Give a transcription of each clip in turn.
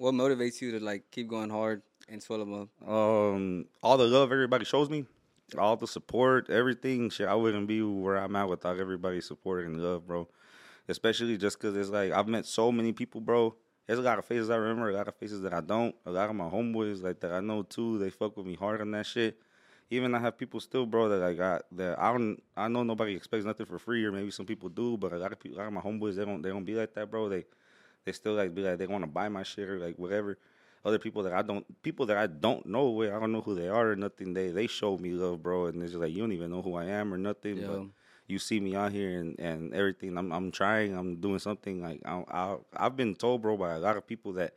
what motivates you to like keep going hard and Suelo Mob? Um, all the love everybody shows me, all the support, everything. Shit, I wouldn't be where I'm at without everybody supporting and love, bro. Especially just because it's like I've met so many people, bro. There's a lot of faces I remember, a lot of faces that I don't. A lot of my homeboys like that I know too. They fuck with me hard on that shit. Even I have people still, bro, that I got that I don't. I know nobody expects nothing for free, or maybe some people do, but a lot of people, a lot of my homeboys, they don't. They don't be like that, bro. They they still like be like they want to buy my shit or like whatever. Other people that I don't people that I don't know where I don't know who they are or nothing. They they show me love, bro, and it's just like you don't even know who I am or nothing. Yeah. But you see me out here and, and everything. I'm I'm trying. I'm doing something. Like I, I I've been told, bro, by a lot of people that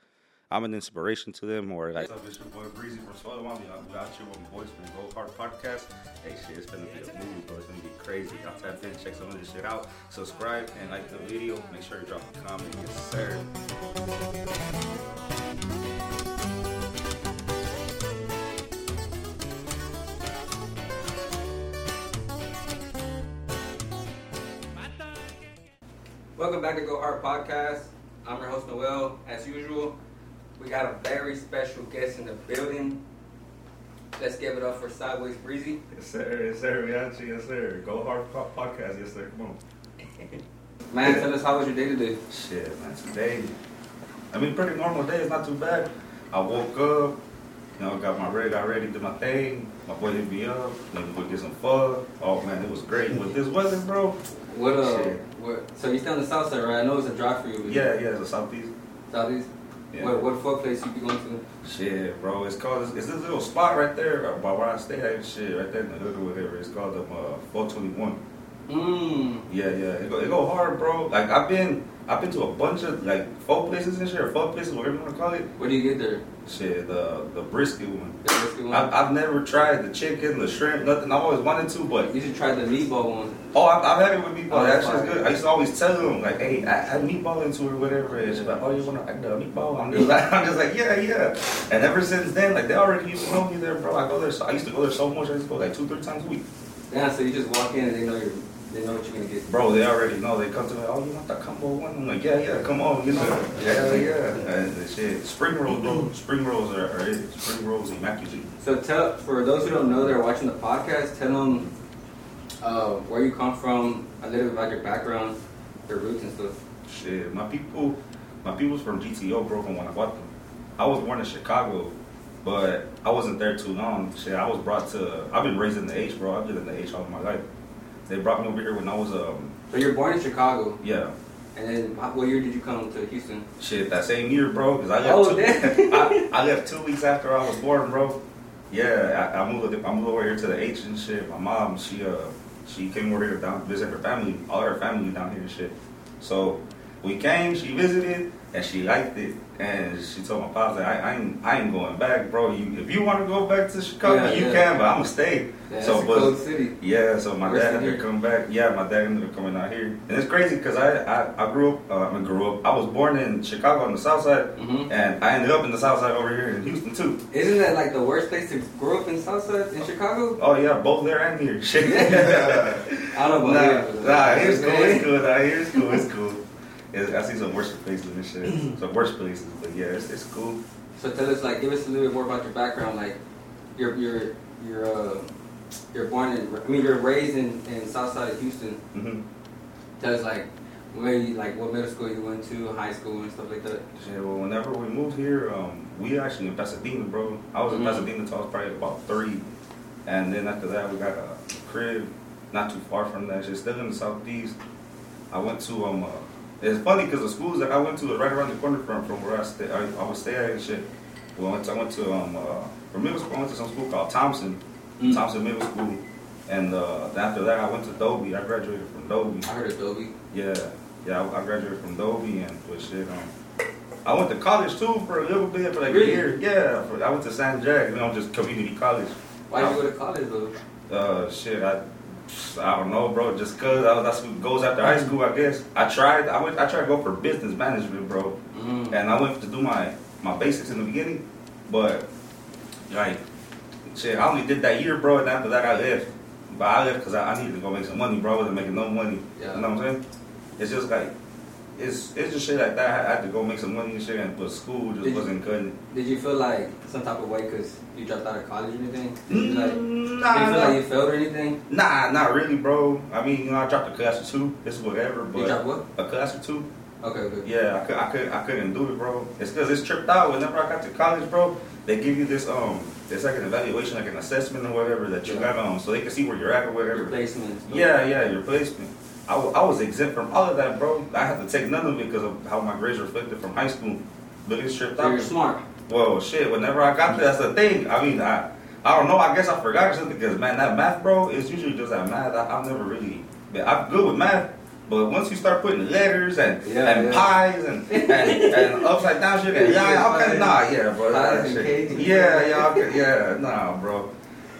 I'm an inspiration to them or like. What's up, it's your boy Breezy from Suelo Mob. I'm out here with my boys from Go Hard Podcast. Hey, shit, it's gonna be a movie, bro. It's gonna be crazy. Y'all tap in, check some of this shit out. Subscribe and like the video. Make sure you drop a comment. Yes, sir. Welcome back to Go Hard Podcast. I'm your host Noel. As usual, we got a very special guest in the building. Let's give it up for Sideways Breezy. Yes, sir. Yes, sir. Riachi. Yes, sir. Go Hard Podcast. Yes, sir. Come on. Man, tell us how was your day today? Shit, man, today, I mean, pretty normal day. It's not too bad. I woke up, you know, got my ready, got ready, did my thing. My boy hit me up, me go get some pho. Oh man, it was great. With this weather, bro. What uh, Shit. what? So you stay on the south side, right? I know it's a drive for you. Yeah, yeah, it's a southeast. Southeast. Yeah. What what fuck place you be going to? Shit, bro. It's called. It's, it's this little spot right there by where I stay at. Shit, right there in the hood or whatever. It's called um, uh, 421. Mmm. Yeah, yeah. It go, it go hard, bro. Like I've been, I've been to a bunch of like folk places and shit, or folk places, whatever you want to call it. What do you get there? Shit, the the brisket one. The brisket one? I've, I've never tried the chicken, the shrimp, nothing. I've always wanted to, but You should try the meatball one. oh, I've, I've had it with meatball. Oh, that that's shit's good. I used to always tell them like, "Hey, I add meatball into it, or whatever." And she's like, "Oh, you want to add the meatball?" I'm just like, I'm just like, "Yeah, yeah." And ever since then, like they already used to know me there, bro. I go there. So I used to go there so much. I used to go like two, three times a week. Yeah, so you just walk in and they know you're, they know what you're gonna get. Bro, they already know. They come to me, oh, you want that combo one? I'm like, yeah, yeah, come on, you know. Yeah, yeah. And the shit, spring rolls, bro. Spring rolls are, are it. Spring rolls, immaculate. So tell for those who don't know that are watching the podcast, tell them uh, where you come from, a little bit about your background, your roots and stuff. Shit, my people, my people's from GTO, bro, from Guanajuato. I was born in Chicago, but I wasn't there too long. Shit, I was brought to, I've been raised in the H, bro. I've been in the H all my life. They brought me over here when I was, um, So you're born in Chicago, yeah, and then what year did you come to Houston? Shit, that same year, bro, because I left. Oh, two, damn. I, I left two weeks after I was born, bro. Yeah, I, I moved. I moved over here to the H and shit. My mom, she uh, she came over here down to visit her family, all her family down here and shit. So we came, she visited, and she liked it. And she told my pops that I, I ain't, I ain't going back, bro. You, if you want to go back to Chicago, Yeah, you yeah. can, but I'm gonna stay. Yeah, so, but cold city. yeah, so my Worse dad to here. come back. Yeah, my dad ended up coming out here, and it's crazy because I, I I grew up. Uh, I mean, grew up. I was born in Chicago on the south side, hmm and I ended up in the south side over here in Houston too. Isn't that like the worst place to grow up in the Southside in Chicago? Oh yeah, both there and here. Shit. I don't know nah, about here, but- nah, it's cool. It's cool. Nah, here's cool. It's cool. It's, I see some worse places and shit. Some worse places, but yeah, it's, it's cool. So tell us, like, give us a little bit more about your background. Like, you're you're you're uh, you're born in. I mean, you're raised in in Southside of Houston. hmm Tell us like where you like what middle school you went to, high school and stuff like that. Shit, well, whenever we moved here, um, we actually in Pasadena, bro. I was in Mhm. Pasadena until I was probably about three, and then after that, we got a crib not too far from that. Shit, still in the southeast. I went to um. Uh, it's funny because the schools that I went to was right around the corner from from where I stay. I, I would stay at and shit. Well, I went to, I went to um uh, for middle school. I went to some school called Thompson, Mm. Thompson Middle School, and uh, after that, I went to Dobie. I graduated from Dobie. I heard of Dobie. Yeah, yeah, I, I graduated from Dobie and with shit. Um, I went to college too for a little bit, for like Really? a year. Yeah, for, I went to San Jac, you know, just community college. Why did you go to college though? Uh, shit, I, I don't know, bro. Just cause I, was, that's what goes after high school, I guess. I tried, I went, I tried to go for business management, bro, Mm. and I went to do my my basics in the beginning, but like, shit, I only did that year, bro, and after that I left. But I left because I, I needed to go make some money, bro. I wasn't making no money. Yeah. You know what I'm saying? It's just like it's it's just shit like that. I had to go make some money and shit, and but school just Did wasn't cutting. Did you feel like some type of way because you dropped out of college or anything? Did you, like, Mm, did nah, you feel nah, like you failed or anything? nah, not really, bro. I mean, you know, I dropped a class or two. It's whatever, You dropped what? a class or two. Okay, okay. Yeah, I could, I could, I couldn't do it, bro. It's because it's tripped out. Whenever I got to college, bro, they give you this um, it's like an evaluation, like an assessment or whatever that you Yeah. got on, so they can see where you're at or whatever. Replacements. Yeah, yeah, your placement. I I was exempt from all of that, bro. I had to take none of it because of how my grades reflected from high school. But it's tripped So out. you're smart. Well, shit. Whenever I got there, that's the thing. I mean, I, I don't know. I guess I forgot or something because man, that math, bro, is usually just that math. I, I've never really. Been, I'm good with math, but once you start putting letters and Yeah, and yeah. pies and, and and upside down shit, and yeah, yeah, okay, nah, yeah, bro. That shit- yeah, yeah, okay, yeah, nah, bro.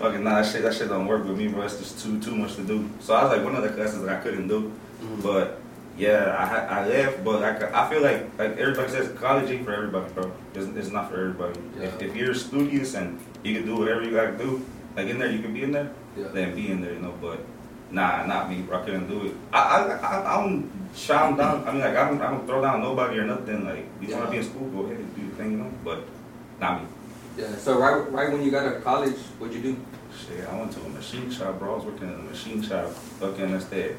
Fucking nah, that shit, that shit don't work with me, bro. It's just too too much to do. So I was like one of the classes that I couldn't do. Mhm. But yeah, I I left, but I, I feel like like everybody says college ain't for everybody, bro. It's, it's not for everybody. If, Yeah. if you're studious and you can do whatever you gotta do, like in there you can be in there, Yeah. then be in there, you know. But nah, not me, bro. I couldn't do it. I I I, I don't shout down. I mean, like I don't I don't throw down nobody or nothing. Like you Yeah. wanna be in school, go ahead and do your thing, you know. But not me. Yeah. So right, right when you got to college, what'd you do? Shit, I went to a machine shop, bro. I was working in a machine shop, fucking instead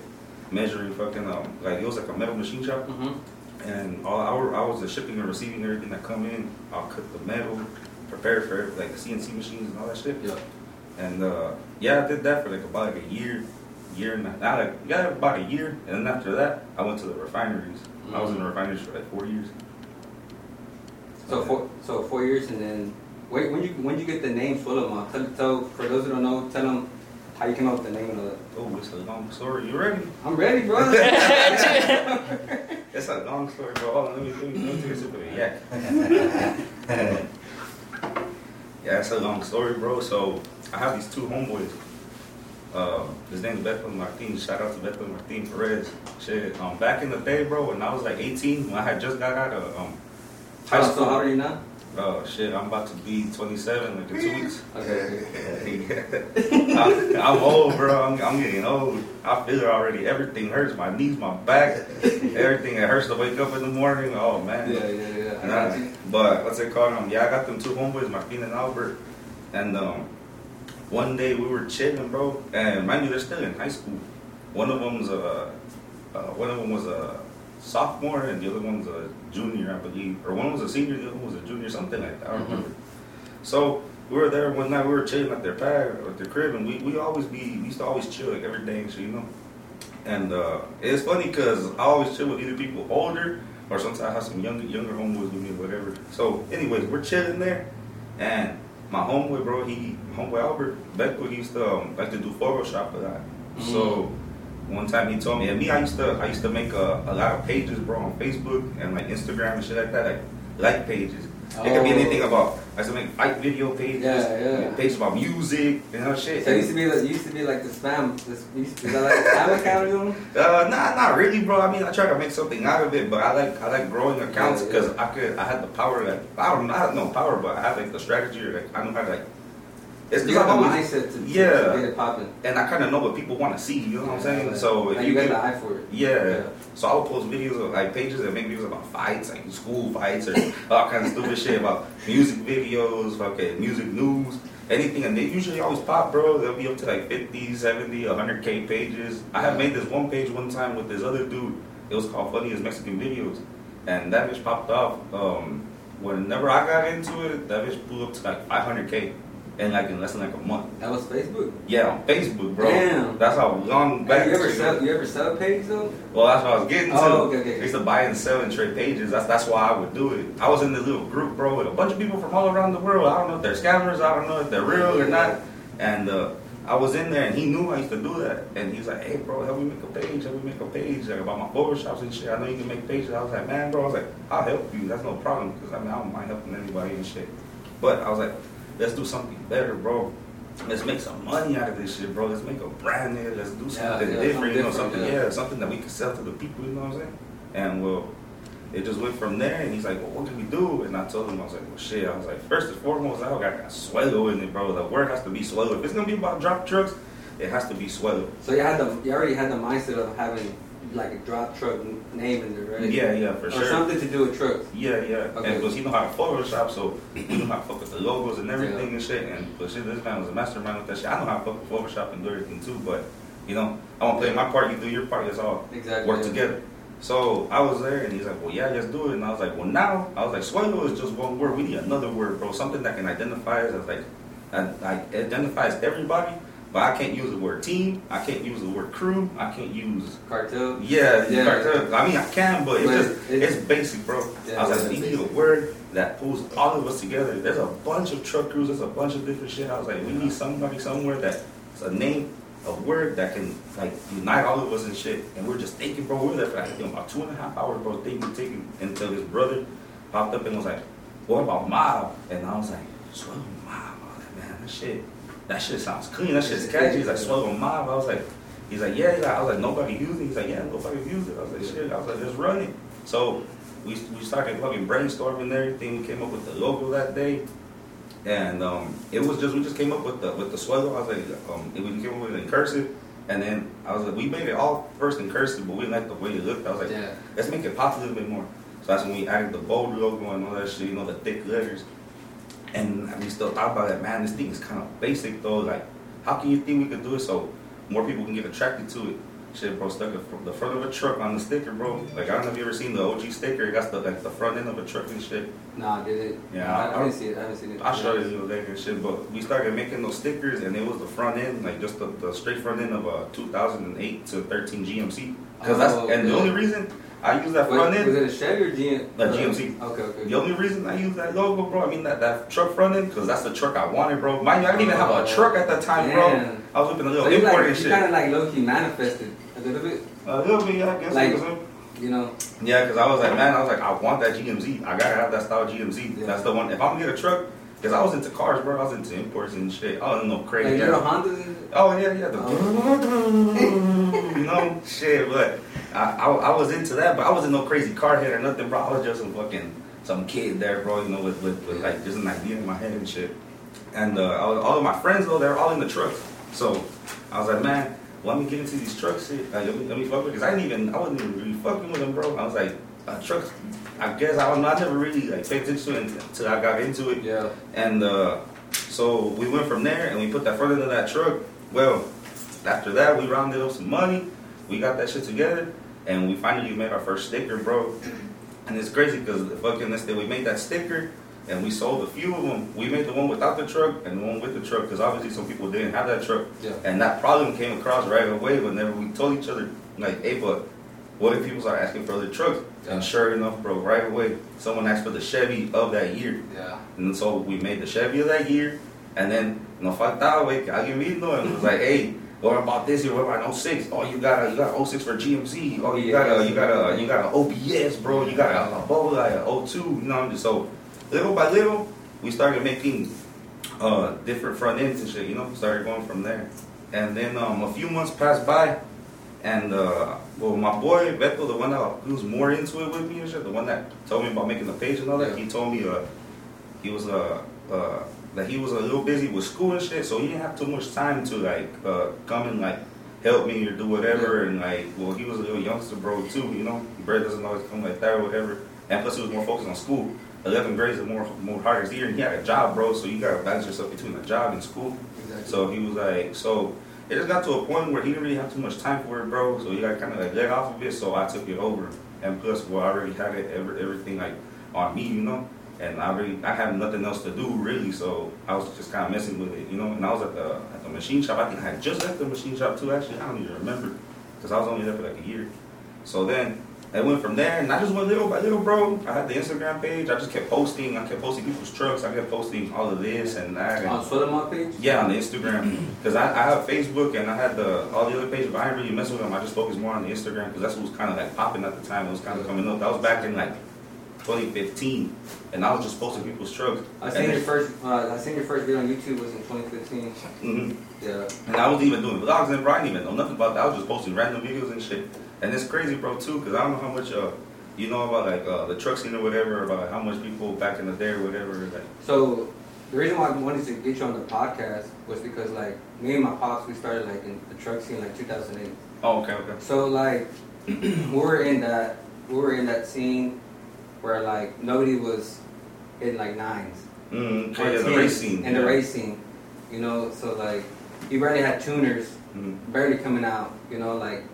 measuring fucking um like it was like a metal machine shop. Mm-hmm. And all I, I was the shipping and receiving everything that come in. I'll cut the metal, prepare for it, like the CNC machines and all that shit. Yeah. And uh, yeah, I did that for like about like a year, year and a half. Like yeah, about a year. And then after that, I went to the refineries. I was in the refineries for like four years. So four, so four years, and then wait, when you when you get the name Suelo Mob, tell, tell for those who don't know, tell them how you came up with the name of the. Oh, it's a long story. You ready? I'm ready, bro. It's a long story, bro. Hold on, let me, let me, let me take a sip of it. Yeah. yeah, it's a long story, bro. So I have these two homeboys. Uh, his is Beto Martin. Shout out to Beto Martin Perez. Shit, um, back in the day, bro, when I was like 18, when I had just got out of um, high so, school. so how old are you now? Oh shit, I'm about to be 27 like in two weeks. Okay. I'm, I'm old, bro. I'm, I'm getting old. I feel it already. Everything hurts. My knees, my back, everything. It hurts to wake up in the morning. Oh man. Yeah, yeah, yeah. I And got I- you. but what's it called? Um, yeah, I got them two homeboys, Martin and Albert. And um, one day we were chilling, bro. And mind you, they're still in high school. One of them's a, uh, one of them was a sophomore, and the other one's a junior, I believe. Or one was a senior, the other one was a junior, something like that. I don't Mhm. remember. So we were there one night. We were chilling at their pad, at their crib, and we we always be we used to always chill like every day shit, you know. And uh, it's funny because I always chill with either people older or sometimes I have some younger younger homeboys with me or whatever. So, anyways, we're chilling there, and my homeboy, bro, he homeboy Albert Beckwith, he used to um, like to do Photoshop a lot. So one time he told me, and me, I used to I used to make a, a lot of pages, bro, on Facebook and like Instagram and shit like that, like like pages. It could be Oh. anything about. I used to make fight video pages, Yeah, yeah. pages about music, you know, shit. So it used to be like, used to be like the spam. This, used to, is that like the spam account or something? Uh, nah, not really, bro. I mean, I try to make something out of it, but I like I like growing accounts Yeah, yeah. because I could I had the power like I don't I have no power, but I have like the strategy like I know how to like. It's You because got the always mindset to, Yeah. to get it popping. and I kind of know what people want to see. You know what I'm saying? Yeah, So if you you got get the eye for it. yeah. So I would post videos of like pages that make videos about fights, like school fights or all kinds of stupid shit about music videos, fucking music news, anything. And they usually always pop, bro. They'll be up to like 50, 70, 100k pages. I have made this one page one time with this other dude. It was called Funniest Mexican Videos. And that bitch popped off. Um, whenever I got into it, that bitch blew up to like 500k. And like in less than like a month. That was Facebook. Yeah, on Facebook, bro. Damn. That's how long back. Hey, you ever sell? You ever sell a page though? Well, that's what I was getting to. Oh, okay, okay. I used to buy and sell and trade pages. That's that's why I would do it. I was in this little group, bro, with a bunch of people from all around the world. I don't know if they're scammers. I don't know if they're real or not. And uh, I was in there, and he knew I used to do that. And he was like, "Hey, bro, help me make a page. Help me make a page like, about my photoshops and shit. I know you can make pages." I was like, "Man, bro," I was like, "I'll help you. That's no problem." Because I mean, I don't mind helping anybody and shit. But I was like, "Let's do something better, bro." Let's make some money out of this shit, bro. Let's make a brand new. Let's do something yeah, different, something you know, something, yeah. yeah, something that we can sell to the people, you know what I'm saying? And well, it just went from there. And he's like, well, what can we do? And I told him, I was like, well, shit. I was like, first and foremost, I got that Suelo in it, bro. The word has to be Suelo. If it's gonna be about drop trucks, it has to be Suelo. So you had the you already had the mindset of having like a drop truck name in there, right? Yeah, yeah, for or sure. something to do with trucks. Yeah, yeah. Okay. And because he know how to Photoshop, so he know how to fuck with the logos and everything and shit. And but shit, this man was a mastermind with that shit. I know how to fuck with Photoshop and do everything too, but you know, I want to play my part, you do your part. Let's all Exactly. work yeah. together. So I was there, and he's like, "Well, yeah, let's do it." And I was like, "Well, now," I was like, "Suelo is just one word. We need another word, bro. Something that can identify us as like, that- identifies everybody." But I can't use the word team. I can't use the word crew. I can't use Cartel. yeah, Yeah. cartel. I mean, I can, but it's But just it's- it's, basic, bro. Yeah, I was like, we need a word that pulls all of us together. There's a bunch of truck crews. There's a bunch of different shit. I was like, we need somebody somewhere that it's a name, a word that can like unite all of us and shit. And we're just thinking, bro. We were there for like you know, about two and a half hours, bro, thinking, thinking, until his brother popped up and was like, "What about mob?" And I was like, "Suelo Mob." I was man, that shit, that shit sounds clean. That shit's catchy. He's like, "Suelo Mob." I was like. He's like, yeah. He's like, I was like, nobody used it. He's like, yeah, nobody used it. I was like, shit. I was like, just run it. So we we started fucking brainstorming everything. We came up with the logo that day, and um, it was just we just came up with the with the Suelo. I was like, um, we came up with it in cursive, and then I was like, we made it all first in cursive, but we didn't like the way it looked. I was like, Yeah. let's make it pop a little bit more. So that's when we added the bold logo and all that shit, you know, the thick letters. And we still thought about it, man, this thing is kind of basic though. Like, how can you think we could do it so more people can get attracted to it? Shit, bro, stuck the front of a truck on the sticker, bro. Like, I don't know if you ever seen the OG sticker. It got the, like, the front end of a truck and shit. Nah, did it? Yeah, I, I- I didn't see it. I haven't seen it. I showed it the other and shit, but we started making those stickers, and it was the front end, like just the, the straight front end of a 2008 to 13 GMC. Cause that's Oh, and the only reason I use that Was, front was end, it a Chevy or GM? A GMC. Okay, okay. the only reason I use that logo, bro, I mean that, that truck front end, cause that's the truck I wanted, bro. Mind you, I didn't even have a oh. truck at that time, bro. I was whipping a So little you import like, and you kind of like low key manifested a little bit, A little bit, yeah, I guess. Like- was you know. Yeah, because I was like, man, I was like, I want that GMC. I gotta have that style GMC. Yeah. That's the one. If I'm gonna get a truck, because I was into cars, bro. I was into imports and shit. I don't know, crazy. Like little Hondas. and- Oh yeah, yeah. The, Oh. you know, shit. But I, I, I was into that, but I wasn't no crazy car head or nothing, bro. I was just some fucking some kid there, bro. You know, with, with, with like just an idea in my head and shit. And uh, I was, all of my friends though, they're all in the trucks. So I was like, man, let me get into these trucks. Shit. Like, let me let me fuck with because I didn't even I wasn't even really fucking with them, bro. I was like, uh, trucks. I guess I don't know. I never really like paid attention to until I got into it. Yeah. And uh, so we went from there and we put that front end of that truck. Well, after that, we rounded up some money. We got that shit together. And we finally made our first sticker, bro. And it's crazy because the fucking this day we made that sticker and we sold a few of them. We made the one without the truck and the one with the truck because obviously some people didn't have that truck. Yeah. And that problem came across right away whenever we told each other, like, hey, but what if people start asking for other trucks? Yeah. And sure enough, bro, right away, someone asked for the Chevy of that year. Yeah. And so we made the Chevy of that year, and then no faltaba, que alguien vino and was like, hey, what about this year? What about an 06? Oh, you got a you got an 06 for GMC. Oh, you got a you got a you got an OBS, bro. You got a, a Bola, like a 02. You know, I'm just so little by little, we started making uh different front ends and shit. You know, started going from there, and then um a few months passed by, and uh well my boy Beto, the one that he was more into it with me and shit, the one that told me about making the page and all that, Yeah. he told me uh he was uh uh that he was a little busy with school and shit, so he didn't have too much time to like uh come and like help me or do whatever and like well he was a little youngster bro too, you know. Bread doesn't always come like that or whatever. And plus he was more focused on school. Eleventh grade is more more harder year and he had a job, bro, so you gotta balance yourself between a job and school. Exactly. So he was like, so it just got to a point where he didn't really have too much time for it, bro. So he got kind of like let off of it. So I took it over, and plus, well, I already had it, every, everything like on me, you know. And I really, I had nothing else to do really, so I was just kind of messing with it, you know. And I was at the at the machine shop. I think I had just left the machine shop too. Actually, I don't even remember because I was only there for like a year. So then I went from there, and I just went little by little, bro. I had the Instagram page. I just kept posting. I kept posting people's trucks. I kept posting all of this and that. On Suelo Mob page. yeah, on the Instagram, because I, I have Facebook and I had the all the other pages, but I didn't really mess with them. I just focused more on the Instagram because that's what was kind of like popping at the time. It was kind of coming up. That was back in like 2015, and I was just posting people's trucks. I seen your first. Uh, I seen your first video on YouTube was in 2015. hmm Yeah. And I wasn't even doing vlogs and bro, I didn't even know nothing about that. I was just posting random videos and shit. And it's crazy, bro, too, because I don't know how much uh, you know about like uh, the truck scene or whatever, about how much people back in the day or whatever. Like, So the reason why I wanted to get you on the podcast was because like me and my pops we started like in the truck scene like 2008. oh, okay, okay. So like we were in that we were in that scene where like nobody was in like nines Mm, yeah, the racing. in yeah. the racing, you know. So like you barely had tuners, Mhm. barely coming out, you know. Like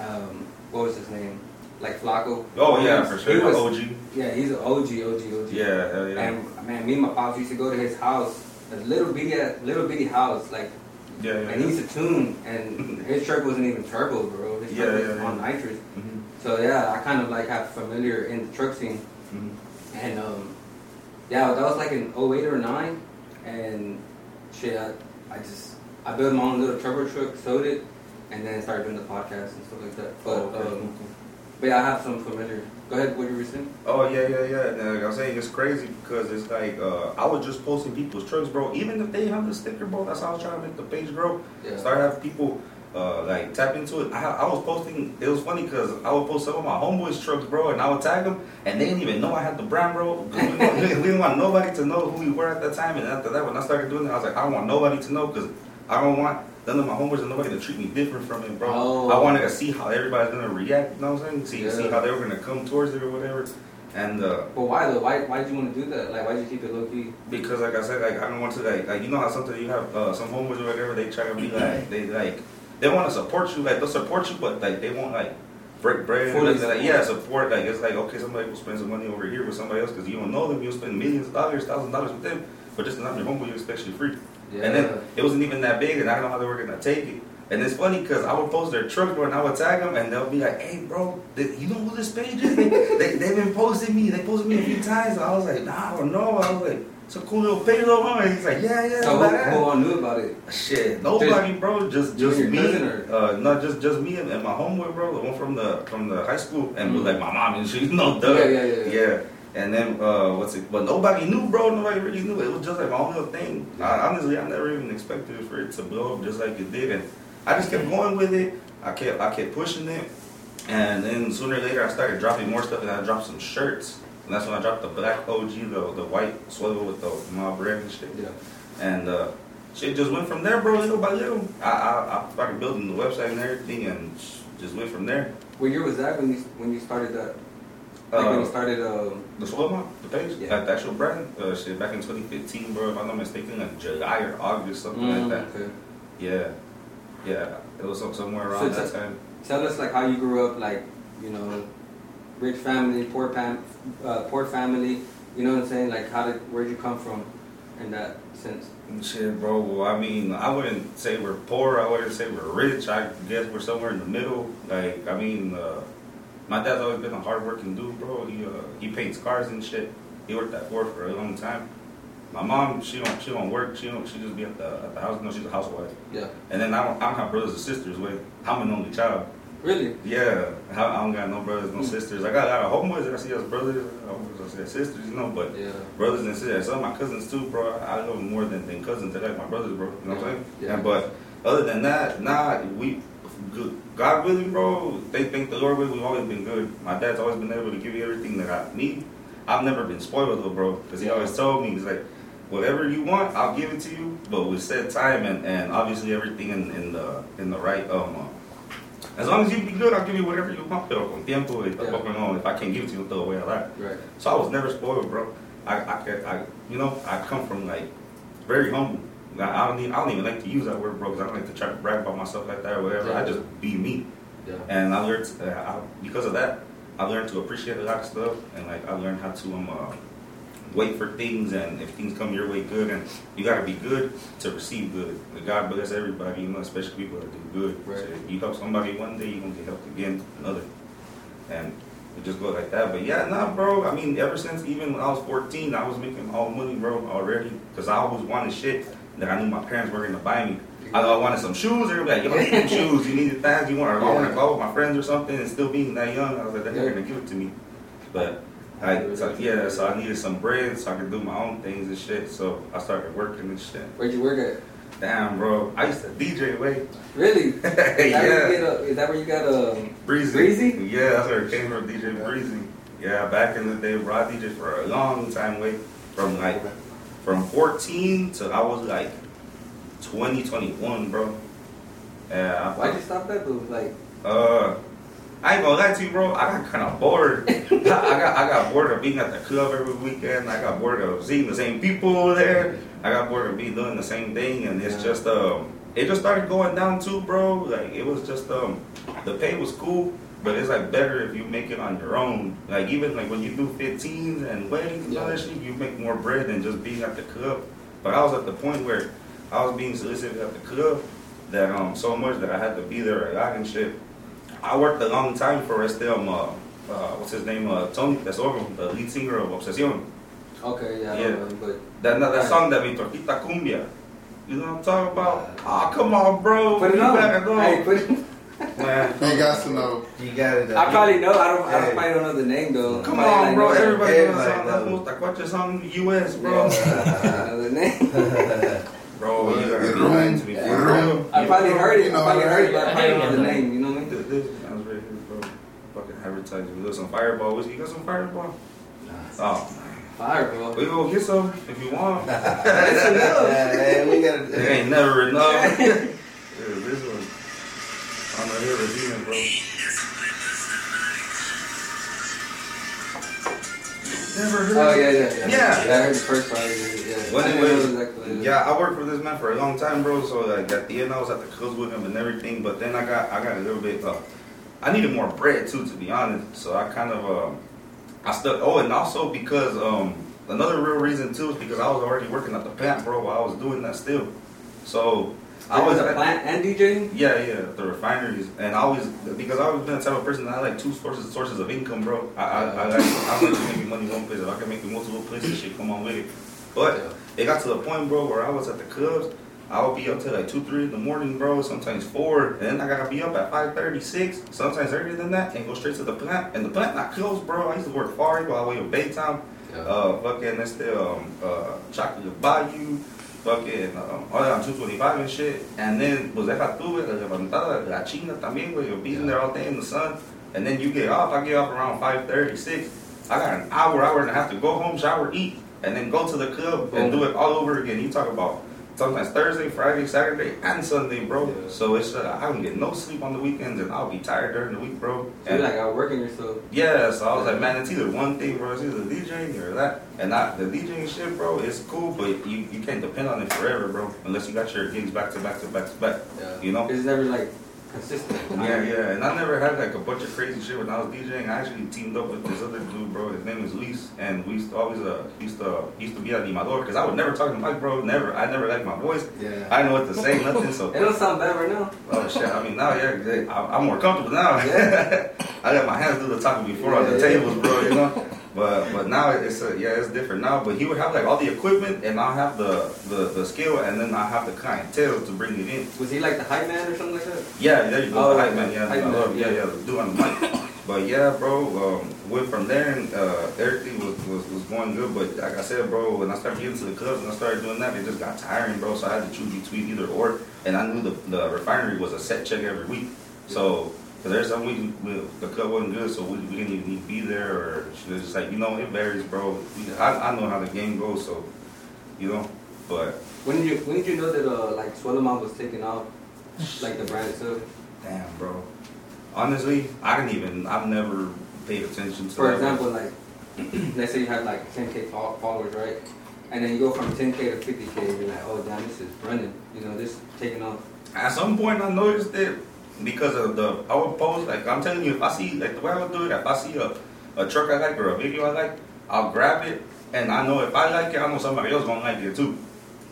um, what was his name? Like Flacco. Oh yeah, for he was- OG. Yeah, he's an OG, OG, OG. Yeah, hell yeah. And man, me and my pops used to go to his house, a little bitty, little bitty house, like, yeah, yeah. and he used to tune, and his truck wasn't even turbo, bro. His truck Yeah, was yeah, yeah. on nitrous. Mhm. So yeah, I kind of like have familiar in the truck scene, Mhm. and um, yeah, that was like in 08 or 9, and shit, I, I just I built my own little turbo truck, sold it, and then started doing the podcast and stuff like that. But Oh, okay. um, but yeah, I have some familiar. Go ahead, what you were saying? Oh yeah, yeah, yeah. And like I was saying, it's crazy because it's like uh, I was just posting people's trucks, bro. Even if they have the sticker, bro, that's how I was trying to make the page grow. Yeah. Start having people uh, like tap into it. I, I was posting. It was funny because I would post some of my homeboys' trucks, bro, and I would tag them, and they didn't even know I had the brand, bro. We didn't, want, we didn't want nobody to know who we were at that time. And after that, when I started doing it, I was like, I don't want nobody to know because I don't want none of my homeboys and nobody to treat me different from it, bro. Oh. I wanted to see how everybody's gonna react. You know what I'm saying? See, see how they were gonna come towards it or whatever. And uh, But why though? Why why did you want to do that? Like why did you keep it low key? because like I said, like I don't want to like like you know how sometimes you have uh, some homeboys or whatever they try to be like they like they want to support you like they'll support you but like they won't like break bread and nothing like yeah support like it's like okay somebody will spend some money over here with somebody else because you don't know them you'll spend millions of dollars thousand dollars with them but just not your homeboy you expect you free and then it wasn't even that big and I don't know how they were gonna take it. And it's funny because I would post their truck door and I would tag them, and they'll be like, "Hey, bro, th- you know who this page is? They, they they've been posting me. They posted me a few times." And I was like, "Nah, I don't know." I was like, "It's a cool little page, huh?" And he's like, "Yeah, yeah." so who, "Ah." who all knew about it? Shit, nobody, bro. Just just me. Uh, not just just me and, and my homeboy, bro. The one from the from the high school, and Mhm. like my mom and shit. You know, duh. Yeah, yeah, yeah, yeah. And then uh, what's it? But nobody knew, bro. Nobody really knew. It was just like my own little thing. I, honestly, I never even expected for it to blow up just like it did, and I just kept going with it. I kept I kept pushing it, and then sooner or later I started dropping more stuff, and I dropped some shirts, and that's when I dropped the black OG, the the white Suelo with the mob red and shit. Yeah. And uh, shit just went from there, bro. Little by little, I I, I started building the website and everything, and just went from there. What year was that when you when you started that? Like when Uh, you started um The Mop, the page, Yeah. uh, the actual brand, uh, shit, back in 2015, bro, if I'm not mistaken, like July or August, something mm, like that. okay. Yeah, yeah, it was some- somewhere around it's that time. Tell us like how you grew up, like you know, rich family, poor pam, uh, poor family. You know what I'm saying? Like how did where'd you come from in that sense? Shit, bro. Well, I mean, I wouldn't say we're poor. I wouldn't say we're rich. I guess we're somewhere in the middle. Like, I mean, uh, my dad's always been a hardworking dude, bro. He uh, he paints cars and shit. He worked at Ford for a long time. My mom, she don't she don't work. She don't she just be at the at the house. No, she's a housewife. Yeah. And then I don't I don't have brothers or sisters. With I'm an only child. Really? Yeah, I I don't got no brothers, no Mm. sisters. I got a lot of homeboys that I see as brothers. I see as sisters, you know, but Yeah. brothers and sisters. Some of my cousins too, bro. I love them more than, than cousins. They're like my brothers, bro. You know what I'm saying? Yeah. And, but other than that, nah, we, good, God willing, bro. They thank the Lord with. We've always been good. My dad's always been able to give me everything that I need. I've never been spoiled though, bro. Because he always told me, he's like, whatever you want, I'll give it to you, but with set time and, and obviously everything in, in the in the right um. Uh, as long as you be good, I'll give you whatever you want. Pero con tiempo, y tampoco no. If I can't give it to you, throw away a lot. Right. So I was never spoiled, bro. I, I, I, you know, I come from like very humble. I I don't even, I don't even like to use that word, bro, because I don't like to try to brag about myself like that or whatever. I just be me, Yeah. and I learned uh, I, because of that. I learned to appreciate a lot of stuff, and like I learned how to um uh, wait for things, and if things come your way, good, and you gotta be good to receive good. God bless everybody, you know, especially people that do good. Right. So if you help somebody one day, you're gonna get helped again another, and it just go like that. But yeah, nah, bro. I mean, ever since even when I was 14, I was making all money, bro, already. Because I always wanted shit that I knew my parents weren't gonna buy me. I, I wanted some shoes. Were like, yo, need some shoes. You need the things you want. Or I want to go with my friends or something. And still being that young, I was like, they're Yeah. gonna give it to me. But I, so, yeah, so I needed some bread so I could do my own things and shit. So I started working and shit. Where'd you work at? Damn, bro. I used to DJ way. Really? Is that where you yeah. a, is that where you got um Breezy. Breezy? Yeah, that's where it came from, DJ Breezy. Yeah, back in the day, bro, I DJ for a long time, wait, from like, from 14 to I was like 20, 21, bro. Yeah, Why'd you stop that though? Like I, uh, I ain't gonna lie to you, bro. I got kind of bored. I got I got bored of being at the club every weekend. I got bored of seeing the same people over there. I got bored of being doing the same thing, and it's Yeah. just um, it just started going down too, bro. Like it was just um, the pay was cool, but it's like better if you make it on your own. Like even like when you do 15s and weddings and all that shit, you make more bread than just being at the club. But I was at the point where I was being solicited at the club that um so much that I had to be there a lot and shit. I worked a long time for este um uh, uh what's his name uh Tony Tesoro, the lead singer of Obsession. Okay, yeah, Yeah. know, but That that, Right. song that we Tortita Cumbia. You know what I'm talking about? Oh come on, bro. put it on. go. Hey, put it. Man. He got to know. You got it. I probably know. I don't. I don't probably don't know the name though. Come on, like bro. know the- Everybody knows Everybody that song. knows. That's most song US, bro. I know the name. Bro, you gotta It remind ruined- me. it real. I probably heard it. You I probably heard it, but I probably don't know the yeah. name. You know what I mean? This, this sounds right here, bro. Fucking advertising. We got some fireball whiskey. You got some fireball? Oh, Fireball. we go get some if you want. Hey, we got It ain't never enough. yeah, this one. I'm not here redeeming, bro. Never heard. Oh yeah, yeah, yeah. Yeah. I heard the first part. Yeah. When I it was- exactly what it is. Yeah, I worked for this man for a long time, bro. So like at the end, I was at the clubs with him and everything. But then I got I got a little bit. Uh, I needed more bread too, to be honest. So I kind of um, I stuck. Oh, and also because um, another real reason too is because I was already working at the plant, bro. While I was doing that still. So I was was a plant and DJing. Yeah, yeah, the refineries, and I always because I always been the type of person that I like two sources sources of income, bro. I I, I like I like to make money one place. If I can make it multiple places, shit, come on with it. But it got to the point, bro, where I was at the clubs. I would be up till like two, three in the morning, bro. Sometimes four, and then I gotta be up at five thirty, six. Sometimes earlier than that, and go straight to the plant. And the plant not close, bro. I used to work far, the way to Baytown. Yeah. Uh, fucking that's the um, uh, chocolate bayou, fucking um, all that on 225 and shit. And then was deja tuve la levantada, la chinga también, güey. You're being there all day in the sun, and then you get off. I get off around 5:30, 6. I got an hour, hour and a half to go home, shower, eat, and then go to the club and do it all over again. You talk about sometimes Thursday, Friday, Saturday, and Sunday, bro. Yeah. So it's uh, I don't get no sleep on the weekends, and I'll be tired during the week, bro. So you're like out working yourself. Yeah, so I was like, man, it's either one thing, bro. It's either DJing or that. And not the DJing shit, bro. It's cool, but you, you can't depend on it forever, bro. Unless you got your gigs back to back to back to back. Yeah. You know? It's never like consistent. Yeah, yeah. And I never had like a bunch of crazy shit when I was DJing. I actually teamed up with this other dude, bro. His name is Luis, and we used to always uh used to used to be at Limador because I would never talk to mic, bro. Never. I never liked my voice. Yeah. I didn't know what to say, nothing. So It don't sound bad right now. Oh shit! I mean now, yeah, I- I'm more comfortable now. Yeah. I let my hands do the talking before on the Yeah, yeah. tables, bro. You know, but but now it's a, yeah, it's different now. But he would have like all the equipment, and I'll have the, the the skill, and then I have the clientele to bring it in. Was he like the hype man or something like that? Yeah, there you go, Oh, the hype man. Yeah, hype man, love, yeah, yeah. yeah, on the mic. But yeah, bro, um, went from there, and uh, everything was, was was going good. But like I said, bro, when I started getting to the clubs and I started doing that, it just got tiring, bro. So I had to choose between either or, and I knew the the refinery was a set check every week. So. Cause there's some weeks we, the club wasn't good, so we, we didn't even need to be there, or it's just like you know it varies, bro. We, I, I know how the game goes, so you know. But When did you when did you know that uh like Suelo Mob was taking off, like the brand itself? damn, bro. Honestly, I didn't even. I've never paid attention to. For that. example, like let's say you had like 10k followers, right? And then you go from 10k to 50k, and you're like, oh damn, this is running. You know, this taking off. At some point, I noticed it because of the I would post like I'm telling you, if I see like the way I would do it, if I see a, a truck I like or a video I like, I'll grab it, and I know if I like it, I know somebody else gonna like it too.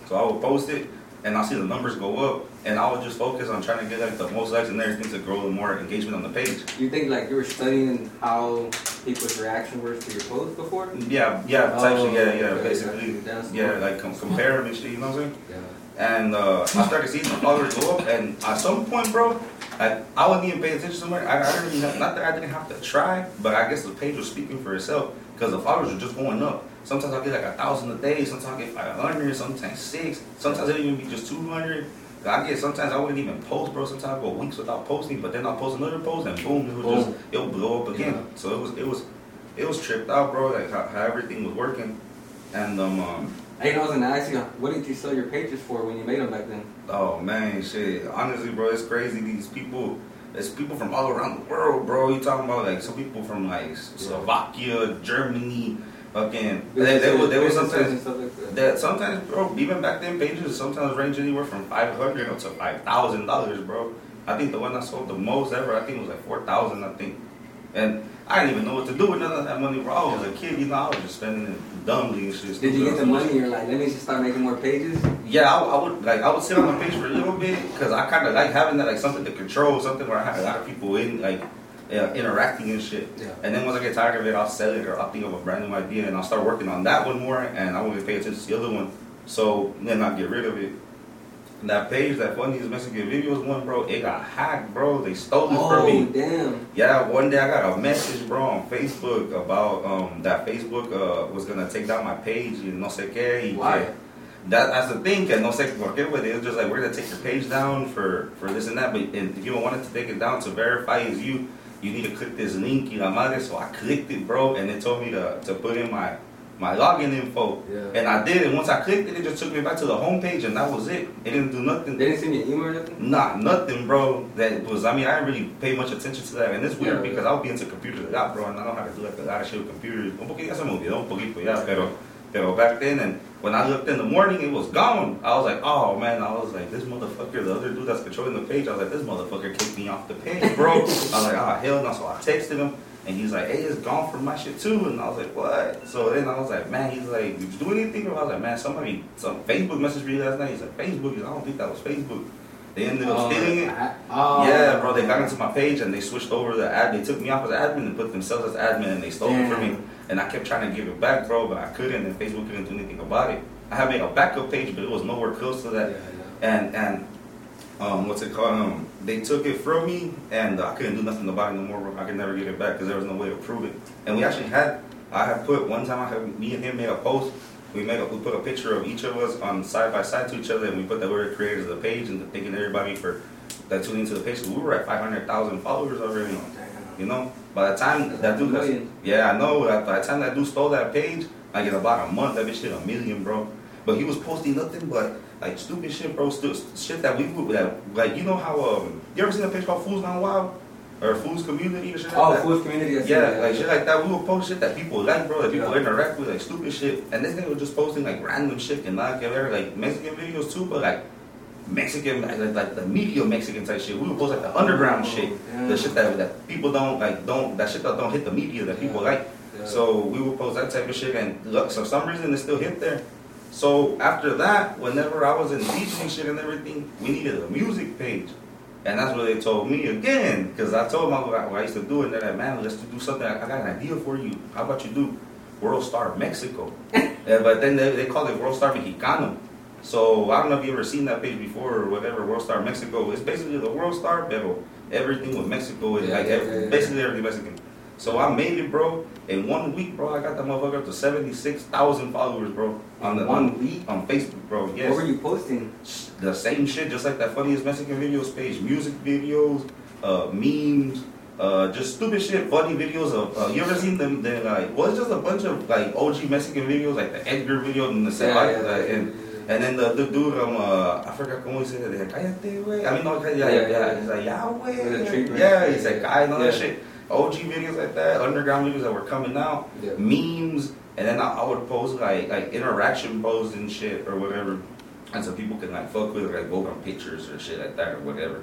So I will post it, and I'll see the numbers go up, and I would just focus on trying to get like the most likes and everything to grow the more engagement on the page. You think like you were studying how people's reaction was to your post before? Yeah, yeah, Oh, type shit, yeah, yeah, oh, okay, basically. Yeah, like com- compare and shit. You know what I'm saying? Yeah. And uh, I started seeing the followers go up, and at some point, bro, I, I wasn't even paying attention to much. I, I didn't even have, not that I didn't have to try, but I guess the page was speaking for itself because the followers were just going up. Sometimes I get like a thousand a day, sometimes I get five hundred, sometimes six, sometimes it even be just two hundred. I get sometimes I wouldn't even post, bro. Sometimes I go weeks without posting, but then I'll post another post and boom, it would just it'll blow up again. Yeah. So it was it was it was tripped out, bro. Like how, how everything was working, and um, um Hey, I was gonna ask you, what did you sell your pages for when you made them back then? Oh man, shit. Honestly, bro, it's crazy. These people, it's people from all around the world, bro. You talking about like some people from like Slovakia, Germany, fucking. They, they, they was sometimes like that. sometimes, bro. Even back then, pages sometimes range anywhere from five hundred up to five thousand dollars, bro. I think the one I sold the most ever, I think it was like four thousand. I think, and I didn't even know what to do with none of that money, bro. I was a kid, you know. I was just spending it dumbly and shit. Did you get the money? You're like, let me just start making more pages. Yeah, I, I would like I would sit on the page for a little bit because I kind of like having that like something to control, something where I had a lot of people in like uh, interacting and shit. Yeah. And then once I get tired of it, I'll sell it or I'll think of a brand new idea and I'll start working on that one more and I won't even pay attention to the other one. So then I'll get rid of it. And that page, that funniest Mexican videos one, bro, it got hacked, bro. They stole it from Oh me. damn! Yeah, one day I got a message, bro, on Facebook about um that Facebook uh was gonna take down my page and no sé qué. Why? que- That, that's the thing, que no sé por qué, but it was just like, we're gonna take your page down for, for this and that, but and if you don't want it to take it down to verify is you, you need to click this link, y la madre, so I clicked it, bro, and it told me to, to put in my, my login info, Yeah. and I did, it. once I clicked it, it just took me back to the home page, and that was it. It didn't do nothing. They didn't send you an email or nothing. Not nothing, bro. That was. I mean, I didn't really pay much attention to that, and it's weird Yeah. because I'll be into computers a lot, bro, and I don't know how to do like a lot of shit with computers. Un poquito, se me olvidó un poquito, ya, pero, pero back then, and when I looked in the morning, it was gone. I was like, oh man, I was like, this motherfucker, the other dude that's controlling the page, I was like, this motherfucker kicked me off the page, bro. I was like, ah, hell no. So I texted him. And he's like, hey, it's gone from my shit too. And I was like, what? So then I was like, man, he's like, did you do anything? I was like, man, somebody, some Facebook messaged me last night. He's like, Facebook? He's like, I don't think that was Facebook. They ended up Oh, stealing it. Oh. Yeah, bro, they got into my page and they switched over the ad. They took me off as admin and put themselves as admin and they stole it from me. And I kept trying to give it back, bro, but I couldn't and Facebook couldn't do anything about it. I had made a backup page, but it was nowhere close to Yeah, that. yeah. And and um, what's it called? Um, they took it from me and I couldn't do nothing about it no more. I could never get it back because there was no way to prove it. And we actually had, I had put one time. I had me and him made a post. We made a, we put a picture of each of us on side by side to each other, and we put that we were creators of the page and thanking everybody for that tuning into the page. We were at five hundred thousand followers already. You know, by the time that dude, Million. yeah, I know. By the time that dude stole that page, like in about a month, that bitch hit a million, bro. But he was posting nothing but like stupid shit, bro. Stu- shit that we would that like you know how um you ever seen a page called Fools Gone Wild or Fools Community or shit like Oh, that? food community. I see Yeah, that. like shit like that. We would post shit that people like, bro. That people Yeah. interact with, like stupid shit. And this nigga was just posting like random shit and like ever like Mexican videos too, but like Mexican like, like, the media Mexican type shit. We would post like the underground Oh, shit, yeah. the shit that that people don't like, don't that shit that don't hit the media that people Yeah. like. Yeah. So we would post that type of shit, and look, so for some reason it still hit there. So after that, whenever I was in teaching shit and everything, we needed a music page. And that's what they told me again, because I told them what I used to do, and they're like, man, let's do something. I got an idea for you. How about you do World Star Mexico? Yeah, but then they, they call it World Star Mexicano. So I don't know if you ever seen that page before or whatever, World Star Mexico. It's basically the World Star, but everything with Mexico is Yeah, like yeah, every- basically everything Mexican. So I made it, bro. In one week, bro, I got that motherfucker up to seventy six thousand followers, bro. On the One on, week? on Facebook, bro. Yes. What were you posting? The same shit, just like that funniest Mexican videos page. Music videos, uh, memes, uh, just stupid shit, funny videos of. Uh, you ever seen them? They're like, well, it's just a bunch of like OG Mexican videos, like the Edgar video and the Yeah, like, yeah, like, yeah, and and then the, the dude, um, uh, I forgot cómo he said it. Like, Cállate, güey. I mean, no, yeah, yeah, Yeah. He's like, yeah, güey. Yeah, he said, "Cállate," and all that shit. OG videos like that, underground videos that were coming out, Yeah. memes, and then I, I would post like like interaction posts and shit or whatever, and so people can like fuck with it, like vote on pictures or shit like that or whatever,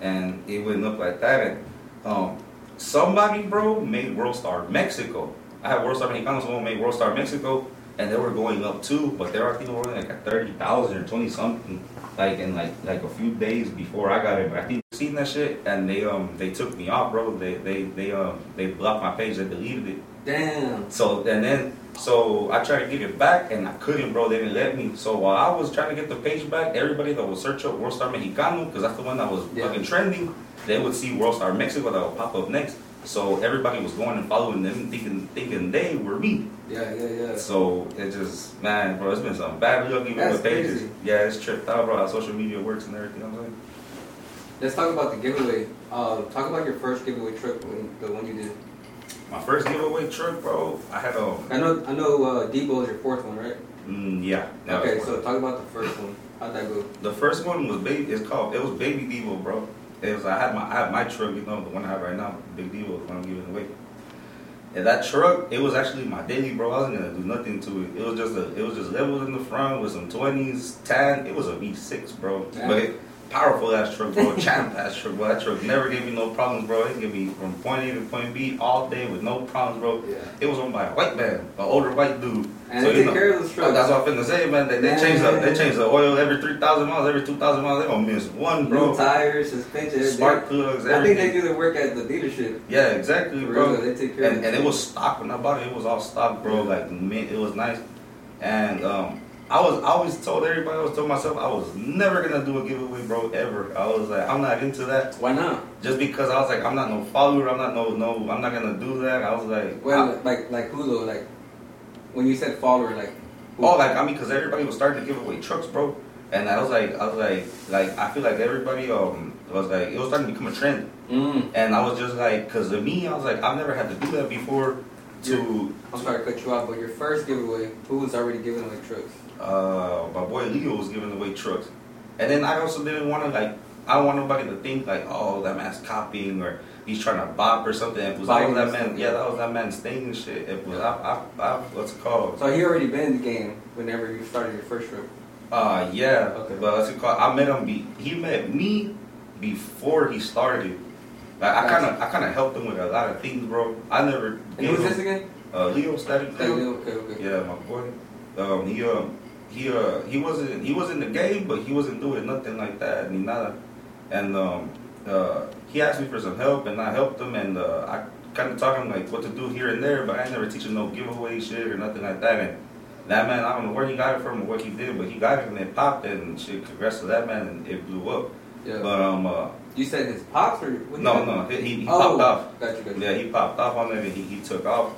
and it went look like that. And um, somebody, bro, made World Star Mexico. I had World Star Mexicano, someone made World Star Mexico, and they were going up too, but there are people only like at thirty thousand or twenty something, like in like like a few days before I got it. But I think seen that shit, and they um they took me off, bro. They they they um they blocked my page, they deleted it. Damn. So and then so I tried to get it back and I couldn't, bro. They didn't let me. So while I was trying to get the page back, everybody that would search up World Star Mexicano because that's the one that was Yeah. fucking trending, they would see World Star Mexico that would pop up next. So everybody was going and following them, thinking thinking they were me. Yeah, yeah, yeah. So it just man, bro, it's been some bad luck even with pages. crazy. Yeah, it's tripped out, bro. How social media works and everything. I'm saying. Let's talk about the giveaway. Uh, talk about your first giveaway trip, when, the one you did. My first giveaway trip, bro. I had a I know, I know. Uh, Deebow is your fourth one, right? mm, yeah. okay, so talk about the first one. How'd that go? The first one was baby. It's called. It was Baby Deebow, bro. It was I had my I had my truck, you know, the one I have right now, Big deal, one I'm giving away. And that truck, it was actually my daily, bro. I wasn't gonna do nothing to it. It was just a, it was just levels in the front with some twenties, tan. It was a V6, bro. Yeah. But it, powerful ass truck, bro. Champ ass truck, bro. That truck never gave me no problems, bro. It gave me from point A to point B all day with no problems, bro. Yeah. It was owned by a white man, an older white dude. And So, they take know- care of those Oh, trucks. that's what I'm finna say, man. They, they change the they change the oil every three thousand miles, every two thousand miles. They don't miss one, bro. New tires, suspension, Spark everything. plugs, I think they do the work at the dealership. Yeah, exactly, bro. they take care of and, it. and it was stock when I bought it. It was all stock, bro. Like mint, it was nice. And um, I was I always told everybody. I was told myself I was never gonna do a giveaway, bro. Ever. I was like, I'm not into that. Why not? Just because I was like, I'm not no follower. I'm not no no. I'm not gonna do that. I was like, Well, like like who though? Like when you said follower, like who? Oh, like I mean, because everybody was starting to give away trucks, bro. And I was like, I was like, like I feel like everybody um was like, it was starting to become a trend. Mm. And I was just like, because of me, I was like, I've never had to do that before. To I'm sorry to cut you off, but your first giveaway, who was already giving away trucks? Uh, my boy Leo was giving away trucks, and then I also didn't want to like, I don't want nobody to think like, oh, that man's copying or he's trying to bop or something. It was that was that man, yeah, that was that man's thing and shit. It was, I, I, I, what's it called? So he already been in the game whenever you started your first truck. Uh, yeah. Okay. But what's it called? I met him. Be, he met me before he started. Like I kind of, I kind of helped him with a lot of things, bro. I never. And who's this again? Uh, Leo Static Okay, Leo. okay, okay. Yeah, my boy. Um, he um, he uh, he wasn't he was in the game, but he wasn't doing nothing like that, ni nada. And um, uh, he asked me for some help, and I helped him, and uh, I kind of taught him like what to do here and there, but I never teach him no giveaway shit or nothing like that. And that man, I don't know where he got it from or what he did, but he got it and it popped, and shit. Congrats to that man, and it blew up. Yeah. But um, uh, you said his pops or what no, no, he, he, he oh, popped off. Got you, got you. Yeah, he popped off on it and he, he took off.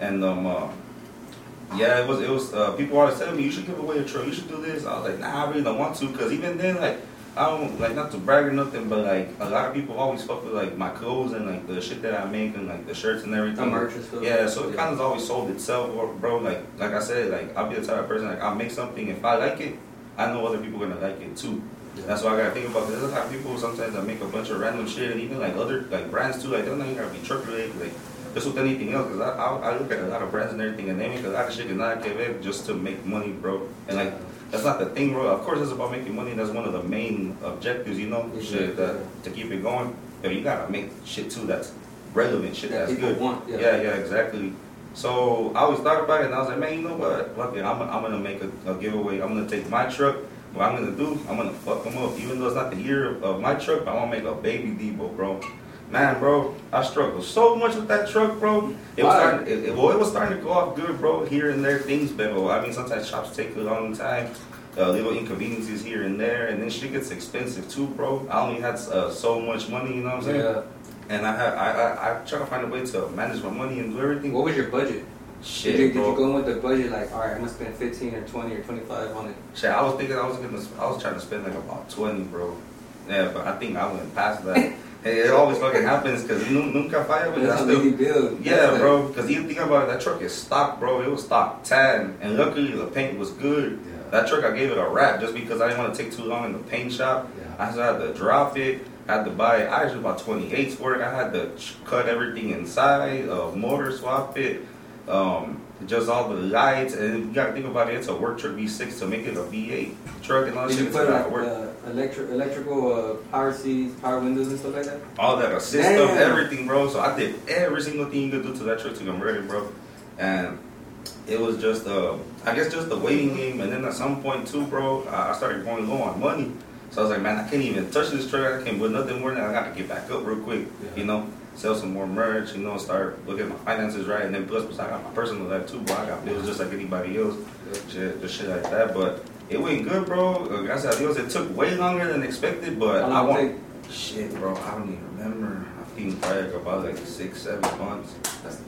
And um uh, yeah, it was it was uh, people always telling me you should give away a truck, you should do this. I was like, nah, I really don't want to, cause even then like I don't like not to brag or nothing, but like a lot of people always fuck with like my clothes and like the shit that I make and like the shirts and everything. The merch stuff. Yeah, so it kind of always sold itself, bro. Like like I said, like I'll be the type of person like I'll make something if I like it, I know other people gonna like it too. That's why I gotta think about this. There's a lot of people sometimes that make a bunch of random shit, and even like other like brands too. Like they don't even gotta be truck related. Like just with anything else, because I, I I look at a lot of brands and everything, and they make a lot of shit and not give it just to make money, bro. And like that's not the thing, bro. Of course, it's about making money. That's one of the main objectives, you know, shit that to keep it going. But you gotta make shit too that's relevant, shit That that's good. want, yeah. yeah, yeah, exactly. So I always thought about it, and I was like, man, you know what? Fuck it, I'm, I'm gonna make a, a giveaway. I'm gonna take my truck. What I'm gonna do, I'm gonna fuck them up. Even though it's not the year of, of my truck, but I'm gonna make a baby Deebow, bro. Man, bro, I struggled so much with that truck, bro. It was starting, it, well, it was starting to go off good, bro. Here and there, things, but I mean, sometimes shops take a long time. Uh, little inconveniences here and there, and then shit gets expensive too, bro. I only had uh, so much money, you know what I'm saying? Yeah. And I had, I, I, I try to find a way to manage my money and do everything. What was your budget? Shit, did, you, did bro. you go in with the budget like, all right, I'm gonna spend 15 or 20 or 25 on it? Shit, I was thinking I was gonna, I was trying to spend like about twenty, bro. Yeah, but I think I went past that. hey, it always fucking happens because nunca falla, but I That's how still. they build. Yeah, That's bro. Because you think about it, that truck is stock, bro. It was stock tan, and luckily the paint was good. Yeah. That truck I gave it a wrap just because I didn't want to take too long in the paint shop. Yeah. I just had to drop it. Had to buy. I actually bought 28s for it. I had to cut everything inside, uh, motor swap it, um, just all the lights. And you gotta think about it. It's a work truck V6 to make it a V8 truck and all that shit. It's put gotta like work. uh, electric, electrical uh, power seats, power windows and stuff like that? all that assist stuff, Damn. everything, bro. So I did every single thing you could do to that truck to convert it, bro. And it was just, uh, I guess, just the waiting game. And then at some point too, bro, I started going low on money. So I was like, man, I can't even touch this truck. I can't put nothing more than I got to get back up real quick. Yeah. You know, sell some more merch. You know, start looking at my finances right. And then plus, plus I got my personal life too, bro. I got bills just like anybody else. Shit, just shit like that. But it went good, bro. Uh, gracias a Dios, it took way longer than expected, but I want. take? Shit, bro, I don't even remember. I think probably like about like six, seven months. That's,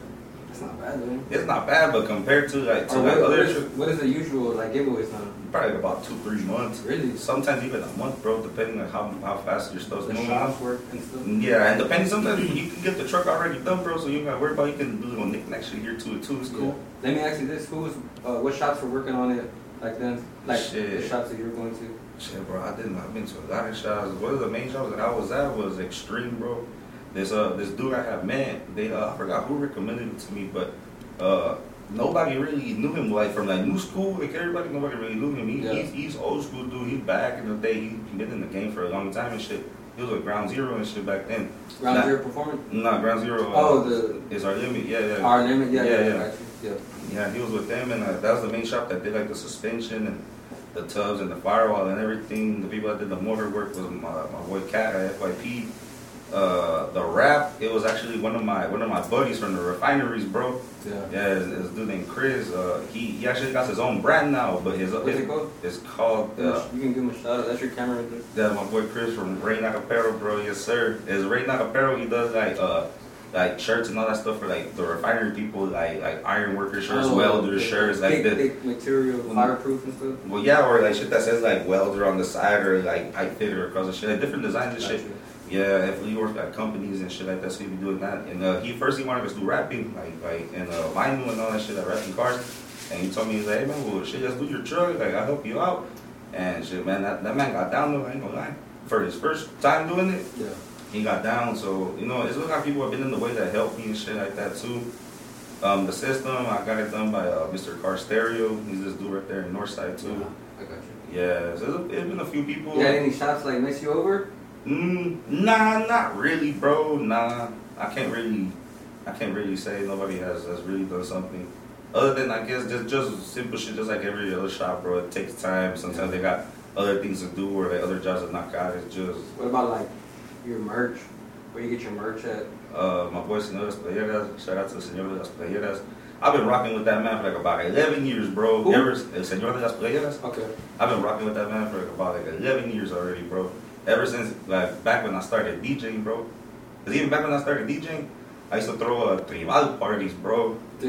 that's not bad, though. It's not bad, but compared to like to like what, what, other is, what is the usual like giveaways now? probably about two, three months. Really? Sometimes even a month, bro, depending on how how fast your stuff's The moving. shops work and stuff. Yeah, and depending sometimes you can get the truck already done, bro, so you don't gotta worry about it. you can do little knickknacks shit here to it too. It's cool. Let me ask you this: Who's uh, what shops were working on it Like then, like Shit. the shops that you were going to. Shit, bro, I didn't. I've been to a lot of shops. One of the main shops that I was at was Extreme, bro. This uh, this dude I have met, they uh, I forgot who recommended it to me, but uh, nobody really knew him like from like new school. Like everybody, nobody really knew him. He, Yeah. he's, he's old school dude. He's back in the day. He's been in the game for a long time and shit. He was with Ground Zero and shit back then. Round Nah. Zero Performance. Not Ground Zero. Uh, Oh, the is our limit. Yeah, yeah. our name. Yeah, yeah, Yeah, yeah. yeah. got you. yeah. Yeah, he was with them, and uh, that was the main shop that did like the suspension and the tubs and the firewall and everything. The people that did the motor work was my, my boy Cat at FYP. Uh, the wrap, it was actually one of my one of my buddies from the refineries, bro. Yeah. Yeah, it's, it's a dude named Chris. Uh, he he actually got his own brand now, but his What's it called? It's called. Uh, you can give him a shout out. That's your camera right there. yeah, my boy Chris from Rain Apparel, bro. Yes, sir. Is Rain Apparel? He does like uh like shirts and all that stuff for like the refinery people, like like iron worker shirts, Oh, welders yeah. shirts, like the. material, Mm. fireproof and stuff. Well, yeah, or like shit that says like welder on the side or like pipe fitter across the shit, like different designs and shit. Yeah, if we work at companies and shit like that, so he be doing that. And uh, he first he wanted us to do wrapping, like like and uh, vinyl and all that shit, like wrapping cars. And he told me he's like, hey man, well shit, just do your truck, like I'll help you out. And shit, man, that, that man got down though. I ain't gonna lie. For his first time doing it, Yeah. he got down. So you know, it's a lot of people have been in the way that help me and shit like that too. Um, the system, I got it done by uh, Mr. Car Stereo. He's this dude right there in Northside too. I got you. Yeah, so it's been a few people. You had any shots like mess you over? Mm, nah, not really, bro. Nah, I can't really, I can't really say nobody has has really done something. Other than I guess just just simple shit, just like every other shop, bro. It takes time. Sometimes they got other things to do or like other jobs to knock out. It's just What about like your merch? Where you get your merch at? uh, my boy Senor Las Playeras. Shout out to Senor de las Playeras. I've been rocking with that man for like about 11 years, bro. Who? Ever Senor de las Playeras. Okay. I've been rocking with that man for like about like 11 years already, bro. Ever since like back when I started DJing, bro. Cause even back when I started DJing, I used to throw uh, tribal parties, bro.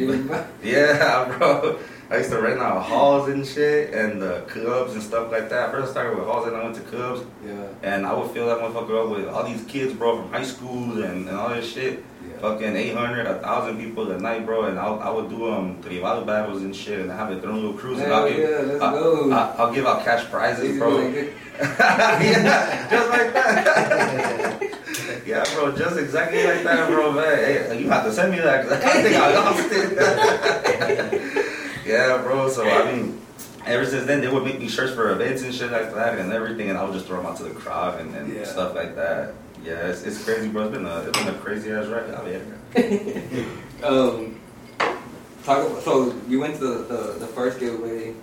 Yeah, bro. I used to rent out halls and shit and uh, clubs and stuff like that. First I started with halls and I went to clubs yeah. and I would fill that motherfucker up with all these kids, bro, from high school and, and all this shit. Yeah. Fucking 800, 1,000 people at night, bro. And I, I would do um tribal battles and shit and have it thrown little cruise and I'll give, let's I- go. I, I'll give out cash prizes, These bro. like yeah, just like that. yeah, bro, just exactly like that, bro, man. Hey, you have to send me that because I think I lost it. yeah, bro. So I mean, ever since then, they would make me shirts for events and shit like that and everything, and I would just throw them out to the crowd and, and Yeah. stuff like that. Yeah, it's, it's crazy, bro. It's been a it's been a crazy ass ride. Mean, Um, talk about, so you went to the, the, the first giveaway.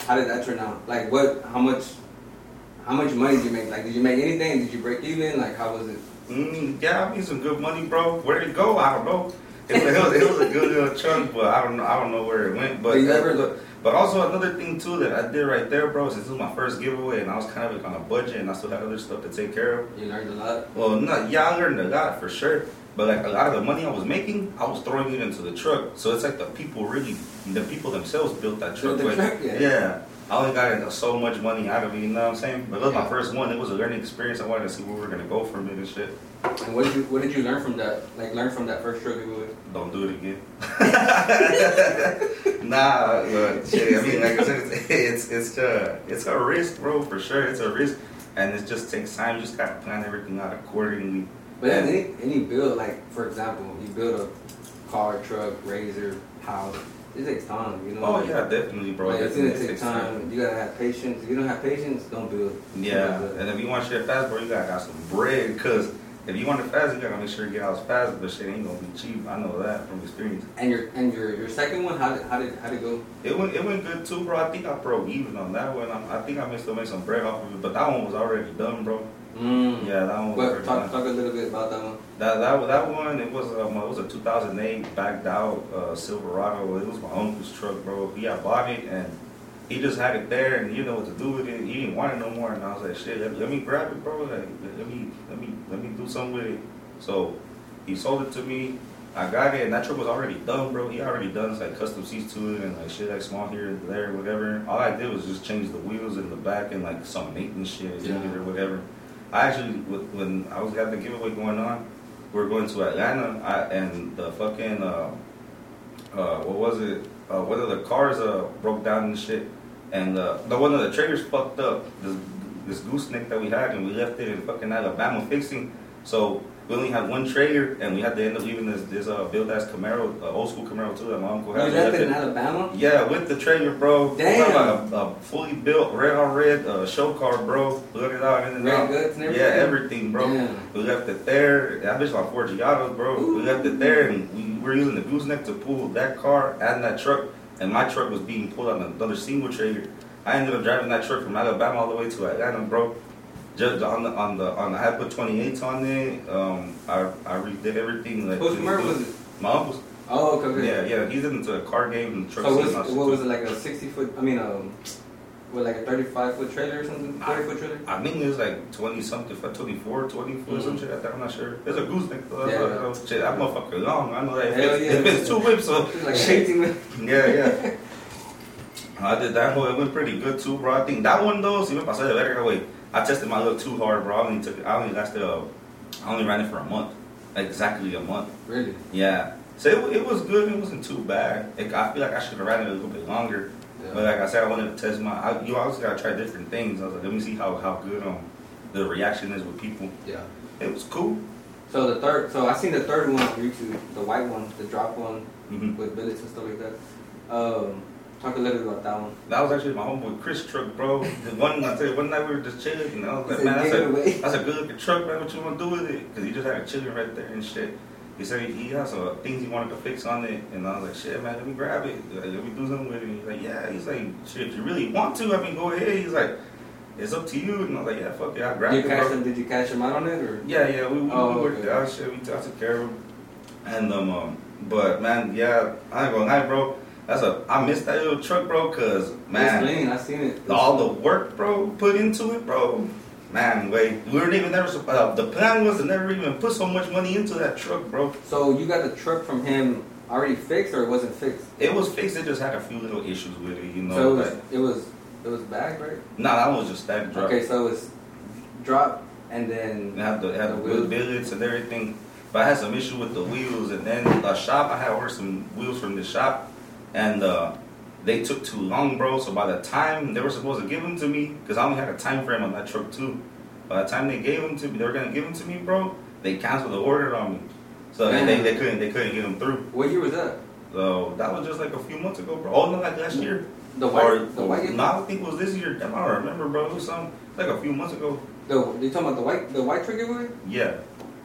How did that turn out? Like what? How much? How much money did you make? Like, did you make anything? Did you break even? Like, how was it? Mm, yeah, I made some good money, bro. Where did it go? I don't know. It was, it was, it was a good little chunk, but I don't know. I don't know where it went. But Did you ever but, but also another thing too that I did right there, bro. Since this was my first giveaway, and I was kind of like on a budget, and I still had other stuff to take care of. You learned a lot. Well, not yeah, I learned a lot for sure. But like a lot of the money I was making, I was throwing it into the truck. So it's like the people really, the people themselves built that truck. Built the truck, yeah. yeah. I only got so much money out of it. You know what I'm saying? But it was my first one. It was a learning experience. I wanted to see where we were gonna go from it and shit. And what did you What did you learn from that? Like, learn from that first truck giveaway. Don't do it again. nah, but shit, I mean, like I said, it's it's it's a it's a risk, bro, for sure. It's a risk, and it just takes time. You just gotta plan everything out accordingly. But And- any any build, like for example, you build a car, truck, razor, house. It takes time, you know. Oh yeah, definitely, bro. Like, it's gonna take takes time. You gotta have patience. If you don't have patience, don't build. Yeah, Don't build. and if you want shit fast, bro, you gotta got some bread. Cause if you want it fast, you gotta make sure you get out fast. But shit ain't gonna be cheap. I know that from experience. And your and your your second one, how did how did how did it go? It went it went good too, bro. I think I broke even on that one. I, I think I may still make some bread off of it, but that one was already done, bro. Mm. Yeah, that one was But talk done. talk a little bit about that one. That that that one it was um, it was a 2008 backed out uh, Silverado. It was my uncle's truck, bro. He had bought it and he just had it there and he didn't know what to do with it. He didn't want it no more. And I was like, shit, let, let me grab it, bro. Like, let me let me let me do something with it. So he sold it to me. I got it and that truck was already done, bro. He already done like custom seats to it and like shit like small here and there, whatever. All I did was just change the wheels in the back and like some maintenance shit Yeah. or whatever. I actually, when I was got the giveaway going on, we are going to Atlanta, I, and the fucking, uh, uh, what was it? Uh, one of the cars uh, broke down and shit. and uh, the one of the trailers fucked up. This this gooseneck that we had, and we left it in fucking Alabama fixing. So we only had one trailer, and we had to end up leaving this this uh, built ass Camaro, uh, old school Camaro too that my uncle had. We left it in Alabama? yeah, with the trailer, bro. Damn. Like a, a fully built red on red uh, show car, bro. Look it out in and out. goods and Yeah, everything? bro. Damn. We left it there. That bitch on four Giados, bro. We left it there, and we were using the gooseneck to pull that car and that truck. And my truck was being pulled on another single trailer. I ended up driving that truck from Alabama all the way to Atlanta, bro. Just on the on the on the, I had put 28s on it. Um, I I redid everything. Like Whose Camaro was it? My uncle's. Oh, okay, okay. Yeah, yeah. He's into a car game and truck So was, what shit, was too. it, like a 60 foot, I mean, um, what, like a 35 foot trailer or something? 30 foot trailer? I think it was like 20 something, 24, 20 foot, some Mhm. shit like that. I'm not sure. There's a gooseneck though. Yeah. Yeah. You shit, that motherfucker long. I know that. Hell it's, yeah. it's two whips, so like shit. Yeah, yeah. I did that whole. It went pretty good too, bro. I think that one though. See, if I said it better, wait. I tested my luck too hard, bro. I only took. I only lasted. Uh, I only ran it for a month, exactly a month. Really? Yeah. So it, it was good. It wasn't too bad. Like, I feel like I should have ran it a little bit longer. Yeah. But like I said, I wanted to test my. I, you always gotta try different things. I was like, let me see how how good um the reaction is with people. Yeah. It was cool. So the third, so I seen the third one on YouTube, the white one, the drop one hmm with billets and stuff like that. Um, talk a little bit about that one. That was actually my homeboy Chris truck, bro. The one I you, one night we were just chilling, and I was like, man, said, that's "Give it a that's a good looking truck, man. What you want to do with it? Because he just had it chilling right there and shit. He said he, had some things he wanted to fix on it, and I was like, shit, man, let me grab it. Like, let me do something with it. He's like, yeah. He's like, shit, if you really want to, I mean, go ahead. He's like, it's up to you. And I was like, yeah, fuck it, I grabbed you it. cash bro. them? Did you cash him out on it or? Yeah, yeah, we, we, Oh, we worked okay. out, shit. We I took care of him. And um, um, but man, yeah, I ain't gonna lie, bro. That's a I missed that little truck, bro, cause man, it's clean. I seen it. all the work, bro, put into it, bro. Man, wait, we weren't even never. Uh, the plan was to never even put so much money into that truck, bro. So you got the truck from him already fixed or it wasn't fixed? It was fixed. It just had a few little issues with it, you know. so it was, like, it was it was back, right? nah, that one was just static drop. Okay, so it's drop and then had the, it had The the wheel billets and everything. But I had some issue with the wheels, and then the shop I had ordered some wheels from the shop, and uh, they took too long, bro. So by the time they were supposed to give them to me, because I only had a time frame on that truck too. By the time they gave them to me, they were gonna give them to me, bro. They canceled the order on me, so they, they, they couldn't they couldn't get them through. what year was that? So that was just like a few months ago, bro. Oh no, like last year. The white, or, the white, no, I think it was this year. Damn, I don't remember, bro. It was some like a few months ago. the you talking about the white, the white truck giveaway? Yeah,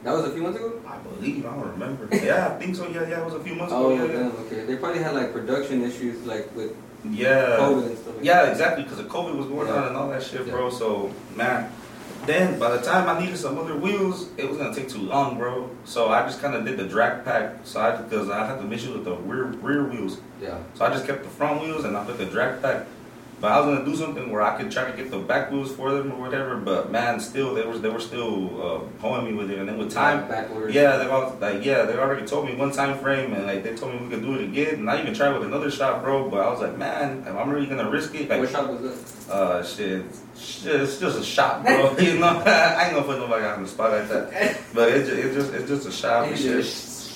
That was a few months ago. I believe. I don't remember. yeah, I think so. Yeah, yeah, it was a few months Oh, ago. Yeah, yeah. damn, okay. They probably had like production issues, like with Yeah. COVID and stuff. Like Yeah, that. exactly, because the COVID was going Yeah. on and all that shit, Yeah. bro. So, man, then by the time I needed some other wheels, it was gonna take too long, bro. So I just kind of did the drag pack, side because I had the issue with the rear rear wheels, Yeah. so I just kept the front wheels and I put the drag pack. But I was gonna do something where I could try to get the back wheels for them or whatever. But man, still they were they were still uh, hoeing me with it, and then with time. backwards. Yeah, they all like yeah, they already told me one time frame, and like they told me we could do it again. And I even tried with another shop, bro. But I was like, man, I'm really gonna risk it, like What shop was that? uh, shit, shit, it's just a shop, bro. you know, I ain't gonna put nobody on the spot like that. But it just, it just, it's just a shop.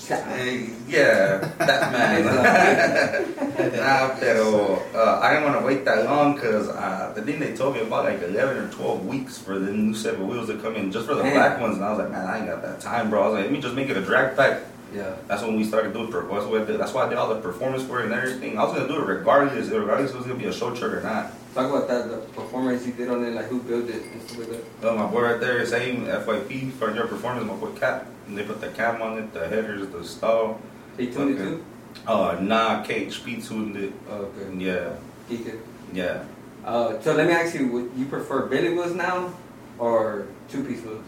Hey, yeah, that man. nah, pero uh, I didn't want to wait that long because uh, the thing they told me about like 11 or 12 weeks for the new set of wheels to come in just for the Damn. black ones. And I was like, man, I ain't got that time, bro. I was like, let me just make it a drag pack. Yeah. That's when we started doing. per- That's, what I did, that's why I did all the performance for it and everything. I was gonna do it regardless, regardless if it was gonna be a show truck or not. Talk about that, the performance he did on it, like who built it and stuff like that. Uh, my boy right there, same FYP for your performance. My boy Cap. And they put the cam on it, the headers, the stall. He tuned it too? Uh, nah, KHP tuned it. Oh, okay. Yeah, He yeah. Uh, so let me ask you, would you prefer billet wheels now or two piece wheels?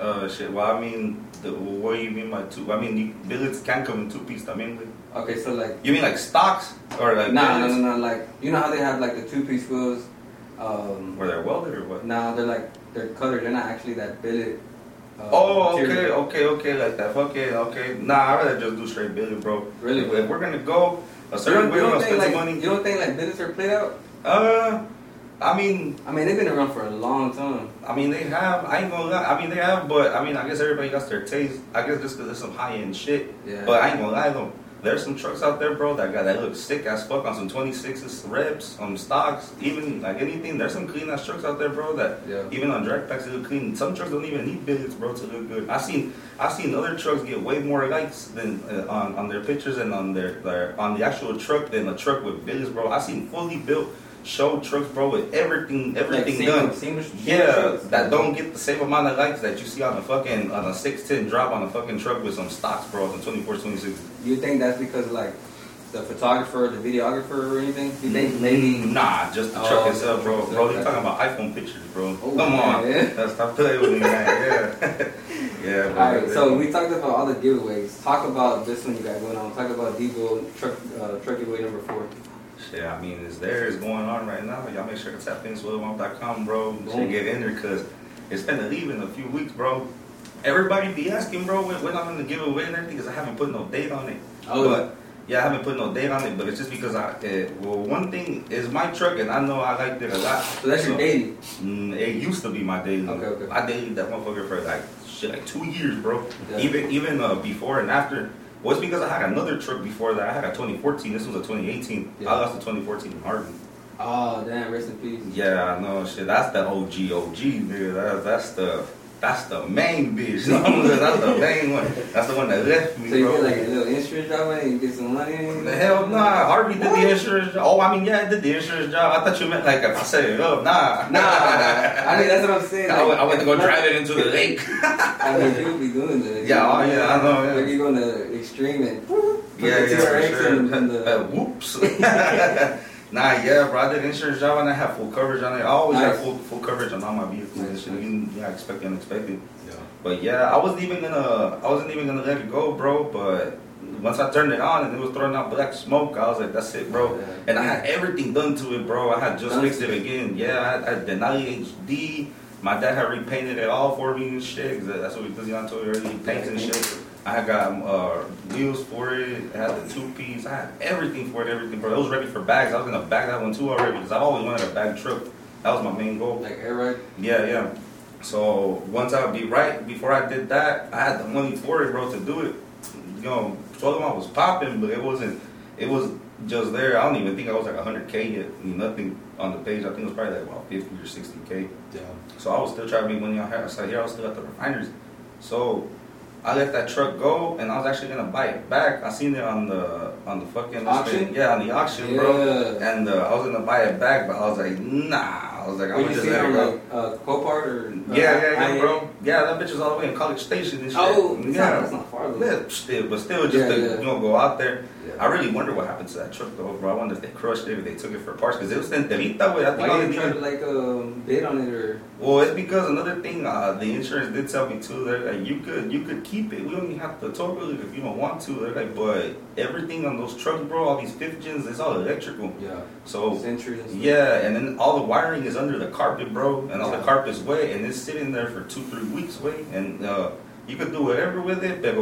Uh, shit. Well, I mean, the, what do you mean by two? I mean, billets can come in two piece. I mean, Okay, so like, you mean like stocks or like no, no, no, no, like, you know how they have like the two piece wheels? Um, Were they welded or what? no, they're like, they're colored, they're not actually that billet. Uh, Oh, okay, material. okay, okay, like that. Fucking okay. Nah, I'd rather just do straight billet, bro. Really? If we're gonna go a certain way, we're gonna spend like, some money. you don't think like billets are played out? Uh, I mean, I mean, they've been around for a long time. I mean, they have. I ain't gonna lie. I mean, they have, but I mean, I guess everybody got their taste. I guess just 'cause there's some high end shit. Yeah. But I ain't gonna lie though. There's some trucks out there, bro, that got that look sick as fuck on some 26s reps, on stocks, even like anything. There's some clean ass trucks out there, bro, that Yeah. even on drag packs they look clean. Some trucks don't even need billets, bro, to look good. I seen I seen other trucks get way more likes than uh, on on their pictures and on their, their on the actual truck than a truck with billets, bro. I seen fully built show trucks, bro, with everything everything like done. Seamless, seamless Yeah, trucks. that don't get the same amount of likes that you see on a fucking on a six ten drop on a fucking truck with some stocks, bro, on 24, 26. You think that's because like the photographer, the videographer, or anything? You think maybe? Nah, just the Oh, truck the itself, bro. truck Bro, itself, you're talking about iPhone pictures, bro. Oh, Come on, man. Let's stop playing with me, man. Yeah, yeah. Bro. All right, so we talked about all the giveaways. Talk about this one you got going on. Talk about Deebow truck uh, truck giveaway number four. Shit, I mean, it's there, it's going on right now. Y'all make sure to tap in suelomob.com, bro. Boom. Get in there because it's finna leave in a few weeks, bro. Everybody be asking, bro, when, when I'm gonna give away and everything because I haven't put no date on it. Oh. but yeah, I haven't put no date on it, but it's just because I, uh, well, one thing is my truck and I know I liked it a lot. So that's your daily. Mm, it used to be my daily. Okay, okay. I dated that motherfucker for like shit, like two years, bro. Yeah. Even even uh, before and after. Was because I had another truck before that. I had a 2014. This was a 2018. Yeah. I lost a 2014 in Harvey. Oh damn! Rest in peace. Yeah, I know. Shit, that's the OG OG, dude. That, that's the that's the main bitch. that's the main one. That's the one that left me, So you bro. get like a little insurance job it, you get some money. The hell nah, Harvey did the insurance job. Oh, I mean, yeah, I did the insurance job. I thought you meant like if I set it up. Nah, Nah, I mean that's what I'm saying. I went, I went to go drive it into the lake. I mean, you would be doing that. Yeah, oh, yeah, I know, yeah. Like you go to extreme and Yeah, the yeah, for sure. and, and the, Uh, whoops. Nah, yeah, bro. I did insurance job and I have full coverage on it. I always Nice. have full full coverage on all my vehicles and Nice, shit. nice. Even yeah, expect the unexpected. Yeah. But yeah, I wasn't even gonna I wasn't even gonna let it go, bro. But once I turned it on and it was throwing out black smoke, I was like, that's it, bro. Yeah. And I had everything done to it, bro. I had just Done fixed it again. Yeah, I had, I had Denali HD. My dad had repainted it all for me and shit. that's what we did. I told you earlier. He paints and shit. I had got uh, wheels for it. I had the two piece. I had everything for it. Everything, bro. It was ready for bags. I was gonna bag that one too already because I always wanted a bag truck. That was my main goal. like air ride. Yeah, yeah. So once I be right before I did that, I had the money for it, bro, to do it. You know, Suelo Mob was popping, but it wasn't. It was just there. I don't even think I was like 100k yet. I mean, nothing on the page. I think it was probably like about 50 or 60k. Yeah. So I was still trying to make money on here. So here I was still at the refineries. So I let that truck go, and I was actually gonna buy it back. I seen it on the on the fucking Auction? Yeah, on the auction, bro. And uh, I was gonna buy it back, but I was like, nah. I was like, I'm gonna just let it go. like uh, Copart or? uh, Yeah, yeah, yeah, bro. Yeah, that bitch is all the way in College Station and shit. Oh, yeah. That's not far though. Yeah, still, but still, just Yeah, to yeah. you know go out there. I really wonder what happened to that truck though, bro. I wonder if they crushed it, if they took it for parts, because it was in Terita, way. I think Why all you they trying to like um, bid on it or? well, it's because another thing, uh, the insurance did tell me too. They're like, you could, you could keep it. We only have to total it if you don't want to. They're like, but everything on those trucks, bro, all these fifth gens, it's all electrical. Yeah. So yeah, and then all the wiring is under the carpet, bro, and all the carpet's wet, and it's sitting there for two, three weeks, way, and uh, you could do whatever with it, but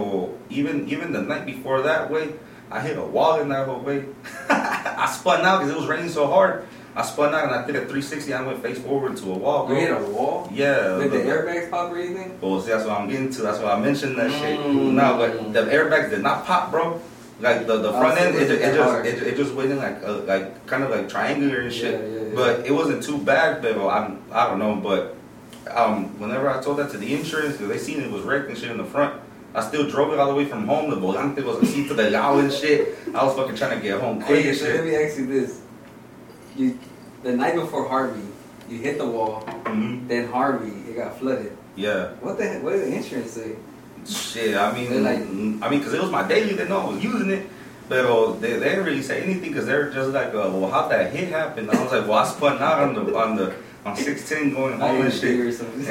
even even the night before that, way, I hit a wall in that whole way. I spun out because it was raining so hard. I spun out and I did a 360. I went face forward into a wall, You hit a wall? Yeah. Did the the- airbags pop or anything? well, see, that's what I'm getting to. That's why I mentioned that shit. Mm. No, but the airbags did not pop, bro. Like the, the Oh, front end, it it, it, just it, it just went in like uh, like kind of like triangular and shit. Yeah, yeah, yeah. But it wasn't too bad. But I'm I don't know. But um, whenever I told that to the insurance, 'cause they seen it was wrecked and shit in the front. I still drove it all the way from home. The volante was así to the lado and shit. I was fucking trying to get home quick Hey, and so let me ask you this: You, the night before Harvey, you hit the wall. hmm Then Harvey, it got flooded. Yeah. What the heck? What did the insurance say? Shit, I mean, like- I mean, because it was my daily, they know I was using it. But uh, they, they didn't really say anything because they're just like, uh, well, how'd that hit happen? I was like, well, I spun out on the on the on 16 going home and didn't shit. figure something.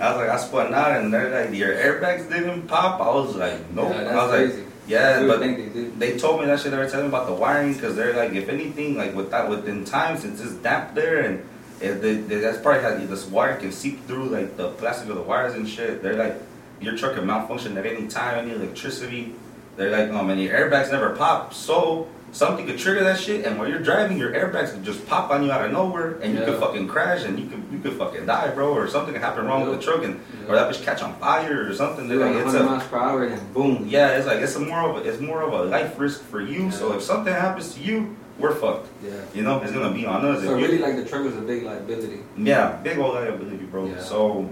I was like, I spun out, and they're like, your airbags didn't pop. I was like, nope. Yeah, I was like, yeah, but they they told me that shit. They were telling me about the wiring because they're like, if anything, like with that within time, since it's damp there, and if they, they, that's probably how this wire can seep through like the plastic of the wires and shit. They're like, your truck can malfunction at any time, any electricity. They're like, um, and your airbags never pop, so something could trigger that shit, and while you're driving, your airbags could just pop on you out of nowhere, and you Yeah. could fucking crash, and you could you could fucking die, bro, or something could happen wrong with the truck, and or that bitch catch on fire or something. They're like, like it's 100 a miles per hour and boom. yeah, it's like it's a more of a, it's more of a life risk for you. So if something happens to you, we're fucked. Yeah. You know, it's gonna be on us. So really, like the truck was a big liability. yeah, big old liability, bro. So,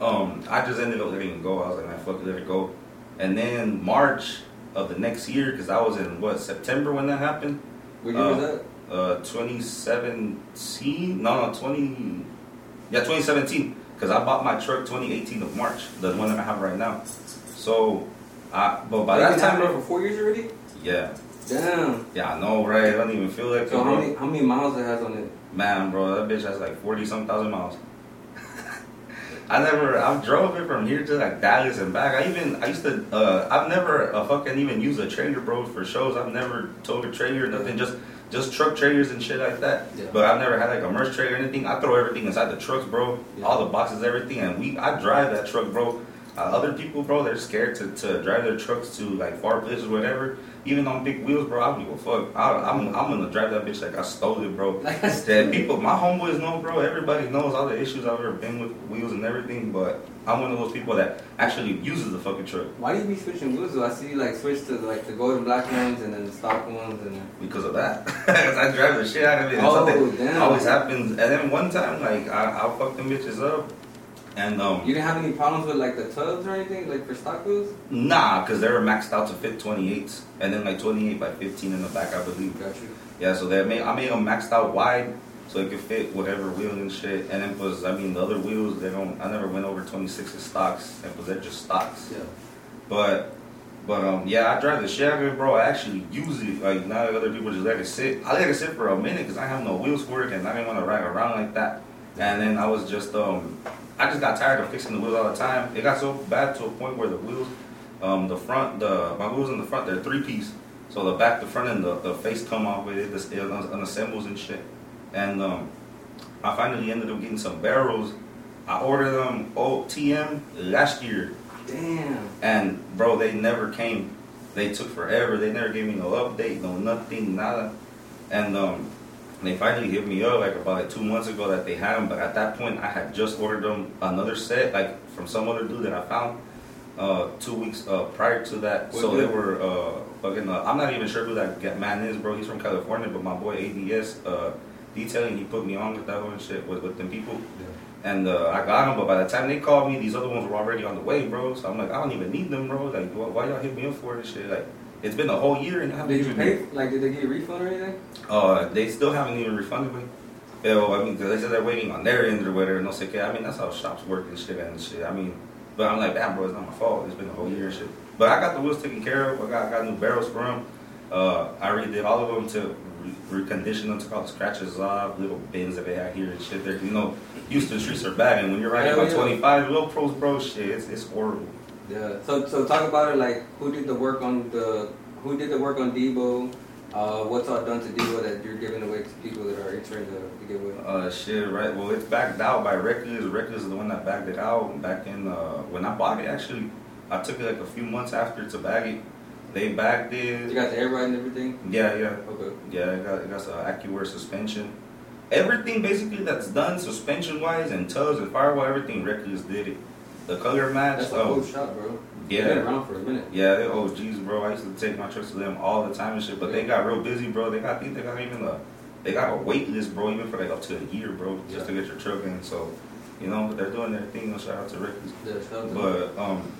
um, I just ended up letting it go. I was like, man, fuck it, let it go. And then March of the next year, because I was in what September when that happened. What year Uh, was that? Uh, 2017. No, no, 20. Yeah, 2017. Because I bought my truck 2018 of March, the one that I have right now. So, I but by that time, for four years already. yeah, Damn. yeah, I know, right? I don't even feel like So how many how many miles it has on it? Man, bro, that bitch has like forty some thousand miles. I never, I've drove it from here to like Dallas and back. I even, I used to, uh, I've never uh, fucking even used a trailer, bro, for shows. I've never towed a trailer, or nothing, just, just truck trailers and shit like that. Yeah. But I've never had like a merch trailer or anything. I throw everything inside the trucks, bro. Yeah. All the boxes, everything, and we, I drive that truck, bro. Uh, other people, bro, they're scared to, to drive their trucks to like far places, whatever. Even on big wheels, bro, I don't give a fuck. I, I'm, I'm gonna drive that bitch like I stole it, bro. Like I That said, people, my homeboys know, bro. Everybody knows all the issues I've ever been with wheels and everything. But I'm one of those people that actually uses the fucking truck Why do you be switching wheels though? I see you like switch to like the golden black ones and then the stock ones and because of that. I drive the shit out of it. Oh, damn. always happens. And then one time, like I, I'll fuck them bitches up, and um, You didn't have any problems with like the tubs or anything like for stock wheels? nah, because they were maxed out to fit 28s, and then like 28 by 15 in the back, I believe. Got you. Yeah, so they made I made them maxed out wide so it could fit whatever wheel and shit. And then was I mean the other wheels they don't I never went over 26 stocks and was they're just stocks. Yeah. But but um yeah I drive the shit out of it, bro. I actually use it like not like other people just let it sit. I let it sit for a minute because I have no wheels for it and I didn't want to ride around like that. And then I was just um I just got tired of fixing the wheels all the time. It got so bad to a point where the wheels um the front the my wheels in the front they're three piece. So the back, the front, and the, the face come off with it. This it unassembles and shit. And um, I finally ended up getting some barrels. I ordered them OTM last year, Damn. and bro, they never came. They took forever. They never gave me no update, no nothing, nada. And um, they finally hit me up like about like two months ago that they had them. But at that point, I had just ordered them another set, like from some other dude that I found uh, two weeks uh, prior to that. What so they were uh, fucking. Uh, I'm not even sure who that man is, bro. He's from California, but my boy ADS uh, detailing, he put me on with that one shit with, with them people. And uh, I got them, but by the time they called me, these other ones were already on the way, bro. So I'm like, I don't even need them, bro. Like, why, why y'all hit me up for this shit? Like, it's been a whole year and I haven't Did you even. pay? Like, did they get a refund or anything? Uh, they still haven't even refunded me. Yeah, well, I mean, 'cause they said they're waiting on their end or whatever. No sé qué. I mean, that's how shops work and shit and shit. I mean, but I'm like, damn, bro, it's not my fault. It's been a whole year and shit. But I got the wheels taken care of. I got, I got new barrels for them. Uh, I redid all of them to re- recondition them, took all the scratches off, little bins that they had here and shit. There, you know, Houston streets are bad, and when you're riding about yeah. 25 Lil Pros, bro, shit, it's, it's horrible. Yeah. So so talk about it. Like, who did the work on the? Who did the work on Deebow? Uh, what's all done to Deebow that you're giving away to people that are entering the, the giveaway? Uh, shit, right. Well, it's backed out by Records. Records is the one that backed it out back in uh, when I bought it. Actually, I took it like a few months after to bag it. They backed it. You got the air ride and everything. Yeah, yeah, Okay. yeah. It got it got some AccuAir suspension. Everything basically that's done suspension wise and tubs and firewall, everything Records did it. The color match. That's a whole shot, bro. yeah. Been around for a minute. Yeah, they OGs, bro. I used to take my trips to them all the time and shit, but they got real busy, bro. They got, I think they got even a, they got a wait list, bro, even for like up to a year, bro, just to get your truck in. So, you know, they're doing their thing. Shout out to Ricky's. Yeah, shout out to them. But um,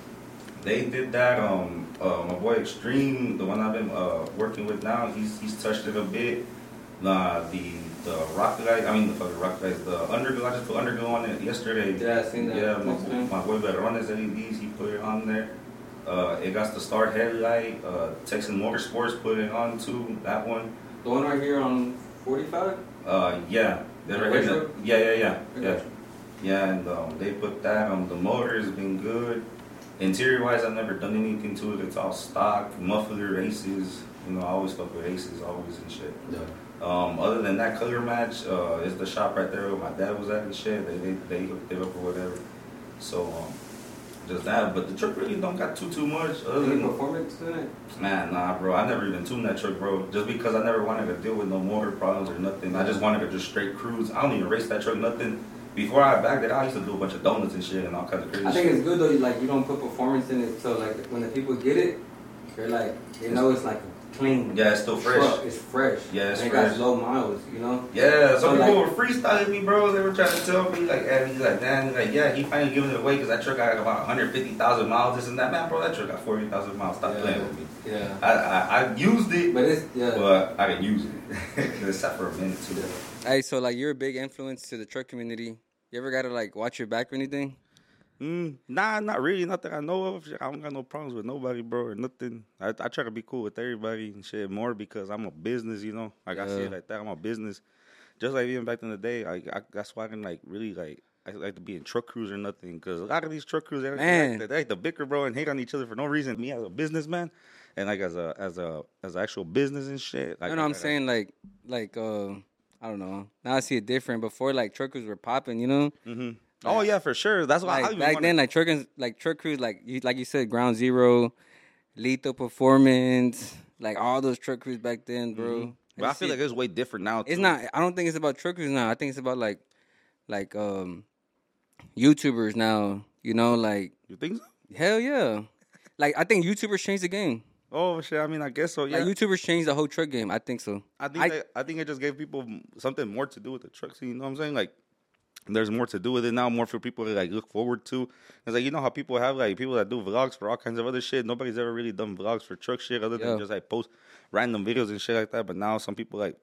they did that. Um, uh, my boy Extreme, the one I've been uh working with now, he's he's touched it a bit. Nah, the the rock light, I mean the fucking rock lights, the underglow. I just put underglow on it yesterday. Yeah, I seen that. Yeah, my, my boy Verones LEDs, he put it on there. Uh, it got the star headlight. Uh, Texan Motorsports put it on too. That one. The one right here on 45. Uh, yeah, they're The right the, retro? yeah, yeah, yeah, yeah, yeah. And um, they put that on. The motor has been good. Interior wise, I've never done anything to it. It's all stock, muffler, aces. You know, I always fuck with aces, always and shit. Yeah. Um, other than that color match, uh, is the shop right there where my dad was at and shit. They they they hooked it up or whatever. So um, just that. But the truck really don't got too too much. Other than performance in it? man, nah, bro. I never even tuned that truck, bro. Just because I never wanted to deal with no motor problems or nothing. I just wanted to just straight cruise. I don't even race that truck, nothing. Before I backed it, I used to do a bunch of donuts and shit and all kinds of crazy I think shit. it's good though. Like you don't put performance in it, so like when the people get it, they're like they know it's like clean. Yeah, it's still fresh. truck. It's fresh. Yeah, it's and it fresh. got low miles. You know. Yeah, some So, people like- were freestyling me, bro. They were trying to tell me, like, hey, he's like, damn, he's like, yeah, he finally giving it away because that truck got about 150,000 miles, this and that. Man, bro, that truck got 40,000 miles. Stop yeah. playing with me. Yeah. I, I, I used it, But it's yeah. but I didn't use it. it sat for a minute, too. Hey, so like you're a big influence to the truck community. You ever got to like watch your back or anything? Mm, nah, not really. Not that I know of. I don't got no problems with nobody, bro, or nothing. I, I try to be cool with everybody and shit more because I'm a business, you know. Like I say it like that. I'm a business. Just like even back in the day, like I, that's why I can like really like I like to be in truck crews or nothing because a lot of these truck crews they like, they like, they like to bicker, bro, and hate on each other for no reason. Me as a businessman and like as a as a as an actual business and shit. Like, you know what I'm I- saying? Like, like uh, I don't know. Now I see it different. Before, like truckers were popping. You know, Mhm. Oh yeah, for sure. That's why like back wanna- then, like truckers, like truck crews, like you, like you said, Ground Zero, Lethal Performance, like all those truck crews back then, bro. Mm-hmm. But I feel like it's way different now. it's not. I don't think it's about truckers now. I think it's about like, like um, YouTubers now. You know, like You think so? hell yeah. Like I think YouTubers changed the game. Oh shit! I mean, I guess so. Yeah. Like YouTubers changed the whole truck game. I think so. I think I- that, I think it just gave people something more to do with the truck scene. You know what I'm saying? Like, there's more to do with it now, more for people to like look forward to. It's like you know how people have like people that do vlogs for all kinds of other shit. Nobody's ever really done vlogs for truck shit other than Yeah. just like post random videos and shit like that. But now some people like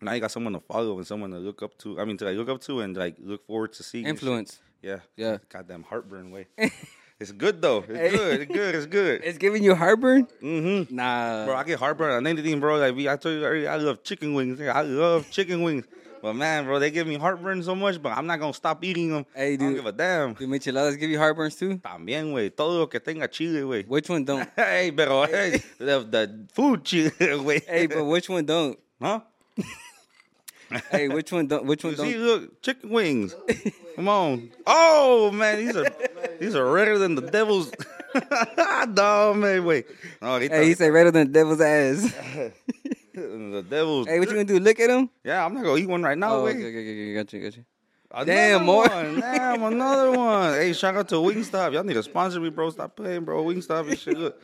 now you got someone to follow and someone to look up to. I mean, to like look up to and like look forward to see. Influence. Yeah, Yeah. Goddamn heartburn way. it's good though. It's good. It's good. It's good. It's giving you heartburn. mm-hmm. Nah, Bro, I get heartburn on anything, bro. Like we, I told you earlier, I love chicken wings. I love chicken wings. But man, bro, they give me heartburn so much, but I'm not gonna stop eating them. Hey, I don't dude. give a damn. Do micheladas give you heartburns too? También, güey. Todo lo que tenga chile, güey. Which one don't? Hey, pero hey, the, the food chile, güey. hey, but which one don't? huh? Hey, which one don't? Which one You don't? See, look, chicken wings. Come on. Oh man, these are these are redder than the devil's. no man, wait. No, he Hey, he said redder than the devil's ass. the devil's. hey, what you gonna do? Look at him? Yeah, I'm not gonna eat one right now. Oh, wait. okay, okay, okay, okay, got you, got you. Another Damn, more. One. Damn, another one. Hey, shout out to Wingstop. Y'all need to sponsor me, bro. Stop playing, bro. Wingstop and shit. Look.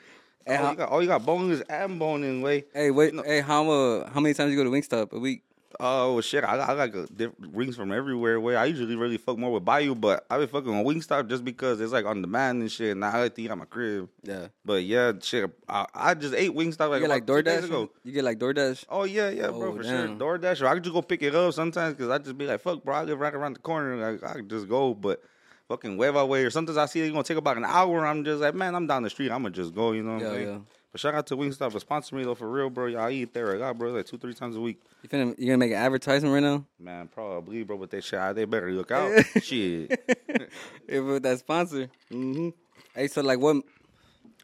Hey, oh, how- you got, oh, you got boneless and bone-in, way. Hey, wait. No. Hey, how uh, how many times you go to Wingstop a week? Oh, shit. I got, I got good diff- rings from everywhere. Where I usually really fuck more with Bayou, but I been fucking on Wingstop just because it's like on demand and shit. And I like to eat at my crib. Yeah. But yeah, shit. I, I just ate Wingstop like, You get like about two days DoorDash. ago. You get like DoorDash. Oh yeah, yeah, bro, Oh, for damn. sure. DoorDash, or I could just go pick it up sometimes because I just be like, "Fuck, bro, I live right around the corner. Like, I could just go." But fucking Hueva way, or sometimes I see it's gonna take about an hour. I'm just like, man, I'm down the street. I'm gonna just go. You know what Yeah, saying? yeah. But shout out to Wingstop for sponsoring me though, for real, bro. Y'all eat there I lot, bro. Like two, three times a week. You finna you gonna make an advertisement right now? Man, probably, bro. But they shit, they better look out. shit. If with that sponsor. Mm-hmm. Hey, so like what?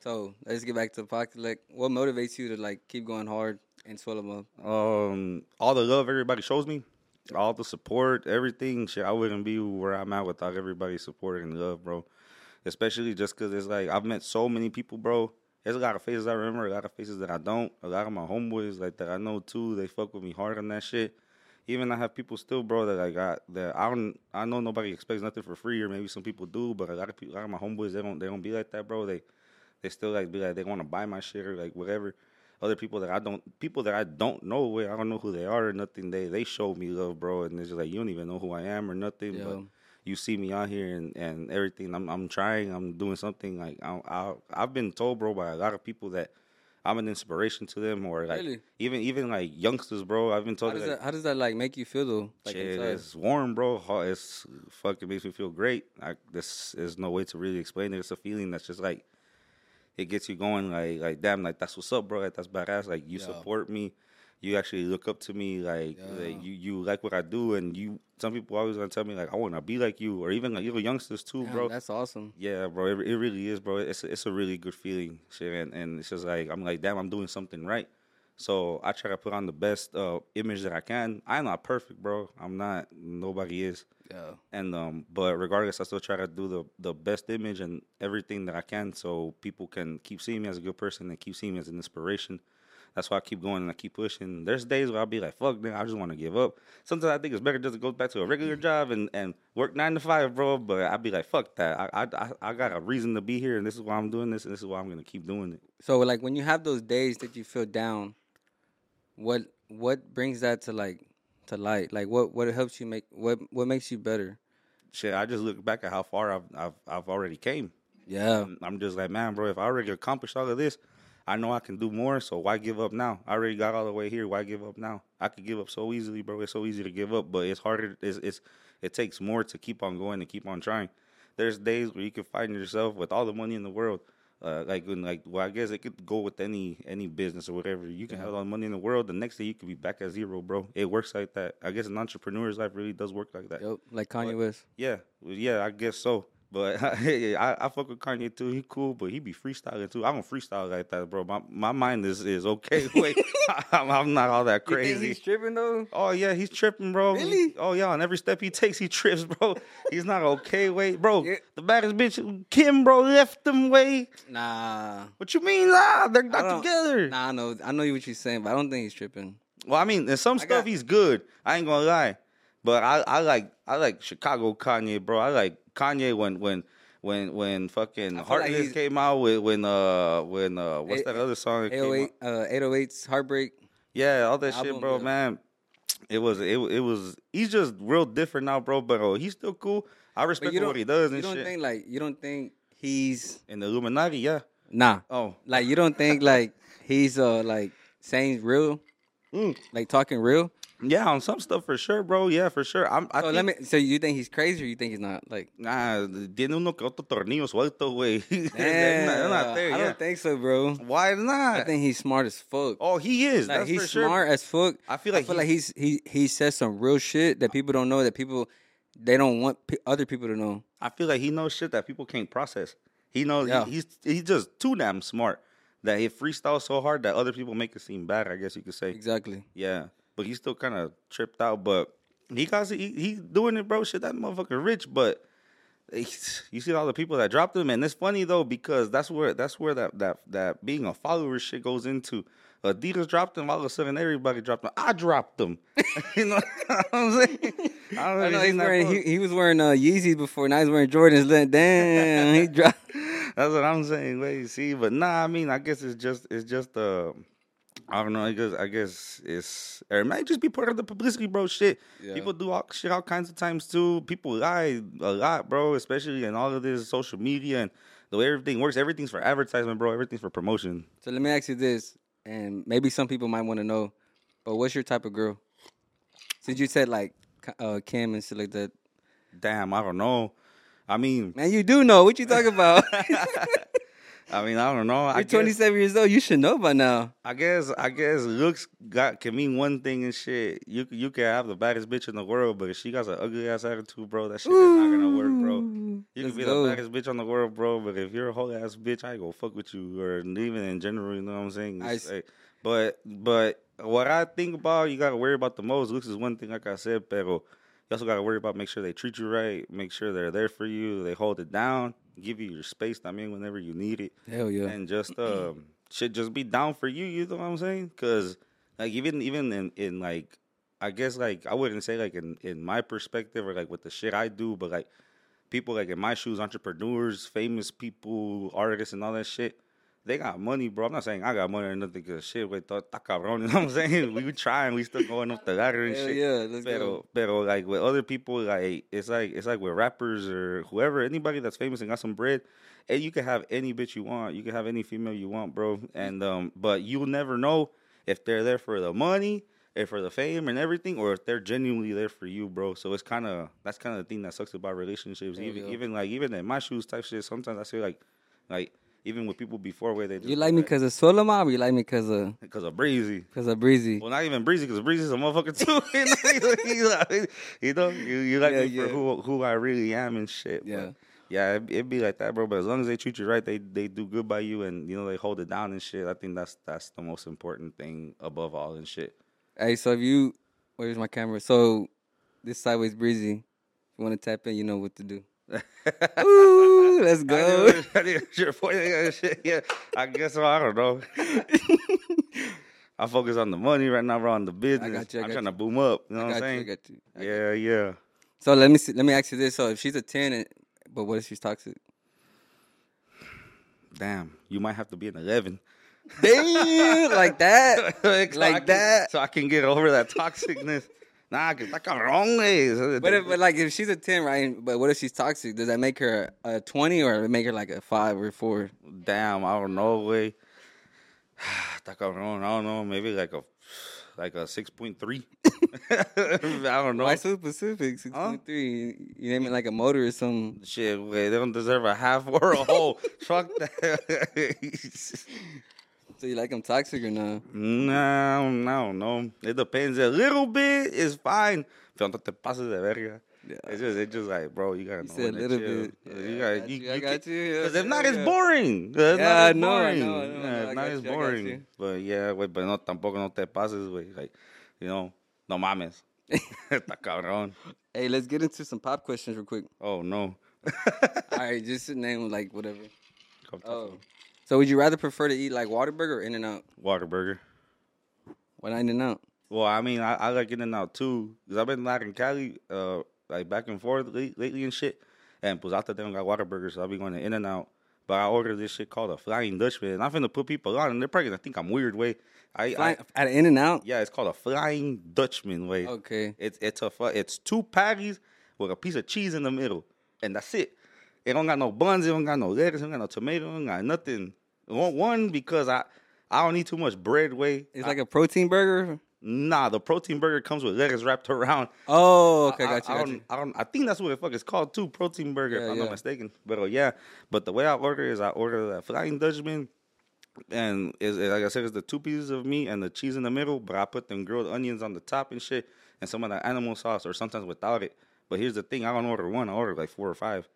So let's get back to the podcast. Like, what motivates you to like keep going hard and swell up? Um, all the love everybody shows me, all the support, everything. Shit, I wouldn't be where I'm at without everybody's support and love, bro. Especially just because it's like I've met so many people, bro. There's a lot of faces I remember, a lot of faces that I don't. A lot of my homeboys, like that I know too, they fuck with me hard on that shit. Even I have people still, bro, that I got that I don't. I know nobody expects nothing for free, or maybe some people do, but a lot of people, a lot of my homeboys, they don't, they don't be like that, bro. They, they still like be like they want to buy my shit or like whatever other people that I don't people that I don't know where I don't know who they are or nothing. They they show me love, bro, and it's just like you don't even know who I am or nothing. Yeah. But you see me out here and, and everything. I'm I'm trying. I'm doing something. Like I, I I've been told, bro, by a lot of people that I'm an inspiration to them, or like Really? even even like youngsters, bro. I've been How told does that. that How does that like make you feel though? Like Shit, inside? it's warm, bro. It's fucking makes me feel great. Like this is no way to really explain it. It's a feeling that's just like it gets you going. Like, like damn, like that's what's up, bro. Like that's badass. Like you Yeah. support me. You actually look up to me. Like, Yeah. like you, you like what I do, and you. Some people always gonna tell me like I want to be like you, or even like little youngsters too, bro. That's awesome. Yeah, bro, it, it really is, bro. It's a, it's a really good feeling, shit, and, and it's just like I'm like, damn, I'm doing something right. So I try to put on the best uh, image that I can. I'm not perfect, bro. I'm not. Nobody is. Yeah. And um, but regardless, I still try to do the the best image and everything that I can, so people can keep seeing me as a good person and keep seeing me as an inspiration. That's why I keep going and I keep pushing. There's days where I'll be like, "Fuck, man, I just want to give up." Sometimes I think it's better just to go back to a regular mm-hmm. job and, and work nine to five, bro. But I'll be like, "Fuck that! I, I I I got a reason to be here, and this is why I'm doing this, and this is why I'm gonna keep doing it." So like when you have those days that you feel down, what what brings that to like to light? Like what what helps you make what what makes you better? Shit, I just look back at how far I've I've, I've already came. Yeah. I'm just like, man, bro, if I already accomplished all of this, I know I can do more. So why give up now? I already got all the way here. Why give up now? I could give up so easily, bro. It's so easy to give up, but it's harder. It's, it's it takes more to keep on going and keep on trying. There's days where you can find yourself with all the money in the world. Uh, like when like well, I guess it could go with any any business or whatever. You can have all the money in the world. The next day you could be back at zero, bro. It works like that. I guess an entrepreneur's life really does work like that. Yep. Like Kanye West. Yeah, yeah, I guess so. But I, I fuck with Kanye too. He cool, but he be freestyling too. I don't freestyle like that, bro. My my mind is is okay. Wait, I'm, I'm not all that You think crazy. he's tripping though? Oh yeah, he's tripping, bro. Really? Oh yeah, on every step he takes, he trips, bro. He's not okay. Wait, bro. Yeah. The baddest bitch, Kim, bro, left him. Way. Nah. What you mean? Nah, they're not together. Nah, I know I know what you're saying, but I don't think he's tripping. Well, I mean, in some I stuff got- he's good. I ain't gonna lie, but I, I like I like Chicago Kanye, bro. I like Kanye when when when when fucking feel like Heartless came out with when uh when uh what's Eight- that other song? that came 808 out? uh 808's Heartbreak. Yeah, all that shit, bro, yeah. man. It was it it was he's just real different now, bro. But oh, he's still cool. I respect what he does you don't shit. think like you don't think he's In the Illuminati, yeah. nah. Oh, Like you don't think like he's uh like saying real? Mm. Like talking real? Yeah, on some stuff for sure, bro. Yeah, for sure. I'm. I So think, let me so you think he's crazy or you think he's not? Like Nah, tiene uno que otro tornillo suelto, güey. they're, not, not there I yet. don't think so, bro. Why not? I think he's smart as fuck. Oh, he is. like That's he's for sure. smart as fuck. I feel like I feel like he's he he says some real shit that people don't know that people they don't want p- other people to know. I feel like he knows shit that people can't process. He knows Yeah. he, he's he's just too damn smart that he freestyles so hard that other people make it seem bad. I guess you could say. Exactly. Yeah, but he's still kind of tripped out. But he got he, he's doing it, bro. Shit, that motherfucker rich, but. You see all the people that dropped him, and it's funny though because that's where that's where that that that being a follower shit goes into. Adidas dropped him, all of a sudden everybody dropped him. I dropped him. you know what I'm saying? I don't know. I know he's wearing, he, he was wearing uh, Yeezys before. Now he's wearing Jordans. Damn he dropped. That's what I'm saying. Wait, see, but nah, I mean, I guess it's just, it's just, uh, I don't know. I guess, I guess it's, or it might just be part of the publicity, bro. Shit, Yeah. people do all shit all kinds of times too. People lie a lot, bro. Especially in all of this social media and the way everything works. Everything's for advertisement, bro. Everything's for promotion. So let me ask you this, and maybe some people might want to know, but what's your type of girl? Since you said like uh, Kim and shit like that, Damn, I don't know. I mean, man, you do know what you talking about. I mean, I don't know. I You're guess, 27 years old. You should know by now. I guess, I guess looks got can mean one thing and shit. You you can have the baddest bitch in the world, but if she got an ugly ass attitude, bro, that shit is not gonna work, bro. You can be go. the baddest bitch on the world, bro, but if you're a whole ass bitch, I ain't gonna fuck with you, or even in general, you know what I'm saying? I like- but but what I think about, you gotta worry about the most. Looks is one thing, like I said, pero you also gotta worry about make sure they treat you right, make sure they're there for you, they hold it down, give you your space. I mean, whenever you need it Hell yeah. and just um should just be down for you. You know what I'm saying? Because like even even in in like I guess like I wouldn't say like in in my perspective or like with the shit I do, but like people like in my shoes, entrepreneurs, famous people, artists, and all that shit. They got money, bro. I'm not saying I got money or nothing, cause shit, we thought cabrón. You know what I'm saying? we were trying, we still going up the ladder and Hell shit. yeah. Let's Pero, go. pero like with other people, like it's like it's like with rappers or whoever, anybody that's famous and got some bread, and you can have any bitch you want, you can have any female you want, bro. And um, but you'll never know if they're there for the money, if for the fame and everything, or if they're genuinely there for you, bro. So it's kind of that's kind of the thing that sucks about relationships. Even even like even in my shoes type shit, sometimes I say like like even with people before where they just You like me because of Suelo Mob or you like me because of because of breezy. because of Breezy? Well, not even Breezy, because Breezy's a motherfucker too. you, know, you, know, you you, like Yeah, me for who who I really am and shit. Yeah. But yeah, it, it be like that, bro. But as long as they treat you right, they they do good by you, and you know they hold it down and shit. I think that's that's the most important thing above all and shit. Hey, so if you where's my camera? So this sideways Breezy. If you want to tap in, you know what to do. Ooh, let's I go. didn't- I didn't- your point, oh, yeah, I guess so. I don't know. I focus on the money right now, bro, on the business. got you, I I'm got trying you. to boom up. You know I what I'm I saying? you. I. Yeah, yeah. So let me see, let me ask you this: So if she's a ten, but what if she's toxic? Damn, you might have to be an 11. Damn, like that, So I like can- that. So I can get over that toxicness. Nah, que está cabrón, güey. But if, but like if she's a ten, right? But what if she's toxic? Does that make her a, a twenty or make her like a five or four? Damn, I don't know, güey. Está cabrón. I don't know. Maybe like a like a 6.3. I don't know. Why so specific? Six point three. You name it like a motor or something. Shit, güey, they don't deserve a half or a whole. Fuck that. So you like them toxic or not? no, no, no. It depends. A little bit is fine. Pero no te pases de verga. Yeah. It's just, it's just like, bro, you gotta You know said a little bit. You Yeah, I gotta, got you, you, I got you. Because if not, it's boring. Yeah, not, I know, I boring. know, Yeah, if not, it's you, boring. But yeah, güey, pero no, tampoco no te pases, güey. Like, you know, no mames. Está cabrón. Hey, let's get into some pop questions real quick. Oh, no. All right, just name like whatever. Oh. So would you rather prefer to eat like Whataburger or In and Out? Whataburger. Why not In and Out? Well, I mean, I, I like In and Out too. Because I've been like in Cali, uh, like back and forth late, lately and shit. And pues after them got Whataburger, so I'll be going to In and Out. But I ordered this shit called a Flying Dutchman. And I'm finna put people on, and they're probably gonna think I'm weird, way. I, Fly, I at In and Out. yeah, it's called a Flying Dutchman, way. Okay. It's it's a it's two patties with a piece of cheese in the middle, and that's it. It don't got no buns, it don't got no lettuce, it don't got no tomato, it don't got nothing. One, one because I I don't need too much bread. Way It's like a protein burger. nah, the protein burger comes with lettuce wrapped around. Oh, okay, I, got you, I, got don't, you. I don't. I think that's what the fuck it's called too. Protein burger, Yeah, if I'm yeah. not mistaken. But uh, yeah, but the way I order is I order the Flying Dutchman, and is like I said, it's the two pieces of meat and the cheese in the middle. But I put them grilled onions on the top and shit, and some of that animal sauce, or sometimes without it. But here's the thing: I don't order one. I order like four or five.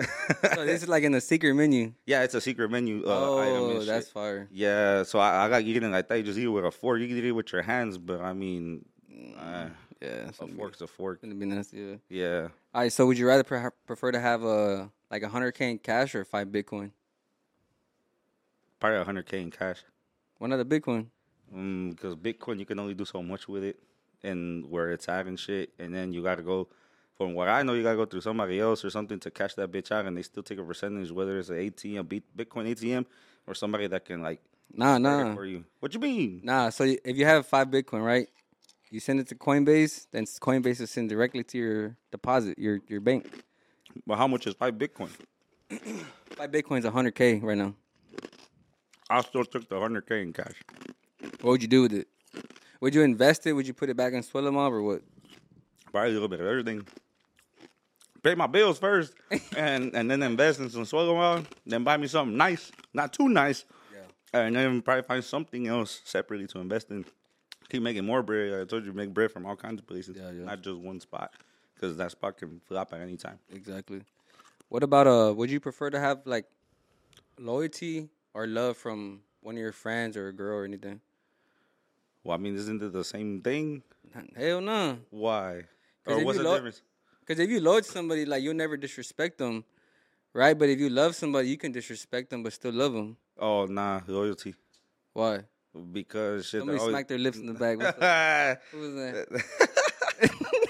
So this is like in the secret menu. yeah, it's a secret menu. Uh, oh, that's shit. fire. Yeah, so I, I got eating like that. You just eat it with a fork. You can eat it with your hands, but I mean, uh, Yeah, a be, fork's a fork. gonna be nasty. Yeah. Yeah. All right, so would you rather pre- prefer to have a like a hundred k in cash or five Bitcoin? Probably a 100K in cash. Why not the Bitcoin? Because Bitcoin, you can only do so much with it and where it's at and shit. And then you got to go, from what I know, you got to go through somebody else or something to cash that bitch out. And they still take a percentage, whether it's an ATM, Bit- Bitcoin ATM, or somebody that can, like, Nah, nah, for you. What you mean? nah. So if you have five Bitcoin, right? You send it to Coinbase, then Coinbase will send directly to your deposit, your your bank. But how much is five Bitcoin? Five Bitcoin's a hundred k right now. I still took the 100K in cash. What would you do with it? Would you invest it? Would you put it back in Suelo Mob or what? Probably a little bit of everything. Pay my bills first, and and then invest in some Suelo Mob. Then buy me something nice, not too nice. Yeah. And then probably find something else separately to invest in. Keep making more bread. I told you, make bread from all kinds of places, Yeah, yeah. not just one spot, because that spot can flop at any time. Exactly. What about uh? Would you prefer to have like loyalty or love from one of your friends or a girl or anything? Well, I mean, isn't it the same thing? Hell no. Why? Or what's the lo- difference? Because if you loyal to somebody, like you'll never disrespect them, right? But if you love somebody, you can disrespect them but still love them. Oh, nah, loyalty. Why? Because shit. Somebody always- smacked their lips in the back. Who was that?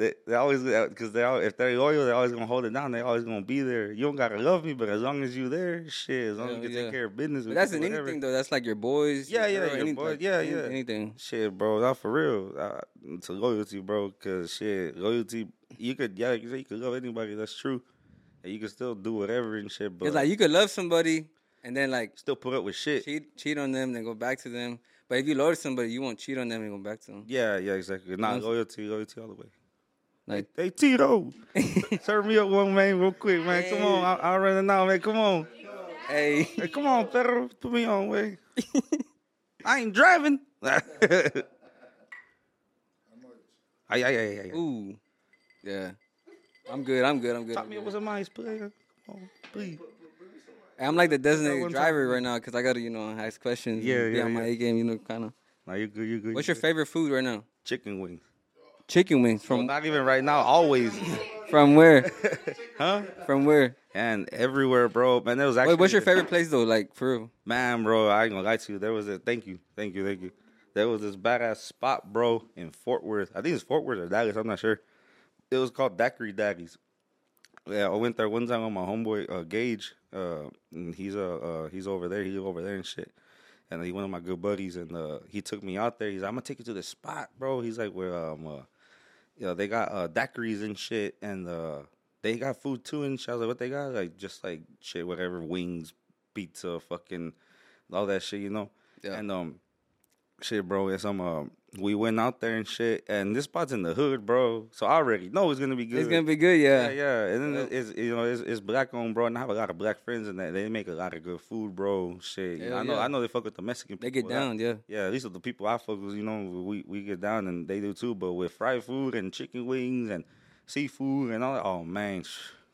They, they always because they al- if they're loyal, they're always gonna hold it down. They're always gonna be there. You don't gotta love me, but as long as you there, shit, as long as you can yeah. take care of business. But that's whatever. anything though. That's like your boys. Yeah, yeah, girl, your any- boy- like, yeah, yeah. Anything. Shit, bro, not for real. Uh, it's loyalty, bro. Cause shit, loyalty. You could, yeah, you could love anybody. That's true. And you can still do whatever and shit, but It's like you could love somebody and then like still put up with shit. cheat cheat on them, then go back to them. But if you love somebody, you won't cheat on them and go back to them. Yeah, yeah, exactly. Not loyalty, loyalty all the way. Like Hey Tito, serve me up one man real quick, man. Come on, I, I'll run it now, man. Come on. hey, Hey, come on, Pedro. Put me on, way. I ain't driving. ay, ay, ay, ay. ooh, yeah. I'm good. I'm good. I'm good. Top I'm, me good. up with some ice, player. Come on, please. I'm like the designated driver right now because I gotta, you know, ask questions. Yeah, and be yeah, my. A game. You know, kind of. Nah, you good, you good. What's you your favorite food right now? chicken wings? Chicken wings Well, from not even right now. Always, from where? huh? From where? And everywhere, bro. Man, that was actually. Wait, what's your favorite place though? Like for real? Man, bro, I ain't gonna lie to you. There was a thank you, thank you, thank you. There was this badass spot, bro, in Fort Worth. I think it's Fort Worth or Dallas. I'm not sure. It was called Daiquiri Daddies. Yeah, I went there one time with my homeboy uh, Gage. Uh, and he's uh, uh he's over there. He's over there and shit. And he one of my good buddies, and uh, he took me out there. He's like, I'm gonna take you to this spot, bro. He's like, where um, uh, you know, they got uh daiquiris and shit, and uh, they got food too. And shit. I was like, what they got? Like just like shit, whatever, wings, pizza, fucking all that shit, you know. Yeah. And um, shit, bro. It's some um, uh, we went out there and shit, and this spot's in the hood, bro. So I already know it's gonna be good. It's gonna be good, Yeah, yeah. yeah, and then it's you know it's, it's black owned, bro, and I have a lot of black friends, and they, they make a lot of good food, bro. Shit, Hell I know yeah. I know they fuck with the Mexican. They people get a lot. down, yeah. Yeah, at least with the people I fuck with, you know, we we get down and they do too. But with fried food and chicken wings and seafood and all that, oh man,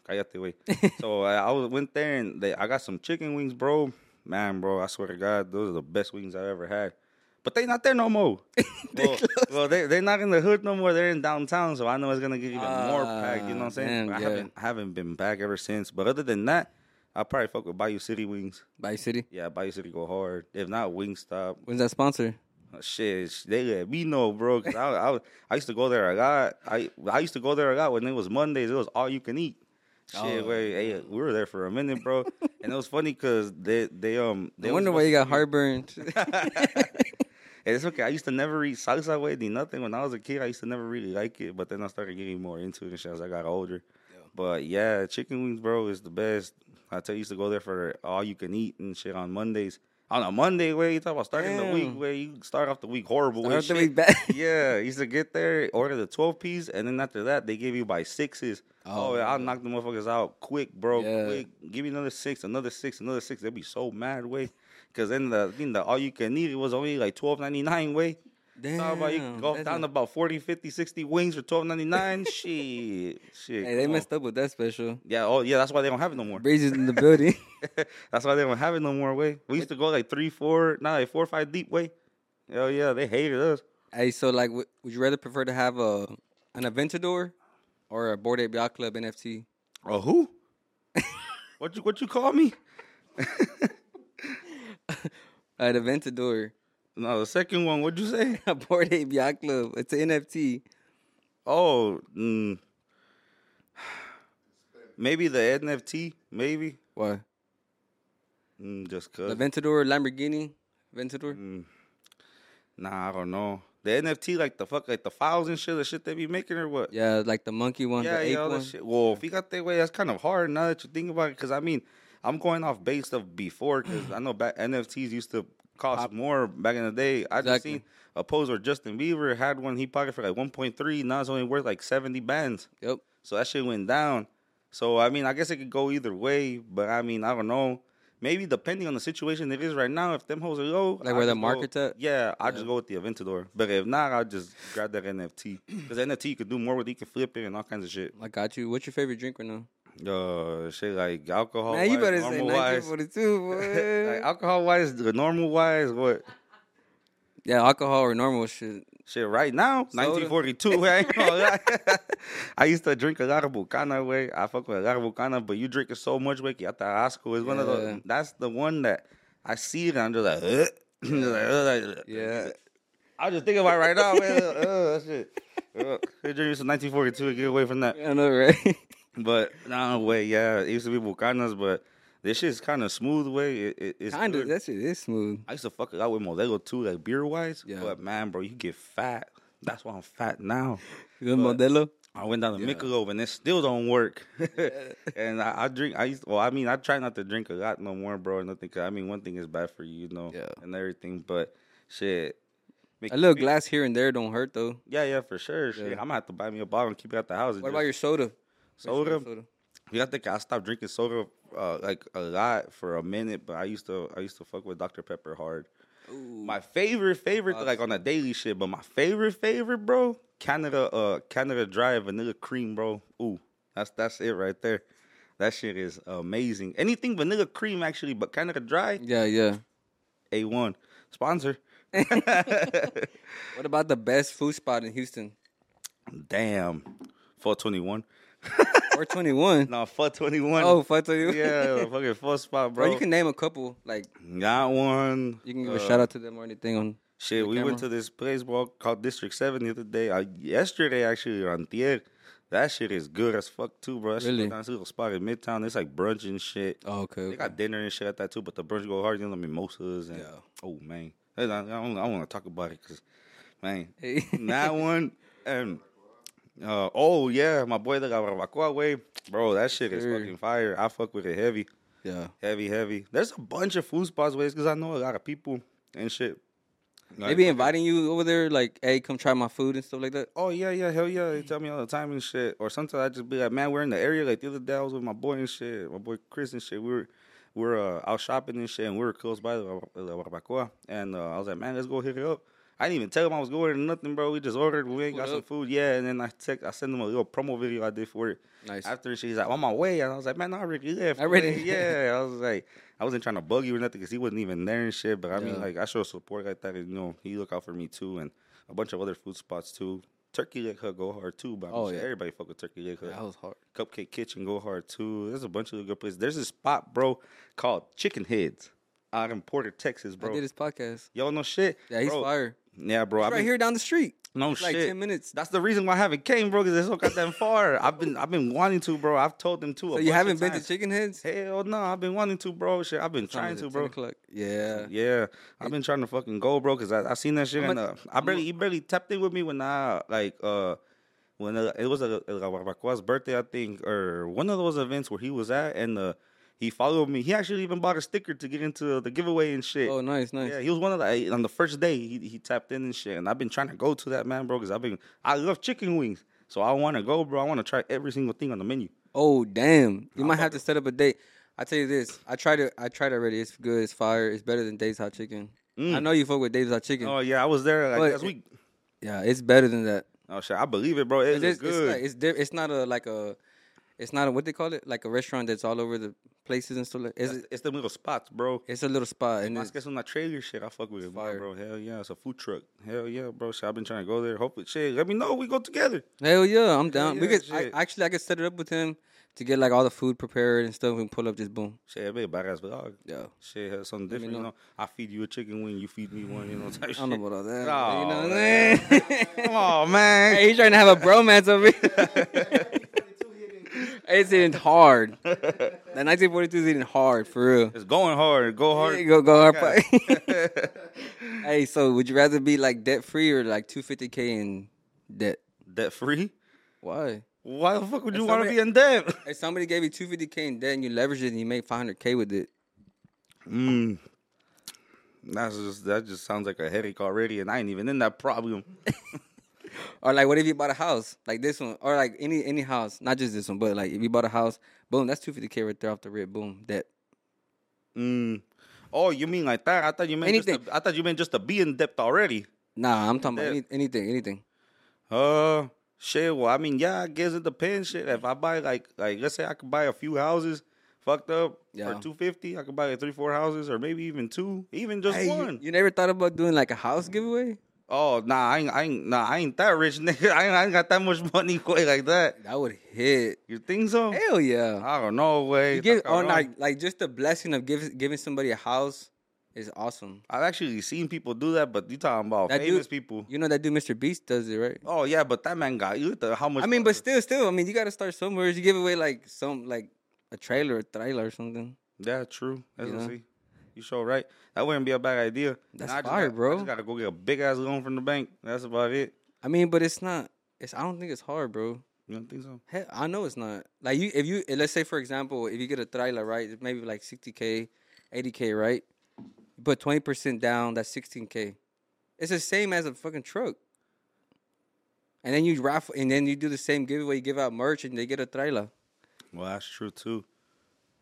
cállate, way. so I, I was went there and they, I got some chicken wings, bro. Man, bro, I swear to God, those are the best wings I've ever had. But they not there no more. well, well, they they're not in the hood no more. They're in downtown, so I know it's gonna get even more packed. You know what I'm saying? But I yeah. haven't I haven't been back ever since. But other than that, I probably fuck with Bayou City wings. Bay City. Yeah, Bayou City go hard. If not, Wingstop. When's that sponsor? Uh, Shit, they let me know, bro. Cause I, I, I used to go there a lot. I, I used to go there a lot when it was Mondays. It was all you can eat. Shit, Oh, wait, hey, we were there for a minute, bro, and it was funny because they, they, um, they I wonder why you got supposed to heartburn. And it's okay. I used to never eat salsa way, ni nothing. When I was a kid, I used to never really like it, but then I started getting more into it and shit as I got older. But yeah, chicken wings, bro, is the best. I tell you, used to go there for all you can eat and shit on Mondays. On a Monday, way you talk about starting the week, Damn. where you start off the week horrible. Start the week bad. yeah, used to get there, order the twelve piece, and then after that, they give you by sixes. Oh, Oh, yeah, I'll knock the motherfuckers out quick, bro. Yeah. Quick, give me another six, another six, another six. They'd be so mad, way. Because then the, I think the all you can eat it was only like twelve ninety nine, way. Damn. Talk about you go down a- about 40, 50, 60 wings for twelve ninety nine. shit, shit. Hey, they messed up with that special. Yeah, oh yeah, that's why they don't have it no more. Breezy's in the building. that's why they don't have it no more. Way we used to go like three, four, nah, like four or five deep. Way, hell yeah, they hated us. hey, so like, w- would you rather prefer to have a an Aventador or a Bored Ape Yacht Club NFT? Oh who? what you what you call me? An Aventador, No, the second one. What'd you say? a Bored Ape Yacht Club. It's an NFT. Oh, mm, maybe the NFT. Maybe why? mm, just cause The cause. Aventador, Lamborghini, Aventador. Mm. Nah, I don't know. The NFT, like the fuck, like the files and shit, the shit they be making or what? Yeah, like the monkey one, yeah, the ape yeah, all one. shit. Well, if you got that way, that's kind of hard now that you think about it. Because I mean, I'm going off based of before because I know back NFTs used to cost more back in the day. I just Exactly. seen a post where Justin Bieber had one he pocketed for like 1.3. Now it's only worth like 70 bands. Yep. So that shit went down. So I mean, I guess it could go either way, but I mean, I don't know. Maybe depending on the situation it is right now, if them hoes are low, Like where the just market's at? Yeah, I'll just go with the Aventador. But if not, I'll just grab that NFT because NFT you could do more with. it. You can flip it and all kinds of shit. I got you. What's your favorite drink right now? Uh, shit like alcohol. Man, you better say normal wise. 1942, boy. like alcohol wise, the normal wise, what? yeah, alcohol or normal shit. Shit, right now, Soda. 1942. I ain't gonna lie. I used to drink a lot of Bucana, way. I fuck with a lot of Bucana, but you drink it so much, way. que Hasta asco is one of Yeah. the. That's the one that I see it and I'm just like, "Ugh." Like, Yeah. I just think about it right now, man. Uh, that shit. Uh, drink some 1942 to get away from that. I know, right? But no way, yeah. It used to be Bucanas, but this shit's kind of smooth way. It, it, it's kind of. That shit is smooth. I used to fuck it out with Modelo too, like beer wise. Yeah. But man, bro, you get fat. That's why I'm fat now. You know Modelo? I went down to Michelob and it still don't work. and I, I drink. I used. Well, I mean, I try not to drink a lot no more, bro. Nothing. I mean, one thing is bad for you, you know, Yeah. and everything. But shit, make A little glass here and there don't hurt though. Yeah, yeah, for sure. Shit, I'm gonna have to buy me a bottle and keep it at the house. What about your soda? Soda? You got to think I stopped drinking soda uh, like a lot for a minute, but I used to I used to fuck with Dr Pepper hard. Ooh. My favorite favorite like on a daily shit, but my favorite favorite bro, Canada uh Canada Dry vanilla cream, bro. Ooh, that's that's it right there. That shit is amazing. Anything vanilla cream actually, but Canada Dry, Yeah, yeah. a one sponsor. What about the best food spot in Houston? Damn. 421. 421. No, 421. Oh, 421. yeah, fucking fourth spot, bro. Bro, you can name a couple. Like Got one. you can give Uh, a shout out to them or anything on. Shit, we went to this place, bro, called District 7 the other day. Uh, yesterday, actually, on Tier. That shit is good as fuck, too, bro. That shit Really? to a little spot in Midtown. It's like brunch and shit. Oh, okay. They okay. got dinner and shit at that, too, but the brunch go hard. You know, the mimosas. And, Yeah. Oh, man. I, I, don't- I want to talk about it because, man, Hey. that one. And, uh, oh, yeah, my boy, the Barbacoa way. Bro, that shit is Sure. fucking fire. I fuck with it heavy. yeah. Heavy, heavy. There's a bunch of food spots ways because I know a lot of people and shit. They Like, be inviting you over there, like, hey, come try my food and stuff like that. Oh yeah, yeah, hell yeah. They tell me all the time and shit. Or sometimes I just be like, man, we're in the area. Like the other day, I was with my boy and shit, my boy Chris and shit. We were we were uh, out shopping and shit, and we were close by the the Barbacoa. And uh, I was like, man, let's go hit it up. I didn't even tell him I was going or nothing, bro. We just ordered. We ain't got some food, yeah. And then I text, I sent him a little promo video I did for it. Nice. After she's like, oh, on my way, and I was like, man, I already left. I already- man." yeah. I was like, I wasn't trying to bug you or nothing because he wasn't even there and shit. But I mean, Yeah. like, I show support like that, and you know, he look out for me too, and a bunch of other food spots too. Turkey Leg Hut go hard too, but Oh, yeah. everybody fuck with Turkey Leg Hut. that was hard. Cupcake Kitchen go hard too. There's a bunch of good places. There's a spot, bro, called Chicken Heads out in Porter, Texas, bro. I did his podcast. Y'all know shit. Yeah, he's bro, fire. Yeah, bro. He's I've right been- here down the street. No It's shit. like 10 minutes. That's the reason why I haven't came, bro, because it's so goddamn far. I've been I've been wanting to, bro. I've told them to. a So you haven't been to. Chicken Heads? Hell no, I've been wanting to, bro. Shit, I've been trying to, bro. Yeah. Yeah, I've been trying to fucking go, bro, because I, I seen that shit and a- uh, I barely, he barely tapped in with me when I like uh when uh, it was a, a Barbacoa's birthday, I think, or one of those events where he was at, and uh, he followed me. He actually even bought a sticker to get into the giveaway and shit. Oh, nice, nice. Yeah, he was one of the on the first day he he tapped in and shit, and I've been trying to go to that man, bro, because I've been I love chicken wings, so I want to go, bro. I want to try every single thing on the menu. Oh damn! You might have to set up a date. I tell you this, I tried it. I tried it already. It's good. It's fire. It's better than Dave's Hot Chicken. Mm. I know you fuck with Dave's Hot Chicken. Oh yeah, I was there like last week. Yeah, it's better than that. Oh shit, I believe it, bro. It's, It's, it's, good. like, it's, it's not a like a, it's not a what they call it like a restaurant that's all over the places and stuff. Like, it's, it's, it's the little spots, bro. it's a little spot and it's, que es una trailer shit. I fuck with it, fire. bro. Hell yeah, it's a food truck. Hell yeah, bro. Shit, I've been trying to go there. Hopefully, shit. Let me know. We go together. hell yeah, I'm down. we yeah, could I, actually I could set it up with him to get like all the food prepared and stuff and pull up just boom. Shit, be a badass vlog. Yeah. Shit, has something different. You know. know, I feed you a chicken wing, you feed me one. You know, type I shit. don't know about all that. Oh, you know what I'm saying? Come on, man. Hey, he's trying to have a bromance over here. it's hitting hard. The 1942 is hitting hard for real. It's going hard. Go hard. You go, go hard. Yeah. hey, so would you rather be like debt free or like 250k in debt? Debt free. Why? Why the fuck would you want to be in debt? If somebody gave you 250k in debt and you leverage it and you make 500k with it, Mm. That's just that just sounds like a headache already, and I ain't even in that problem. Or like what if you bought a house like this one, or like any any house, not just this one, but like if you bought a house, boom, that's 250k right there off the rip, boom, debt. Mm. Oh, you mean like that? I thought you meant Anything. to, I thought you meant just to be in debt already. Nah, I'm talking about any, anything, anything. Uh, shit. Well, I mean, yeah, I guess it depends. Shit, if I buy like like let's say I could buy a few houses, fucked up Yeah. for two fifty, I could buy like three, four houses, or maybe even two, even just Hey, you, one. you never thought about doing like a house giveaway? Oh, nah, I ain't, I ain't, nah, I ain't that rich, nigga. I ain't, I ain't got that much money quite like that. That would hit. You think so? Hell yeah. I don't know, way. You give, or like, oh, like just the blessing of giving giving somebody a house is awesome. I've actually seen people do that, but you talking about That famous dude- people. You know that dude, Mr. Beast, does it right. Oh yeah, but that man got you. at How much? I mean, but still, still, I mean, you got to start somewhere. You give away like some like a trailer, a trailer or something. yeah, true. That's You know? You sure right. That wouldn't be a bad idea. That's I fire, got- I bro. just gotta go get a big ass loan from the bank. That's about it. I mean, but it's not. It's I don't think it's hard, bro. You don't think so? Hell, I know it's not. Like you, if you let's say for example, if you get a trailer, right, it's maybe like sixty k, eighty k, right? You put twenty percent down, that's sixteen k. It's the same as a fucking truck. And then you raffle, and then you do the same giveaway. You give out merch, and they get a trailer. Well, that's true too.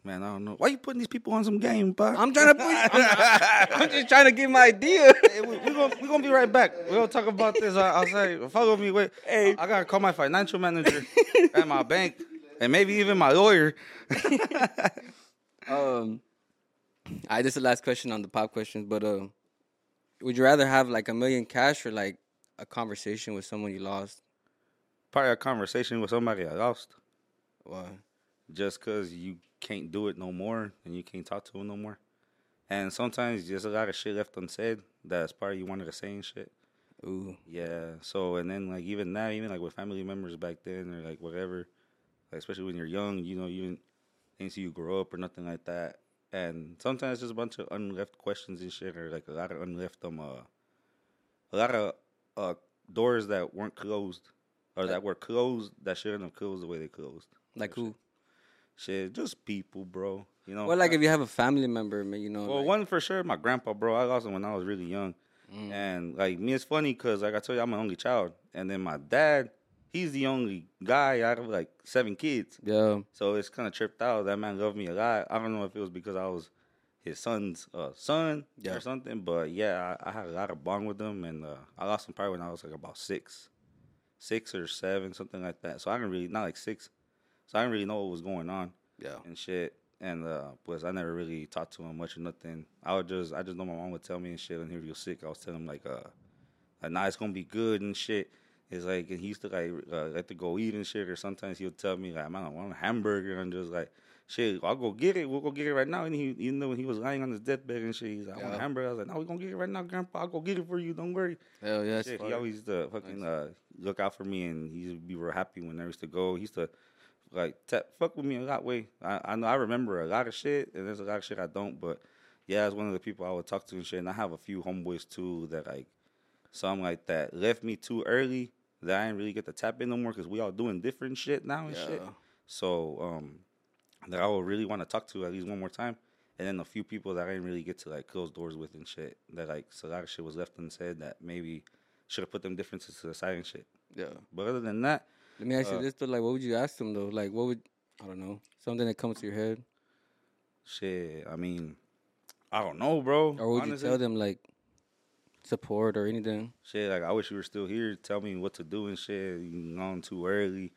Man, I don't know. Why you putting these people on some game, but I'm trying to put. I'm, I'm just trying to give my idea. Hey, we, we're gonna we gonna be right back. We're gonna talk about this uh, outside. Follow me. Wait, Hey. I, I gotta call my financial manager at my bank, and maybe even my lawyer. Um, I this is the last question on the pop questions, but um, would you rather have like a million cash or like a conversation with someone you lost? probably a conversation with somebody I lost. Why? just because you can't do it no more and you can't talk to him no more. And sometimes there's a lot of shit left unsaid that's part of you wanted to say and shit. Ooh. Yeah. So and then like even now, even like with family members back then or like whatever, like especially when you're young, you know, you didn't see you grow up or nothing like that. And sometimes there's a bunch of unleft questions and shit, or like a lot of unleft um uh, a lot of uh doors that weren't closed or that were closed that shouldn't have closed the way they closed. Like who? Shit, just people, bro. You know. Well, like if you have a family member, you know. Well, like- one for sure, my grandpa, bro. I lost him when I was really young, Mm. and like me, it's funny because like I told you, I'm an only child, and then my dad, he's the only guy out of like seven kids. Yeah. So it's kind of tripped out. That man loved me a lot. I don't know if it was because I was his son's uh, son Yeah. or something, but yeah, I, I had a lot of bond with him, and uh, I lost him probably when I was like about six, six or seven, something like that. So I didn't really not like six, so I didn't really know what was going on Yeah. and shit. And uh, plus, I never really talked to him much or nothing. I would just, I just know my mom would tell me and shit. And he was sick. I was telling him like, uh, like, nah, it's gonna be good and shit. It's like, and he used to like, uh, like to go eat and shit. Or sometimes he would tell me like, man, I want a hamburger, and just like, shit, I'll go get it. We'll go get it right now. And he, even though he was lying on his deathbed and shit, he's like, I want a hamburger. I was like, no, we're gonna get it right now, Grandpa. I'll go get it for you. Don't worry. Hell yeah. Shit, he always used to fucking uh, look out for me, and he used to be real happy when I used to go. He used to like ta fuck with me a lot. Way I, I know I remember a lot of shit, and there's a lot of shit I don't. But yeah, it's one of the people I would talk to and shit. And I have a few homeboys too that like some like that left me too early that I didn't really get to tap in no more because we all doing different shit now and shit. So um, that I would really want to talk to at least one more time. And then a few people that I didn't really get to like close doors with and shit. That like so a lot of shit was left unsaid that maybe should have put them differences to the side and shit. Yeah. But other than that, Let me ask you Uh, this though. Like, what would you ask them though? Like, what would I don't know something that comes to your head, shit. I mean, I don't know, bro. or would Honestly, you tell them like support or anything? Shit, like I wish you were still here. Tell me what to do and shit. You gone too early.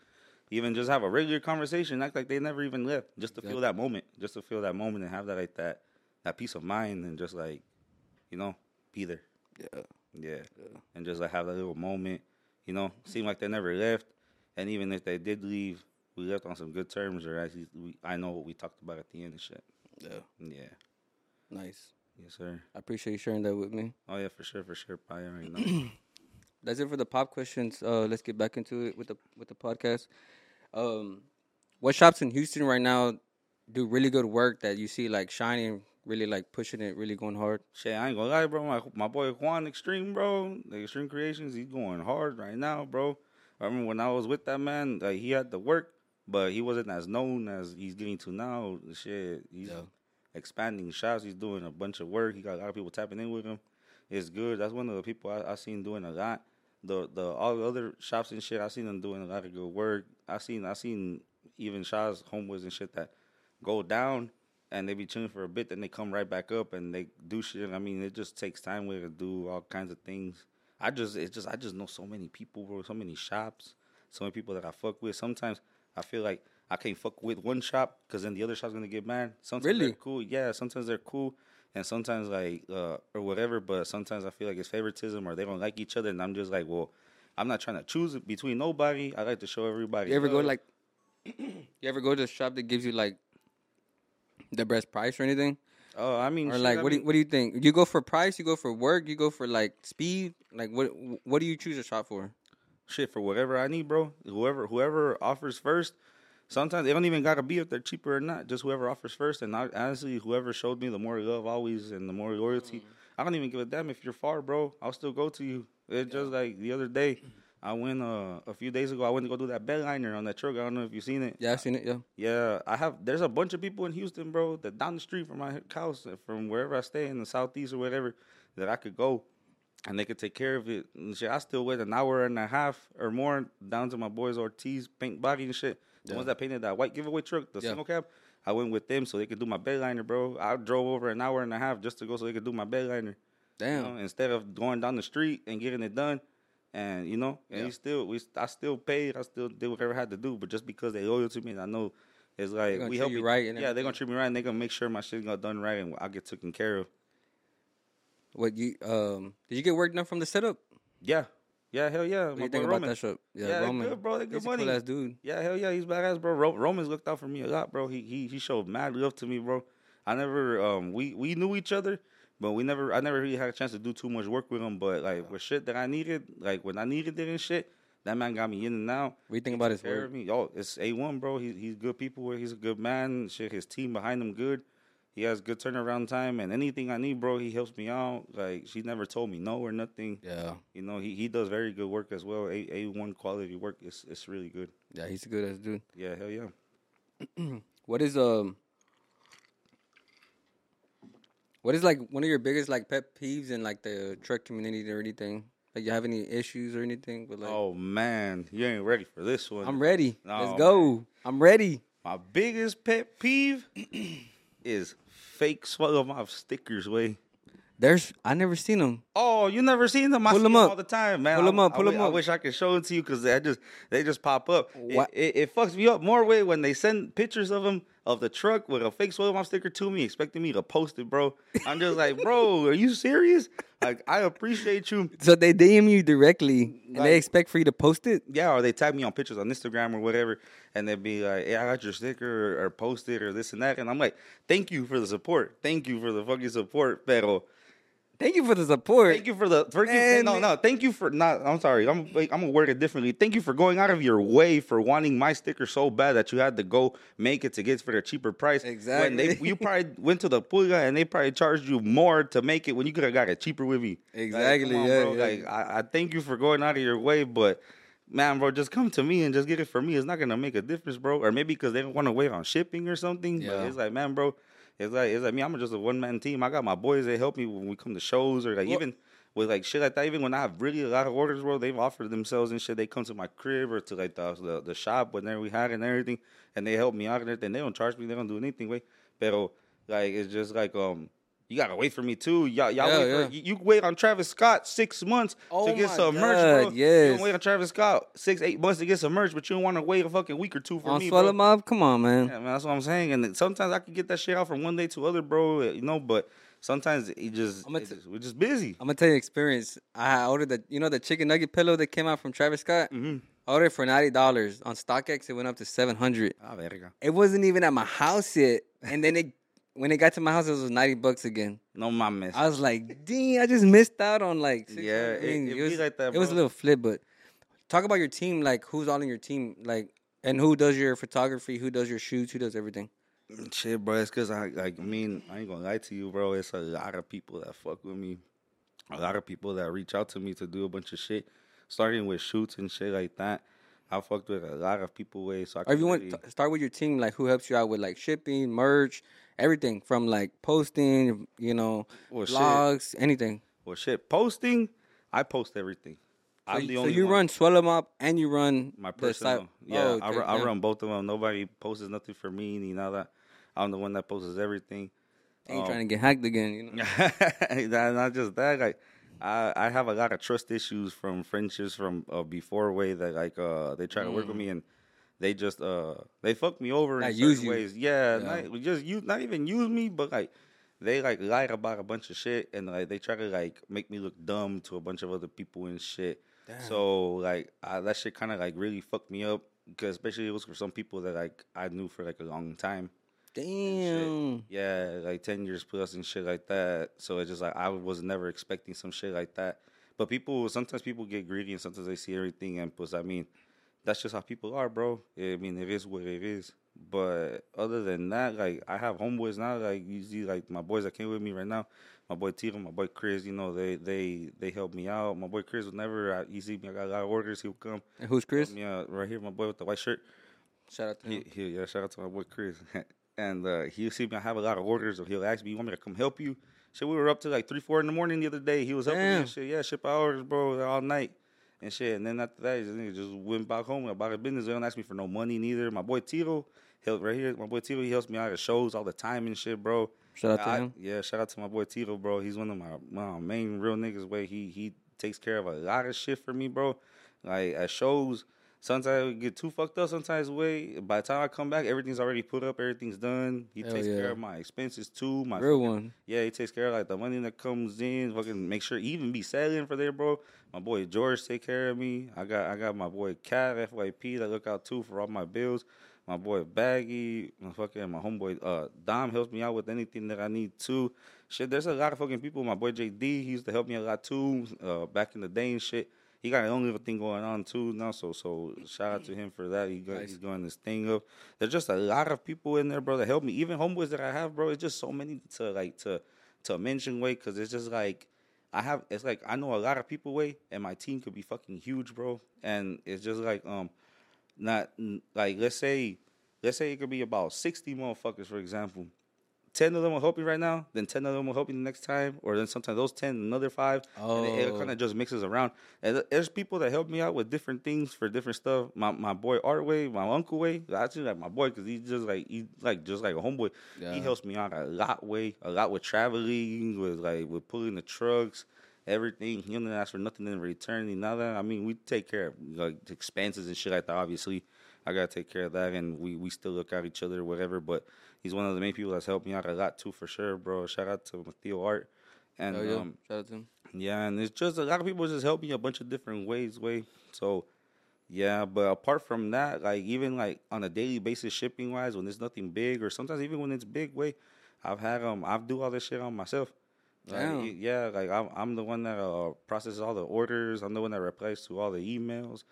Even just have a regular conversation. Act like they never even left. Just to feel that moment. Just to feel that moment and have that like that that peace of mind and just like, you know, be there. Yeah. Yeah. And just like have that little moment. You know, seem like they never left. And even if they did leave, we left on some good terms or at least we I know what we talked about at the end and shit. Yeah. Yeah. Nice. Yes, sir. I appreciate you sharing that with me. Oh yeah, for sure, for sure. I already know. That's it for the pop questions. Uh, let's get back into it with the with the podcast. Um, what shops in Houston right now do really good work that you see like shining, really like pushing it, really going hard? Shit, I ain't gonna lie, bro. My, my boy Juan Extreme, bro, the Extreme Creations, he's going hard right now, bro. I remember when I was with that man, like he had to work, but he wasn't as known as he's getting to now. Shit, he's Yeah. expanding shops. He's doing a bunch of work. He got a lot of people tapping in with him. It's good. That's one of the people I, I seen doing a lot. The the all the other shops and shit, I seen them doing a lot of good work. I seen I seen even shops, homeboys and shit that go down and they be chilling for a bit, then they come right back up and they do shit. I mean, it just takes time with to do all kinds of things. I just it's just I just know so many people, bro, so many shops, so many people that I fuck with. Sometimes I feel like I can't fuck with one shop because then the other shop's gonna get mad. Sometimes Really? they're cool, yeah. Sometimes they're cool, and sometimes like uh, or whatever. But sometimes I feel like it's favoritism or they don't like each other, and I'm just like, well, I'm not trying to choose between nobody. I like to show everybody. You ever go like, you ever go to a shop that gives you like the best price or anything? Oh, I mean, Or like, what do you, what do you think? You go for price? You go for work? You go for like speed? Like, what what do you choose a shop for? shit for whatever I need, bro. Whoever whoever offers first. Sometimes they don't even gotta be if they're cheaper or not. Just whoever offers first. And I, honestly, whoever showed me the more love always and the more loyalty. Mm. I don't even give a damn if you're far, bro. I'll still go to you. It's just like the other day. I went uh, a few days ago. I went to go do that bed liner on that truck. I don't know if you've seen it. Yeah, I've seen it. Yeah, Yeah, I have. There's a bunch of people in Houston, bro, that down the street from my house, uh, from wherever I stay in the southeast or whatever, that I could go, and they could take care of it. And shit, I still wait an hour and a half or more down to my boys Ortiz paint body and shit. The ones that painted that white giveaway truck, the Yeah. single cab. I went with them so they could do my bed liner, bro. I drove over an hour and a half just to go so they could do my bed liner. You damn. know, instead of going down the street and getting it done. And you know, and Yeah. we still we I still paid, I still did whatever I had to do, but just because they loyal to me, and I know it's like we help you right and yeah, they're gonna treat me right, and they're gonna make sure my shit got done right, and I get taken care of. What you um? Did you get work done from the setup? Yeah, Yeah, hell yeah. What my you think about that show? Yeah, they're Roman. good, bro. They good He's money. cool ass dude. Yeah, hell yeah, he's badass, bro. Ro- Roman's looked out for me a lot, bro. He he he showed mad love to me, bro. I never um we we knew each other, but we never I never really had a chance to do too much work with him. But like with shit that I needed, like when I needed it and shit, that man got me in and out. What do you think about his work? me. Oh, it's a one, bro. He, he's good people. He's a good man. Shit, his team behind him good. He has good turnaround time, and anything I need, bro, he helps me out. Like she never told me no or nothing. Yeah, You know, he, he does very good work as well. A a one quality work. It's it's really good. yeah, he's a good ass dude. Yeah, hell yeah. What is um? What is like one of your biggest like pet peeves in like the truck community or anything? Like you have any issues or anything? But like, oh man, you ain't ready for this one. I'm ready. Oh, Let's go. I'm ready. My biggest pet peeve is fake Suelo Mob stickers. Way. There's I never seen them. Oh, you never seen them? I Pull see 'em them up. all the time, man. Pull I- 'em up, I pull 'em I up. wish I could show it to you because they just they just pop up. It, it, it fucks me up more way when they send pictures of them of the truck with a fake Suelo Mob sticker to me, expecting me to post it, bro. I'm just like, bro, are you serious? Like, I appreciate you. So they DM you directly and Like- they expect for you to post it. Yeah, or they tag me on pictures on Instagram or whatever, and they'd be like, "Yeah, I got your sticker or, or post it or this and that," and I'm like, "Thank you for the support. Thank you for the fucking support, pero Thank you for the support. thank you for the thank you, no no thank you for not. I'm sorry. I'm like, I'm gonna word it differently. Thank you for going out of your way for wanting my sticker so bad that you had to go make it to get it for a cheaper price. Exactly. When they you probably went to the pulga and they probably charged you more to make it when you could have got it cheaper with me. Exactly, come on, yeah, bro. yeah. Like I, I thank you for going out of your way, but man, bro, just come to me and just get it for me. It's not gonna make a difference, bro. Or maybe because they don't want to wait on shipping or something. Yeah. But it's like, man, bro, it's like it's like me. I'm just a one man team. I got my boys. that help me when we come to shows or like Well- even with like shit like that. Even when I have really a lot of orders, bro, they've offered themselves and shit. They come to my crib or to like the the, the shop whenever we had and everything, and they help me out and everything. They don't charge me. They don't do anything, way. Pero like it's just like um. You gotta wait for me too. Y'all, y'all Yeah, wait yeah. For, you, you wait on Travis Scott six months Oh to get some merch, God, bro. You yes. don't wait on Travis Scott six, eight months to get some merch, but you don't want to wait a fucking week or two for On me, bro. Mob, come on, man. Yeah, man, that's what I'm saying. And sometimes I can get that shit out from one day to other, bro. You know, but sometimes it just, I'ma it just we're just busy. I'm gonna tell you experience. I ordered the you know the chicken nugget pillow that came out from Travis Scott. Mhm. I ordered it for ninety dollars on StockX. It went up to seven hundred. Ah, verga. It wasn't even at my house yet, and then it when it got to my house, it was ninety bucks again. No mames. I was like, "Dang, I just missed out on like." 600." Yeah, it- it be was like that, It was a little flip, but talk about your team. Like, who's all in your team? Like, and who does your photography? Who does your shoots? Who does everything? Shit, bro. It's cause I like. I mean, I ain't gonna lie to you, bro. It's a lot of people that fuck with me. A lot of people that reach out to me to do a bunch of shit, starting with shoots and shit like that. I fucked with a lot of people with. So I Or if you want, start with your team. Like, who helps you out with like shipping, merch, everything from like posting, you know, Well, shit. vlogs, anything. well, shit. Posting, I post everything. So, I'm you- the so only you one. run Suelo Mob and you run My personal. Yeah, Oh, I, okay, run, I yeah. run both of them. Nobody posts nothing for me, ni that I'm the one that posts everything. Ain't Um, trying to get hacked again, you know. not, just that, like I, I have a lot of trust issues from friendships from uh, before way that like uh they try to work with me and they just uh they fucked me over in use you. ways. Yeah, Yeah. Not, just you not even use me, but like they like lied about a bunch of shit and like they try to like make me look dumb to a bunch of other people and shit. So like I, that shit kind of like really fucked me up because especially it was for some people that like I knew for like a long time. Damn. Yeah, like ten years plus and shit like that. So it's just like I was never expecting some shit like that. But people sometimes people get greedy and sometimes they see everything and plus I mean, that's just how people are, bro. I mean it is what it is. But other than that, like I have homeboys now, like you see like my boys that came with me right now, my boy Tito, my boy Chris, you know, they they they help me out. My boy Chris would never uh, he see me, I got a lot of orders, he'll come. And who's Chris? Yeah, right here, my boy with the white shirt. Shout out to He, him. he, yeah, shout out to my boy Chris. and uh, he'll see me. I have a lot of orders, or he'll ask me, "You want me to come help you?" Shit, we were up to like three, four in the morning the other day. He was helping me. Damn. And shit, yeah, ship orders, bro, all night and shit. And then after that, he just, nigga just went back home about his business. They don't ask me for no money neither. My boy Tito help right here. My boy Tito, he helps me out at shows all the time and shit, bro. Shout out to I- him. Yeah, shout out to my boy Tito, bro. He's one of my, my main real niggas. Way he he takes care of a lot of shit for me, bro. Like at shows, Sometimes I get too fucked up. Sometimes way. By the time I come back, everything's already put up. Everything's done. He Hell takes care of my expenses too. My Real fucking- one. Yeah, he takes care of like the money that comes in. Fucking make sure even be selling for there, bro. My boy George take care of me. I got I got my boy Cat FYP that look out too for all my bills. My boy Baggy, my fucking my homeboy uh Dom helps me out with anything that I need too. Shit, there's a lot of fucking people. My boy JD, he used to help me a lot too. Uh, back in the day and shit. He got his own little thing going on too now. So so shout out to him for that. He got, Nice. he's going this thing up. There's just a lot of people in there, bro, that help me. Even homeboys that I have, bro. It's just so many to like to to mention way because it's just like I have. It's like I know a lot of people way, and my team could be fucking huge, bro. And it's just like um, not like let's say let's say it could be about sixty motherfuckers, for example. Ten of them will help you right now, then ten of them will help you the next time, or then sometimes those ten, another five, and it, it Oh. kind of just mixes around. And there's people that help me out with different things for different stuff. My my boy Artway, my uncle Way, actually like my boy because he's just like he like just like a homeboy. Yeah. He helps me out a lot way, a lot with traveling, with like with pulling the trucks, everything. He don't ask for nothing in return. None of that. I mean, we take care of like expenses and shit like that. Obviously, I gotta take care of that, and we we still look out each other, whatever. But he's one of the main people that's helped me out a lot too, for sure, bro. Shout out to Theo Art. And Oh yeah. um, Shout out to him. yeah, and it's just a lot of people just help me a bunch of different ways, way. So, yeah, but apart from that, like even like on a daily basis, shipping wise, when there's nothing big, or sometimes even when it's big, way, I've had um, I've do all this shit on myself. Like, Damn. yeah, like I'm I'm the one that uh, processes all the orders. I'm the one that replies to all the emails.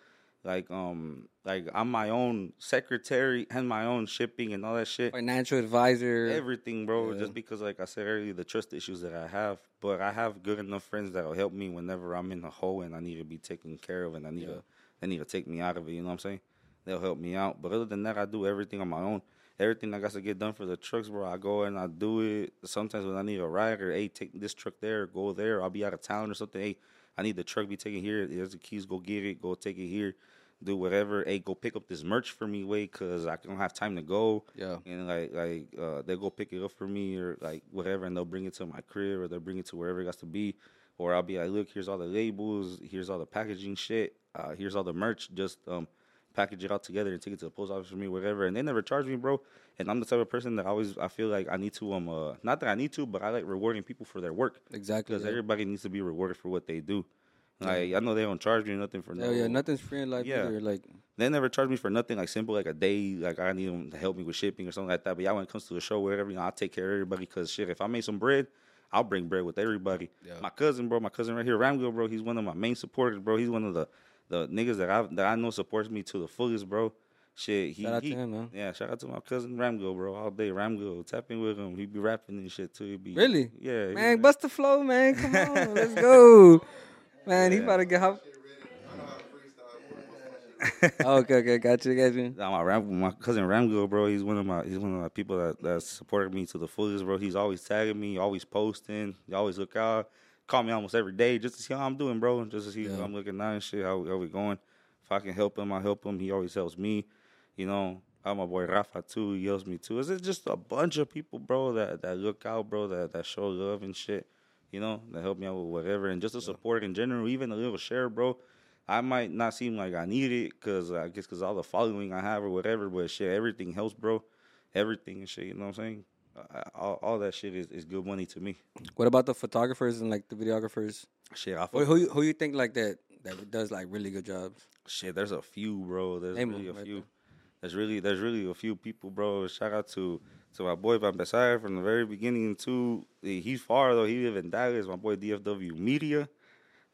Like um, like I'm my own secretary and my own shipping and all that shit Financial advisor. everything, bro. Yeah. Just because, like I said earlier, the trust issues that I have, but I have good enough friends that'll help me whenever I'm in a hole and I need to be taken care of, and I need Yeah. to they need to take me out of it. You know what I'm saying? They'll help me out. But other than that, I do everything on my own. Everything I got to get done for the trucks, bro. I go and I do it. Sometimes when I need a ride or hey, take this truck there, go there. I'll be out of town or something. Hey, I need the truck be taken here. Here's the keys. Go get it. Go take it here. Do whatever. Hey, go pick up this merch for me, way, cause I don't have time to go Yeah. and like like uh, they'll go pick it up for me or like whatever, and they'll bring it to my crib or they'll bring it to wherever it has to be, or I'll be like, look, here's all the labels, here's all the packaging shit, uh, here's all the merch, just um package it all together and take it to the post office for me, whatever, and they never charge me, bro. And I'm the type of person that always I feel like I need to um uh not that I need to, but I like rewarding people for their work Exactly. because Yeah. everybody needs to be rewarded for what they do. Like I know they don't charge me nothing for Hell no yeah, nothing's free in life Yeah. either. Like they never charge me for nothing like simple like a day like I need them to help me with shipping or something like that. But yeah, when it comes to the show, whatever, you know, I'll take care of everybody because shit, if I make some bread, I'll bring bread with everybody. Yeah. My cousin, bro, my cousin right here, Ramgo, bro, he's one of my main supporters, bro. He's one of the the niggas that I that I know supports me to the fullest, bro. Shit, he, Shout out to he- him, man. Yeah, shout out to my cousin Ramgo, bro. All day, Ramgo, tapping with him. He be rapping and shit too. He be Really? yeah, he- man, bust the flow, man. Come on, let's go. Man, he about to get hop. okay, okay, got you, got you. Nah, my Ram, my cousin Ramgo, bro. He's one of my he's one of my people that that supported me to the fullest, bro. He's always tagging me, always posting. He always look out, call me almost every day just to see how I'm doing, bro. Just to see Yeah. how I'm looking now and shit. How, how we going? If I can help him, I help him. He always helps me. You know, I have my boy Rafa too. He helps me too. It's just a bunch of people, bro, that that look out, bro, that that show love and shit. You know, that help me out with whatever, and just the support in general, even a little share, bro. I might not seem like I need it because I guess because all the following I have or whatever, but shit, everything helps, bro. Everything and shit, you know what I'm saying? All, all that shit is, is good money to me. What about the photographers and like the videographers? Shit, I Who, who, you- who you think like that that does like really good jobs? shit. There's a few, bro. There's Name really a right few. there. There's really there's really a few people, bro. Shout out to to my boy Van Besar from the very beginning too. He's far though. He live in Dallas. My boy DFW Media,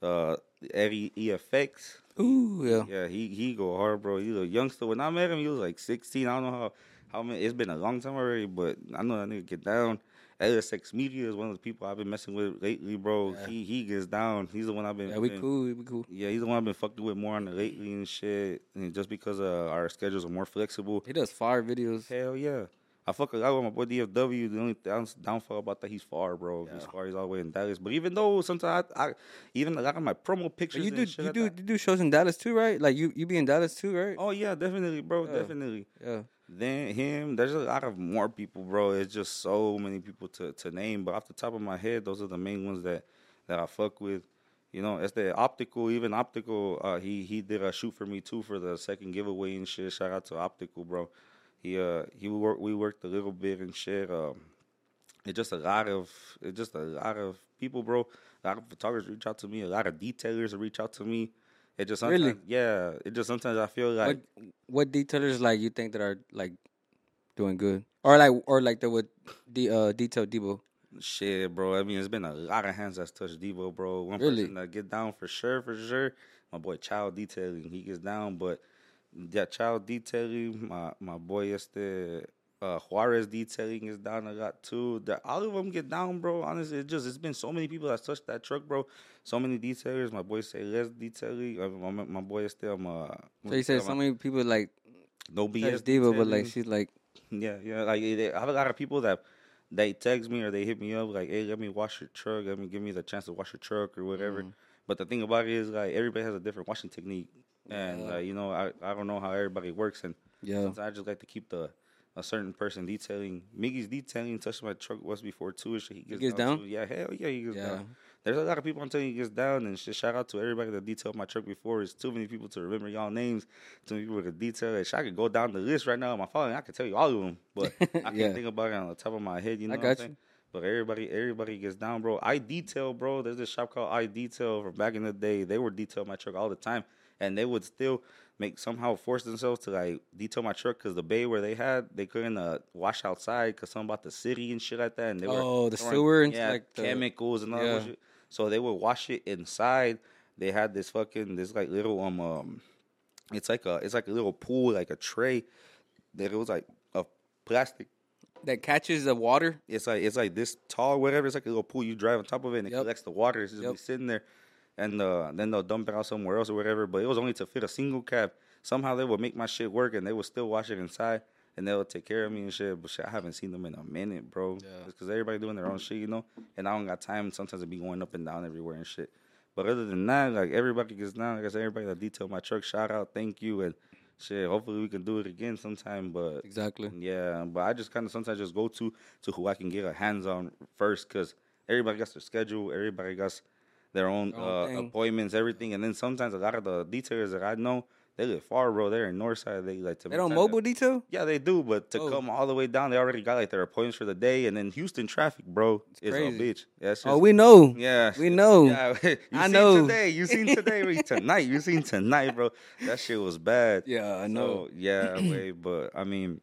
uh, Eddie EFX. Ooh, yeah. Yeah, he he go hard, bro. He's a youngster. When I met him, he was like 16. I don't know how how many. It's been a long time already, but I know that nigga get down. LSX Media is one of the people I've been messing with lately, bro. Yeah. He he gets down. He's the one I've been. Yeah, we been- cool, we cool. Yeah, he's the one I've been fucking with more on the lately and shit. And just because uh, our schedules are more flexible. He does fire videos. Hell yeah. I fuck a lot with my boy DFW. The only down, downfall about that, he's far, bro. He's far. He's all the way in Dallas. But even though sometimes I, I even a lot of my promo But pictures, you and do you like do you do shows in Dallas too, right? Like you you be in Dallas too, right? Oh yeah, definitely, bro. Yeah. Definitely. Yeah. Then him, there's a lot of more people, bro. It's just so many people to, to name. But off the top of my head, those are the main ones that, that I fuck with. You know, it's the optical, even optical. Uh, he he did a shoot for me too for the second giveaway and shit. Shout out to optical, bro. He uh he worked we worked a little bit and shit. Um, it's just a lot of it's just a lot of people, bro. A lot of photographers reach out to me. A lot of detailers reach out to me. It just sometimes, Really? yeah. It just sometimes I feel like what what detailers like you think that are like doing good, or like or like that with the uh, detail Deebow? Shit, bro. I mean, it's been a lot of hands that's touched Deebow, bro. One Really? person that get down for sure, for sure. My boy Child Detailing, he gets down, but yeah, Child Detailing, my my boy este uh, Juarez Detailing is down a lot too. The, all of them get down, bro. Honestly, it just it's been so many people that touched that truck, bro. So many detailers. My boy say Les Detailing. Uh, my, my boy is still my. So you said so many people like no BS Deebow, but like she's like Yeah, yeah. Like they, I have a lot of people that they text me or they hit me up like, "Hey, let me wash your truck. Let me give me the chance to wash your truck or whatever." But the thing about it is like everybody has a different washing technique, and Yeah. uh, you know I, I don't know how everybody works, and yeah. sometimes I just like to keep the a certain person detailing. Miggy's detailing touched my truck once before too. and shit, He gets, gets down? too. Yeah, hell yeah, he gets Yeah. down. There's a lot of people I'm telling you he gets down, and shit, shout out to everybody that detailed my truck before. It's too many people to remember y'all names. Too many people to detail it. I could go down the list right now on my phone. I could tell you all of them, but I can't Yeah. think about it on the top of my head. You know I what I'm you. saying? But everybody, everybody gets down, bro. I detail, bro. There's this shop called I Detail from back in the day. They were detail my truck all the time, and they would still make somehow force themselves to like detail my truck because the bay where they had they couldn't uh, wash outside because something about the city and shit like that. And they Oh, were the throwing- sewer and yeah, like the- chemicals and all yeah. that shit. So they would wash it inside. They had this fucking this like little um um, it's like a it's like a little pool like a tray that it was like a plastic that catches the water. it's like it's like this tall, whatever. It's like a little pool. You drive on top of it, and it Yep. collects the water. It's just Yep. be sitting there, and uh, then they'll dump it out somewhere else or whatever. But it was only to fit a single cab. Somehow they would make my shit work, and they would still wash it inside, and they would take care of me and shit. But shit, I haven't seen them in a minute, bro. Yeah. because everybody doing their own shit, you know. And I don't got time. Sometimes to be going up and down everywhere and shit. But other than that, like everybody gets down. Like I said, everybody that detailed my truck, shout out, thank you, and shit. Hopefully we can do it again sometime. But Exactly. yeah, but I just kind of sometimes just go to to who I can get a hands on first because everybody got their schedule, everybody got their own, own uh, appointments, everything, and then sometimes a lot of the detailers that I know they live far, bro. They're in Northside. They like to They don't mobile detail. Yeah, they do, but to Oh. come all the way down, they already got like their appointments for the day, and then Houston traffic, bro, is crazy. a bitch. Yeah, it's Oh, we know. yeah, we know. Yeah, you I seen know. today. You seen today. tonight. You seen tonight, bro. That shit was bad. Yeah, I know. So, yeah, wait, but I mean,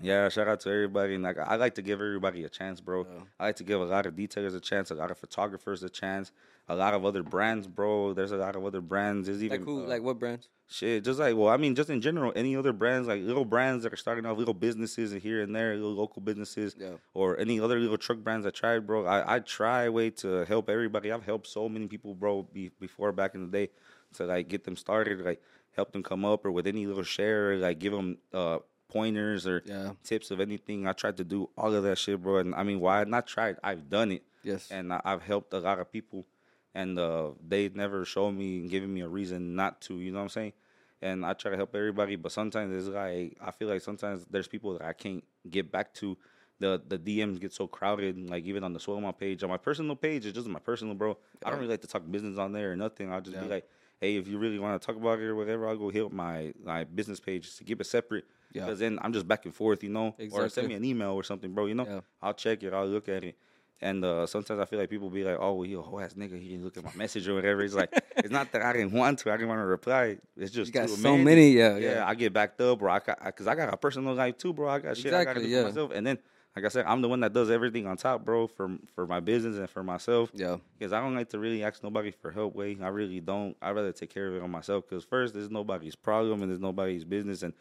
yeah. Shout out to everybody. And like, I like to give everybody a chance, bro. Yeah. I like to give a lot of detailers a chance, a lot of photographers a chance, a lot of other brands, bro. There's a lot of other brands. There's even Like who? uh, like what brands? Shit, just like well, I mean, just in general, any other brands, like little brands that are starting off, little businesses here and there, little local businesses, Yeah. or any other little truck brands I tried, bro. I, I try way to help everybody. I've helped so many people, bro, be, before back in the day, to like get them started, like help them come up, or with any little share, like give them uh pointers or Yeah. tips of anything. I tried to do all of that shit, bro. And I mean, why not tried? I've done it Yes. and I- I've helped a lot of people, and uh, they never show me and given me a reason not to. You know what I'm saying? And I try to help everybody, but sometimes it's like I feel like sometimes there's people that I can't get back to. The the DMs get so crowded, like even on the Suelo Mob page, on my personal page, it's just my personal, bro. I don't really like to talk business on there or nothing. I'll just be like, hey, if you really want to talk about it or whatever, I'll go hit my my business page to keep it separate. Yeah. Because then I'm just back and forth, you know, Exactly. or send me an email or something, bro. You know, Yeah. I'll check it, I'll look at it. And uh, sometimes I feel like people be like, "Oh, well, he a whole ass nigga. He didn't look at my message or whatever." It's like it's not that I didn't want to. I didn't want to reply. It's just You got too so many. many, yeah, yeah. yeah. I get backed up, or I because I got a personal life too, bro. I got shit I got to Exactly, do yeah. for myself. And then, like I said, I'm the one that does everything on top, bro, for for my business and for myself. Yeah. Because I don't like to really ask nobody for help. Way I really don't. I rather take care of it on myself. Because first, there's nobody's problem and there's nobody's business, and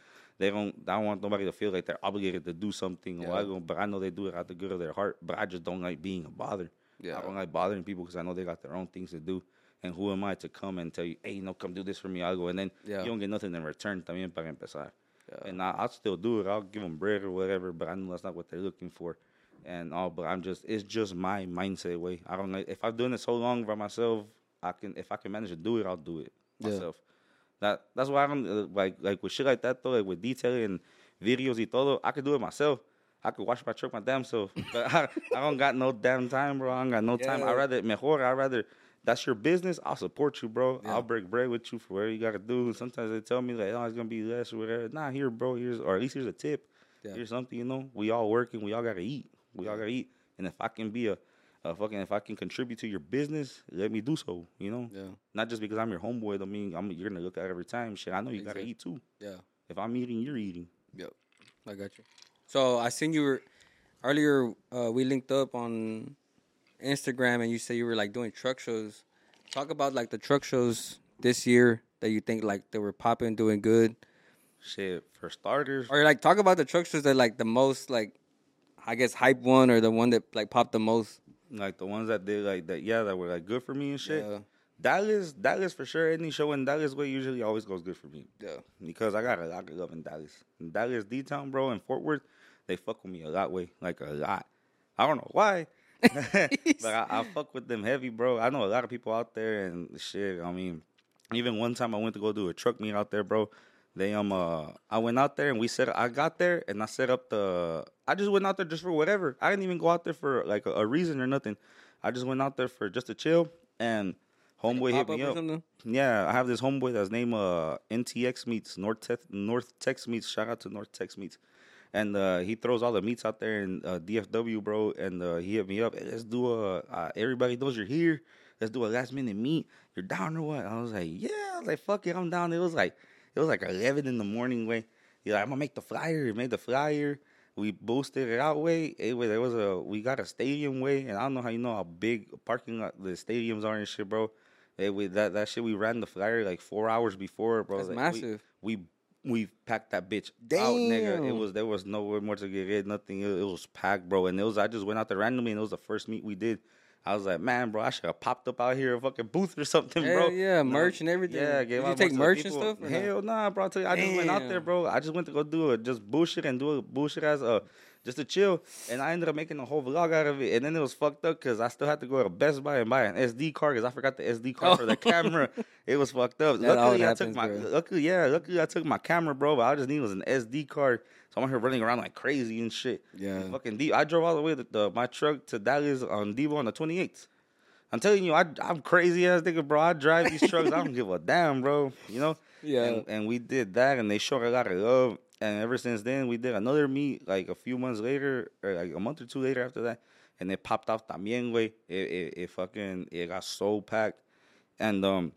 they don't. I don't want nobody to feel like they're obligated to do something. Or I Yeah. go, but I know they do it out the good of their heart. But I just don't like being a bother. Yeah. I don't like bothering people because I know they got their own things to do. And who am I to come and tell you, hey, no, come do this for me? I'll go, and then Yeah. you don't get nothing in return. También para empezar. Yeah. And I, I'll still do it. I'll give them bread or whatever, but I know that's not what they're looking for. And all, but I'm just, it's just my mindset way. I don't like, if I've done it so long by myself, I can, if I can manage to do it, I'll do it Yeah. myself. That, that's why I don't, uh, like, like with shit like that though, like with detailing and videos y todo, I could do it myself. I could wash my truck my damn self. But I, I don't got no damn time, bro. I don't got no time. I rather, mejor, I rather that's your business. I'll support you, bro. Yeah. I'll break bread with you for whatever you gotta do. Sometimes they tell me like, oh, it's gonna be less or whatever. Nah, here, bro. Here's or at least here's a tip. Yeah. Here's something, you know. We all working. We all gotta eat. We all gotta eat. And if I can be a, a fucking, if I can contribute to your business, let me do so. You know. Yeah. Not just because I'm your homeboy. Don't mean I'm. You're gonna look at every time. Shit. I know you gotta eat too. Yeah. If I'm eating, you're eating. Yep. I got you. So I seen you were earlier. Uh, we linked up on Instagram, and you said you were like doing truck shows. Talk about like the truck shows this year that you think like they were popping, doing good, Shit. For starters, or like talk about the truck shows that like the most like, I guess hype one or the one that like popped the most. Like the ones that did like that. Yeah, that were like good for me and shit. Yeah. Dallas, Dallas for sure. Any show in Dallas way usually always goes good for me Yeah. because I got a lot of love in Dallas. In Dallas, D Town, bro, and Fort Worth, they fuck with me a lot. Way like a lot. I don't know why, but I, I fuck with them heavy, bro. I know a lot of people out there and shit. I mean, even one time I went to go do a truck meet out there, bro. They um uh I went out there and we set I got there and I set up the I just went out there just for whatever. I didn't even go out there for like a, a reason or nothing. I just went out there for just to chill and homeboy hit me up. Yeah, I have this homeboy that's named uh NTX Meets North Tex North Tex Meets. Shout out to North Tex Meets. And uh, he throws all the meets out there in uh, DFW, bro. And uh, he hit me up. Hey, let's do a. Uh, everybody knows you're here. Let's do a last minute meet. You're down or what? I was like, yeah. I was like, fuck it, I'm down. It was like, it was like 11 in the morning. Way, he's like, I'm gonna make the flyer. He made the flyer. We boosted it out. Way, was there was a. We got a stadium way, and I don't know how you know how big parking lot the stadiums are and shit, bro. Hey, we, that that shit we ran the flyer like four hours before, bro. That's Like, massive. We, we packed that bitch out, nigga. It was there was nowhere more to get in, nothing. It, it was packed, bro. And it was I just went out there randomly, and it was the first meet we did. I was like, man, bro, I should have popped up out here a fucking booth or something, bro. Hell yeah, No, merch and everything. Yeah, gave Did you take most of the merch and stuff? Hell nah, bro. I you, I just went out there, bro. I just went to go do it, just bullshit and do a bullshit as a just to chill. And I ended up making a whole vlog out of it. And then it was fucked up because I still had to go to Best Buy and buy an SD card because I forgot the SD card for the oh. camera. It was fucked up. That luckily, I always took my happens, bro. luckily, yeah, luckily I took my camera, bro. But I just needed was an SD card. So I'm here running around like crazy and shit. Yeah. fucking deep. I drove all the way to the, my truck to Dallas on Deebow on the 28th. I'm telling you, I, I'm crazy ass nigga, bro. I drive these trucks. I don't give a damn, bro. You know. Yeah. And, and we did that, and they showed a lot of love. And ever since then, we did another meet like a few months later, or like a month or two later after that, and it popped off también, way. It, it, it fucking it got so packed, and um,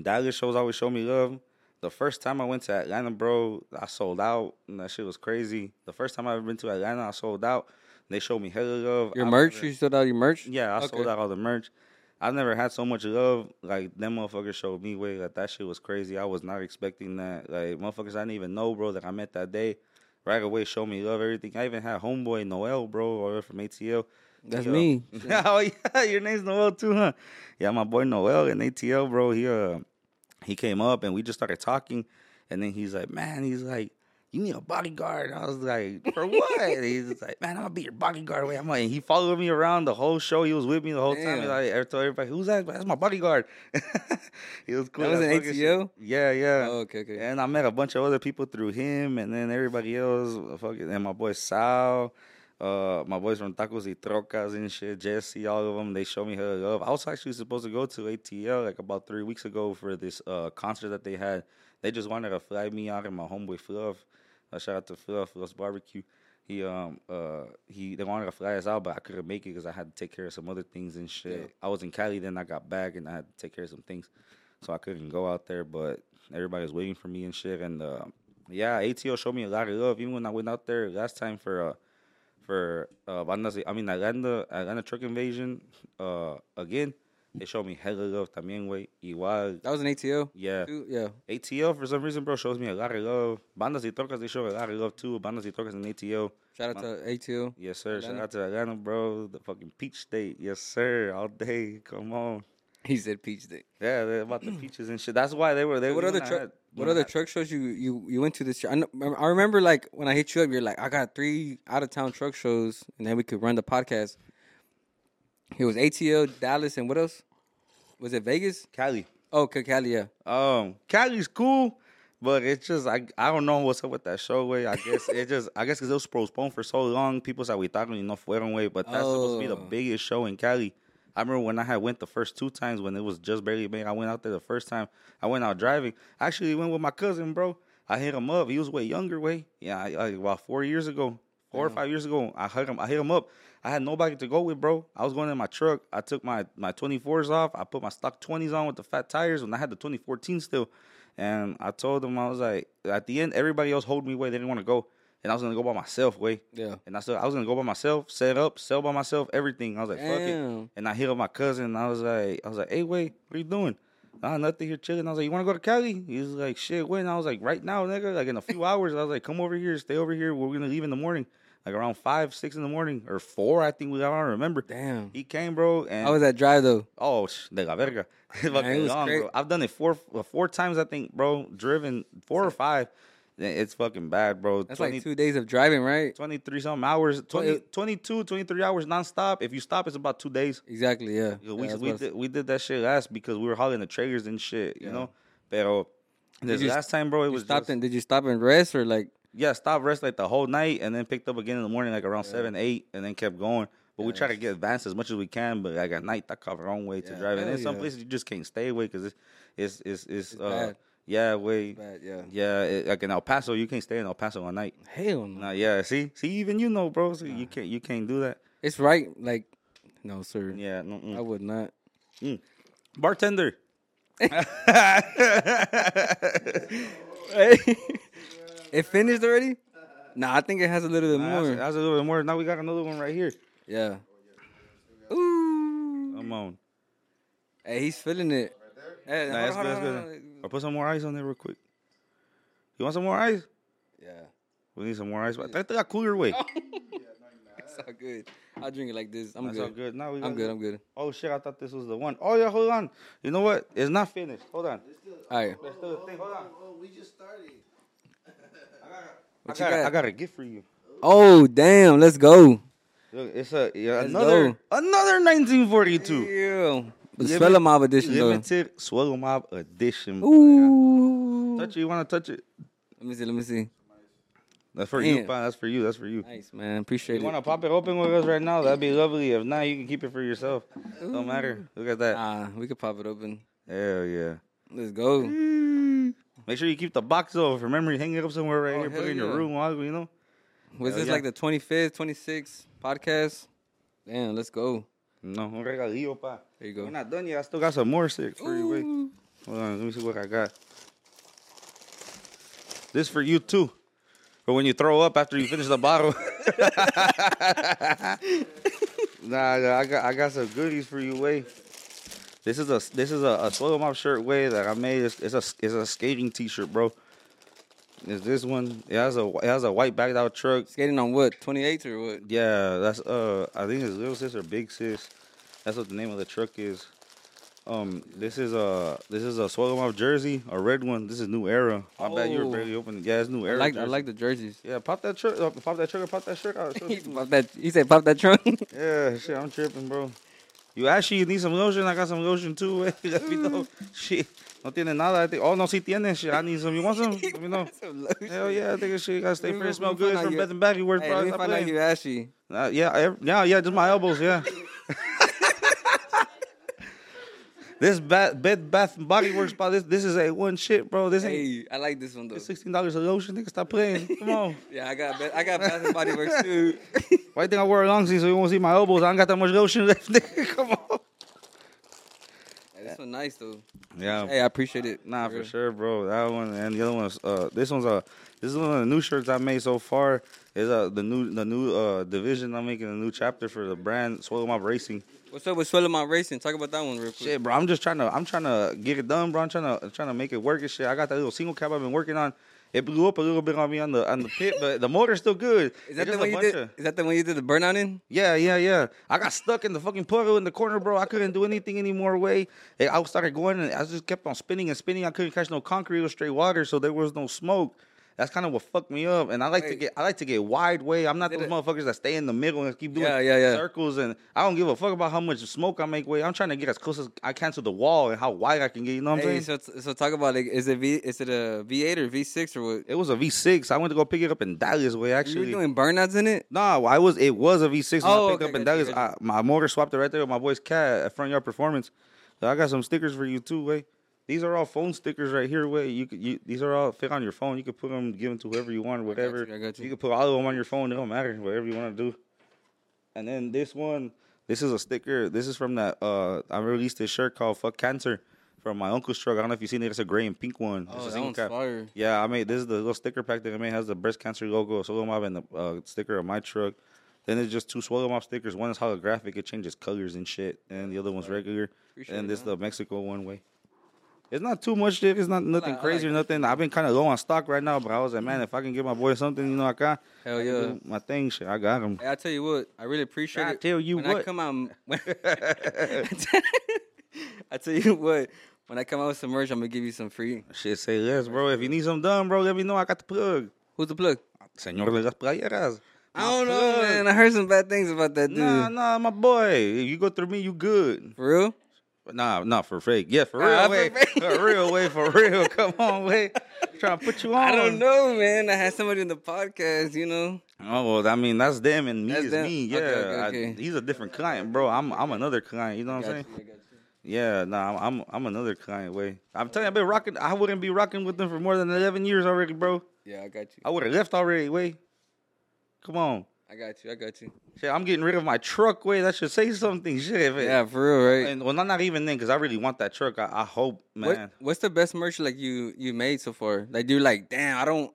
Dallas shows always show me love. The first time I went to Atlanta, bro, I sold out, and that shit was crazy. The first time I ever been to Atlanta, I sold out. They showed me hella love. Your I've merch? You sold out your merch? yeah, I Okay. sold out all the merch. I've never had so much love. Like them motherfuckers showed me way. Like that shit was crazy. I was not expecting that. Like motherfuckers I didn't even know, bro, that I met that day. Right away, showed me love, everything. I even had homeboy Noel, bro, over from ATL. That's me. oh yeah, your name's Noel too, huh? Yeah, my boy Noel in ATL, bro. He uh he came up and we just started talking, and then he's like, man, he's like, you need a bodyguard. I was like, for what? And he's like, man, I'm gonna be your bodyguard. Wait, I'm like, and he followed me around the whole show. He was with me the whole time. Damn. He's like, I told everybody, who's that? That's my bodyguard. he was cool. That was as in fuck and ATL? shit. Yeah, yeah. Oh, okay, okay. And I met a bunch of other people through him, and then everybody else, fucking, and my boy Sal, uh, my boys from Tacos y Trocas and shit, Jesse, all of them, they showed me her love. I was actually supposed to go to ATL like about three weeks ago for this uh concert that they had. They just wanted to fly me out and my homeboy Fluff. Uh, shout out to Fluff, Fluff's Barbecue. He um uh he they wanted to fly us out, but I couldn't make it because I had to take care of some other things and shit. Yeah. I was in Cali, then I got back and I had to take care of some things, so I couldn't go out there. But everybody was waiting for me and shit. And uh, yeah, ATL showed me a lot of love. Even when I went out there last time for uh for uh bandas, I mean Atlanta Atlanta truck invasion uh again, they showed me hella love también, way. Igual, That was an ATL? yeah. too? Yeah. ATL for some reason, bro, shows me a lot of love. Bandas y Trocas, they show a lot of love too. Bandas y Trocas and ATL. Shout out to ATL. Yes, sir. Shout out to Atlanta, bro. The fucking peach state. Yes, sir. All day. Come on. He said Peach Day. Yeah, they're about the peaches and shit. That's why they were. They what other truck? What other truck shows you you you went to this year? I, know, I remember like when I hit you up, you're like, I got three out of town truck shows, and then we could run the podcast. It was ATL, Dallas, and what else? Was it Vegas? Cali. Oh, okay, Cali, yeah. Um, Cali's cool, but it's just I I don't know what's up with that show. Way I guess it just I guess because it was postponed for so long. People said we you know fueron way, but that's supposed to be the Oh. biggest show in Cali. I remember when I had went the first two times when it was just barely made. I went out there the first time. I went out driving. I actually went with my cousin, bro. I hit him up. He was way younger, way. Yeah, I, I, about four years ago, four or five years ago. I hit him. I hit him up. I had nobody to go with, bro. I was going in my truck. I took my my 24s off. I put my stock 20s on with the fat tires when I had the 2014 still. And I told them I was like, at the end, everybody else hold me away. They didn't want to go, and I was gonna go by myself, way. Yeah. And I said I was gonna go by myself, set up, sell by myself, everything. I was like, fuck it. And I hit up my cousin. And I was like, I was like, hey, wait, what are you doing? Nah, nothing here chilling. I was like, you want to go to Cali? He was like, shit, when? I was like, right now, nigga. Like in a few hours. I was like, come over here, stay over here. We're gonna leave in the morning, like around five, six in the morning, or four. I think we. I don't remember. Damn. He came, bro, and How was that drive though? oh, sh- de la verga. Fucking it was long, great. bro. I've done it four, uh, four times. I think, bro. Driven four or five. It's fucking bad, bro. That's 20 like two days of driving, right? 23 some hours, 20, 22, 23 hours nonstop. If you stop, it's about two days. Exactly. Yeah. Yeah, Yeah, we that's we did, we did that shit last because we were hauling the trailers and shit, you Yeah. know. Pero this you- last time, bro, it you was stopped just, and did you stop and rest or like? Yeah, stop rest like the whole night and then picked up again in the morning like around seven, eight, and then kept going. But we try to get advanced as much as we can. But like at night, that cover wrong way to Yeah, drive. And then some yeah. places you just can't stay away because it's it's it's it's, It's uh bad. yeah way Bad, yeah. yeah it, like in El Paso you can't stay in El Paso all night. Hell no. Nah, yeah, see see even you know, bro. So you can't you can't do that. It's right. Like, no, sir. Yeah, mm-mm. I would not. bartender. Hey, it finished already? Nah, I think it has a little bit Nah, that's, more. that's a little bit more. Now we got another one right here. yeah. Oh, Ooh. Come on. Hey, he's feeling it. Hey, Nah, that's hold good, on, that's hold good. on. Or put some more ice on there real quick. You want some more ice? Yeah. We need some more ice. I think got cooler way. It's all good. I'll drink it like this. I'm That's good. all good. Now we I'm good. I'm good. Oh shit! I thought this was the one. Oh yeah, hold on. You know what? It's not finished. Hold on. All right. Let's do the thing. Hold on. Oh, we just started. I got, got? I got a gift for you. Oh, damn. Let's go. Look, it's a yeah, another go. another 1942 Yeah. Suelo Mob edition, though. limited Suelo Mob edition. Ooh. Touch it. You want to touch it? Let me see. Let me see. That's for you, Damn. pa. That's for you. That's for you. Nice, man. Appreciate it. You want to pop it open with us right now? That'd be lovely. If not, you can keep it for yourself. Don't matter. Look at that. Ah, we could pop it open. Hell yeah. Let's go. Make sure you keep the box though. If remember, you hang it up somewhere right Oh, here. Put it in your room, you know. Was Hell this yeah. like the 25th, 26th podcast? Damn, let's go. No, un regalillo, pa. There you go. We're not done yet. I still got some more sick for you. Wait. Hold on. Let me see what I got. This for you too. For when you throw up after you finish the bottle. nah, nah, I got I got some goodies for you, way. This is a this is a, a Suelo Mob shirt way that I made. It's, it's a it's a skating t-shirt, bro. Is this one? It has a it has a white backed out truck. Skating on what? 28th or what? Yeah, that's uh I think it's little sis or big sis. That's what the name of the truck is. Um, this is a this is a Suelo Mob jersey, a red one. This is new era. I bet you Oh. were barely open. Yeah, it's new I era. like I like the jerseys. Yeah, pop that shirt, uh, pop that shirt, pop that shirt out. pop that, he said pop that trunk. yeah, shit, I'm tripping, bro. You actually need some lotion. I got some lotion too. Let me know. Shit, no tiene nada. I think. Oh no, si tiene. Shit, I need some. You want some? Let me know. Hell yeah, I think this shit gotta stay fresh. Smell good from Bed and Bath. You worth, Hey, let me find out you ashy. Yeah, yeah, yeah, just my elbows, yeah. this bed, bed, bath, and body works, bro. This, this is a one shit, bro. This ain't Hey, I like this one though. this sixteen dollars a lotion. Nigga, stop playing. Come on. Yeah, I got I got Bath and Body Works too. Why you think I wear a long sleeve so you won't see my elbows? I don't got that much lotion left. Nigga, come on. Hey, this one nice though. Yeah. Hey, I appreciate it. Nah, for real. sure, bro. That one and the other one's uh this one's uh this is one of the new shirts I made so far. Is uh the new the new uh division I'm making a new chapter for the brand Suelo Mob Racing. What's up with Suelo Mob Racing? Talk about that one real quick. Shit, bro. I'm just trying to I'm trying to get it done, bro. I'm trying to trying to make it work and shit. I got that little single cab I've been working on. It blew up a little bit on me on the on the pit, but the motor's still good. Is that the one you did? of- Is that the one you did the burnout in? Yeah, yeah, yeah. I got stuck in the fucking puddle in the corner, bro. I couldn't do anything anymore. Way I started going and I just kept on spinning and spinning. I couldn't catch no concrete or straight water, so there was no smoke. That's kind of what fucked me up. And I like to get I like to get wide way. I'm not Did those it- motherfuckers that stay in the middle and keep doing Yeah, yeah, yeah. circles. And I don't give a fuck about how much smoke I make way. I'm trying to get as close as I can to the wall and how wide I can get. You know what I'm saying? so so talk about like, is it V? Is it a V8 or V6 or what? it was a V6. I went to go pick it up in Dallas way Actually, You were doing burnouts in it? No, I was. It was a V6. When Oh, I picked okay, up in Dallas. I, my motor swapped it right there with my boy's cat at Front Yard Performance. So I got some stickers for you too, way. These are all phone stickers right here, way. You could, you, these are all fit on your phone. You could put them, give them to whoever you want, whatever. you, I got you. you could put all of them on your phone. It don't matter, whatever you want to do. And then this one, this is a sticker. This is from that. Uh, I released this shirt called "Fuck Cancer" from my uncle's truck. I don't know if you've seen it. It's a gray and pink one. Oh, a that one's cap. fire. Yeah, I made this is the little sticker pack that I made. It has the breast cancer logo, Suelo Mob, and the uh, sticker of my truck. Then it's just two Suelo Mob stickers. One is holographic; it changes colors and shit, and the other one's regular. Appreciate and this man. the Mexico one way. It's not too much. It's not nothing like- crazy or nothing. I've been kind of low on stock right now, but I was like, man, if I can give my boy something, you know, I got Hell yeah. my thing. Shit, I got him. Hey, I tell you what, I really appreciate I it. I tell you what, when I come out, I tell you what, when I come out with some merch, I'm gonna give you some free. Shit, say less, bro. If you need something done, bro, let me know. I got the plug. Who's the plug? Señor de las playeras. I don't know, man. I heard some bad things about that dude. Nah, nah, my boy. If you go through me, you good. For real? Nah, not for fake. Yeah, for real, for way. fake. For real, way. For real. Come on, way. Trying to put you on. I don't know, man. I had somebody in the podcast, you know. Oh well, I mean that's them and me That's is them? me. Yeah, Okay, okay, I- he's a different client, bro. I'm I'm another client. You know what I'm saying? Yeah, nah, I'm I'm, another client. Way. I'm telling you, I've been rocking. I wouldn't be rocking with them for more than 11 years already, bro. Yeah, I got you. I would have left already. Way. Come on. I got you. I got you. Shit, I'm getting rid of my truck. Way. That should say something. Shit. if it- Yeah, for real, right? And well, not, not even then, because I really want that truck. I, I hope, man. What, what's the best merch like you you made so far? Like you're like, damn, I don't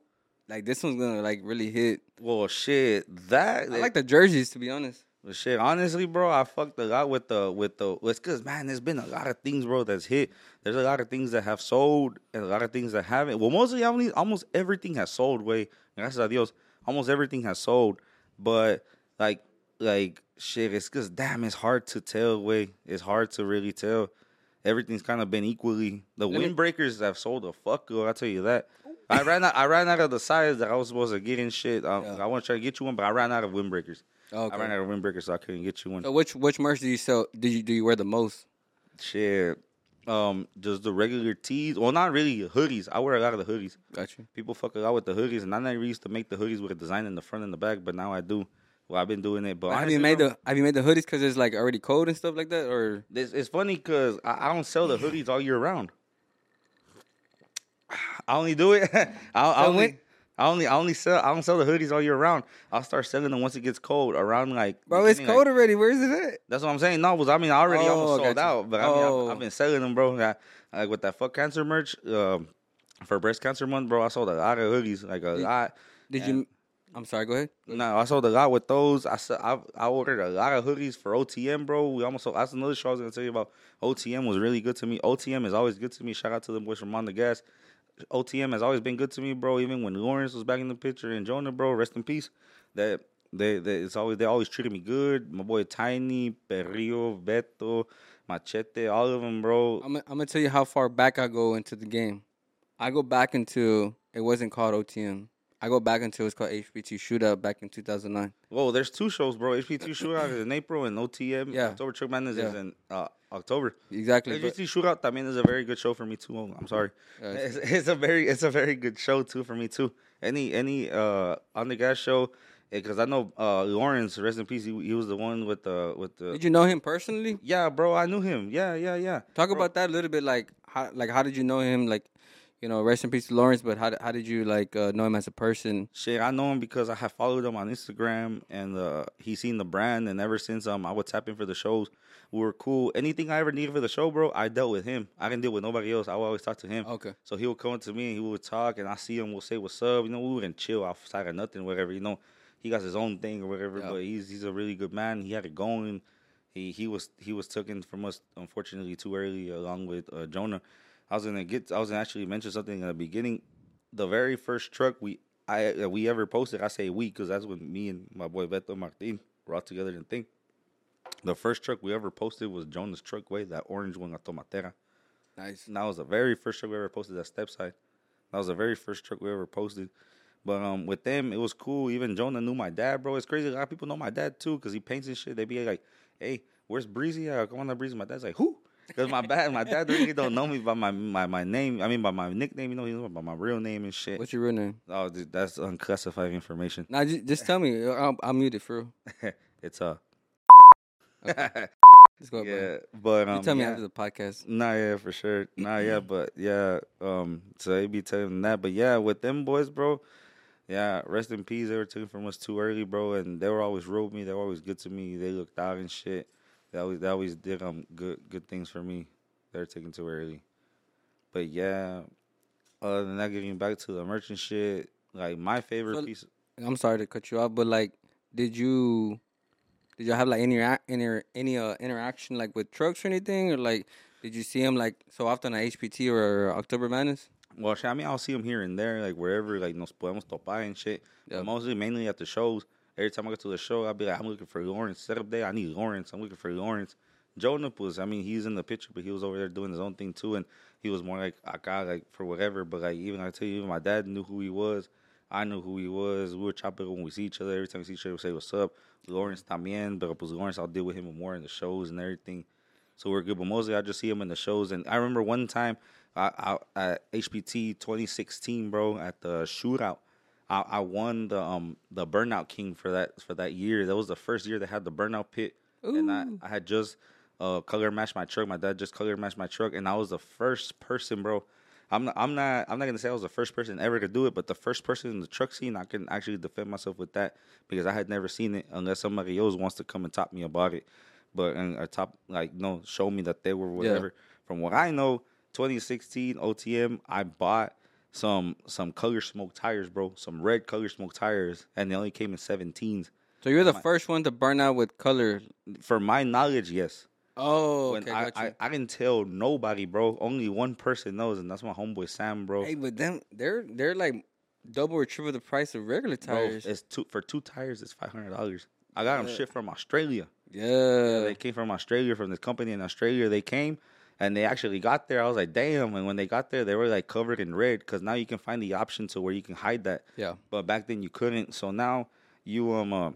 like this one's gonna like really hit. Well, shit, that I like the jerseys to be honest. Well, shit, honestly, bro, I fucked a lot with the with the. It's cause man, there's been a lot of things, bro, that's hit. There's a lot of things that have sold and a lot of things that haven't. Well, mostly, only almost everything has sold. Way, gracias a Dios, almost everything has sold. But like, like shit, it's cause damn, it's hard to tell. Way, it's hard to really tell. Everything's kind of been equally. The Let me- windbreakers have sold a fuck, girl. I tell you that. I ran out. I ran out of the size that I was supposed to get in shit. Um, Yeah. I want to try to get you one, but I ran out of windbreakers. Okay. I ran out of windbreakers, so I couldn't get you one. So which which merch do you sell? Do you do you wear the most? Shit. Um, just the regular tees. Well, not really hoodies. I wear a lot of the hoodies. Got you. People fuck a lot with the hoodies, and I never used to make the hoodies with a design in the front and the back, but now I do. Well, I've been doing it. But have honestly, you made the Have you made the hoodies because it's like already cold and stuff like that, or It's, it's funny because I, I don't sell the hoodies all year round. I only do it. I, I only. when- I only, I only sell. I don't sell the hoodies all year round. I'll start selling them once it gets cold, around like. bro? It's cold like- already. Where is it at? That's what I'm saying. No, was I mean I already Oh, almost sold out, but I mean Oh. I've, I've been selling them, bro. I, like with that fuck cancer merch um, for breast cancer month, bro. I sold a lot of hoodies, like a Did- lot. Did And- you? I'm sorry. Go ahead. No, I sold a lot with those. I I, I ordered a lot of hoodies for OTM, bro. We almost sold. That's another show I was gonna tell you about. OTM was really good to me. OTM is always good to me. Shout out to the boys from On the Gas. OTM has always been good to me, bro. Even when Lawrence was back in the picture and Jonah, bro, rest in peace. That they, they it's always they always treated me good. My boy Tiny, Perrillo, Beto, Machete, all of them, bro. I'm I'm gonna tell you how far back I go into the game. I go back into it wasn't called OTM. I go back until it's called HPT Shootout back in 2009. Whoa, there's two shows, bro. HPT Shootout is in April and OTM. Yeah. October Truck Madness is in uh, October. Exactly. but- HPT Shootout también is a very good show for me too. I'm sorry. Yeah, It's, it's a very it's a very good show too for me too. Any any uh on the gas show because I know uh Lawrence rest in peace. He, he was the one with the with the Did you know him personally? yeah, bro. I knew him. Yeah, yeah, yeah. Talk Bro. about that a little bit. Like how like how did you know him? Like you know, rest in peace to Lawrence. But how did- how did you like uh, know him as a person? Shit, I know him because I have followed him on Instagram and uh, he seen the brand and ever since um I would tap in for the shows. We were cool. Anything I ever needed for the show, bro, I dealt with him. I didn't deal with nobody else. I would always talk to him. Okay. So he would come to me and he would talk and I see him, we'll say what's up. You know, we wouldn't chill outside of nothing, whatever, you know. He got his own thing or whatever, Yeah. but he's he's a really good man. He had it going. He he was he was taken from us unfortunately too early along with uh, Jonah. I was gonna get I was gonna actually mention something in the beginning. The very first truck we I we ever posted, I say we because that's when me and my boy Beto Martin were all together and the thing. The first truck we ever posted was Jonah's truck way, that orange one, La Tomatera. Nice. And that was the very first truck we ever posted at Stepside. That was the very first truck we ever posted. But um, with them, it was cool. Even Jonah knew my dad, bro. It's crazy. A lot of people know my dad too, cause he paints and shit. They be like, "Hey, where's Breezy? I come on, that Breezy." My dad's like, "Who?" Cause my dad, my dad really don't know me by my, my my name. I mean, by my nickname. You know, he knows by my real name and shit. What's your real name? Oh, dude, that's unclassified information. Nah, just, just tell me. I'll, mute it for real. it's uh, Just go ahead, yeah, but um, You tell me yeah. after the podcast. Nah, yeah, for sure. Nah, yeah, but yeah, um, so they be telling that. But yeah, with them boys, bro, yeah, rest in peace. They were taken from us too early, bro, and they were always rode me. They were always good to me. They looked out and shit. They always, they always did um good, good things for me. They're taken too early. But yeah, other than that, getting back to the merchant shit, like my favorite So- piece. I'm sorry to cut you off, but like, did you did you have like any any any uh, interaction like with trucks or anything, or like did you see him like so often at HPT or October Madness? Well, I mean, I'll see them here and there, like wherever, like nos podemos topar and shit. Yeah. mostly, mainly at the shows. Every time I go to the show, I'll be like, I'm looking for Lawrence. Setup day, I need Lawrence. I'm looking for Lawrence. Jonah was, I mean, he's in the picture, but he was over there doing his own thing too, and he was more like acá, like for whatever. But like, even I tell you, even my dad knew who he was. I knew who he was. We were chopping when we see each other. Every time we see each other, we say what's up. Lawrence también, but was Lawrence, I'll deal with him more in the shows and everything. So we're good. But mostly I just see him in the shows. And I remember one time I, I, at HPT 2016, bro, at the shootout, I, I won the um the burnout king for that for that year. That was the first year they had the burnout pit, and I, I had just uh color matched my truck. My dad just color matched my truck, and I was the first person, bro. I'm not, I'm not I'm not gonna say I was the first person ever to do it, but the first person in the truck scene I can actually defend myself with that because I had never seen it unless somebody else wants to come and top me about it. But and or top like no show me that they were whatever. From what I know, 2016 OTM, I bought some some color smoke tires, bro. Some red color smoke tires, and they only came in 17s. So you're the first one to burn out with color. For my knowledge, yes. Oh, okay, I. I I didn't tell nobody, bro. Only one person knows, and that's my homeboy Sam, bro. hey, but them they're they're like double or triple the price of regular Bro, tires. it's two for two tires. It's five hundred dollars. I got them Yeah. shit from Australia. yeah, They came from Australia, from this company in Australia. They came and they actually got there. I was like, damn. And when they got there, they were like covered in red because now you can find the option to where you can hide that. yeah. But back then you couldn't. So now you um uh,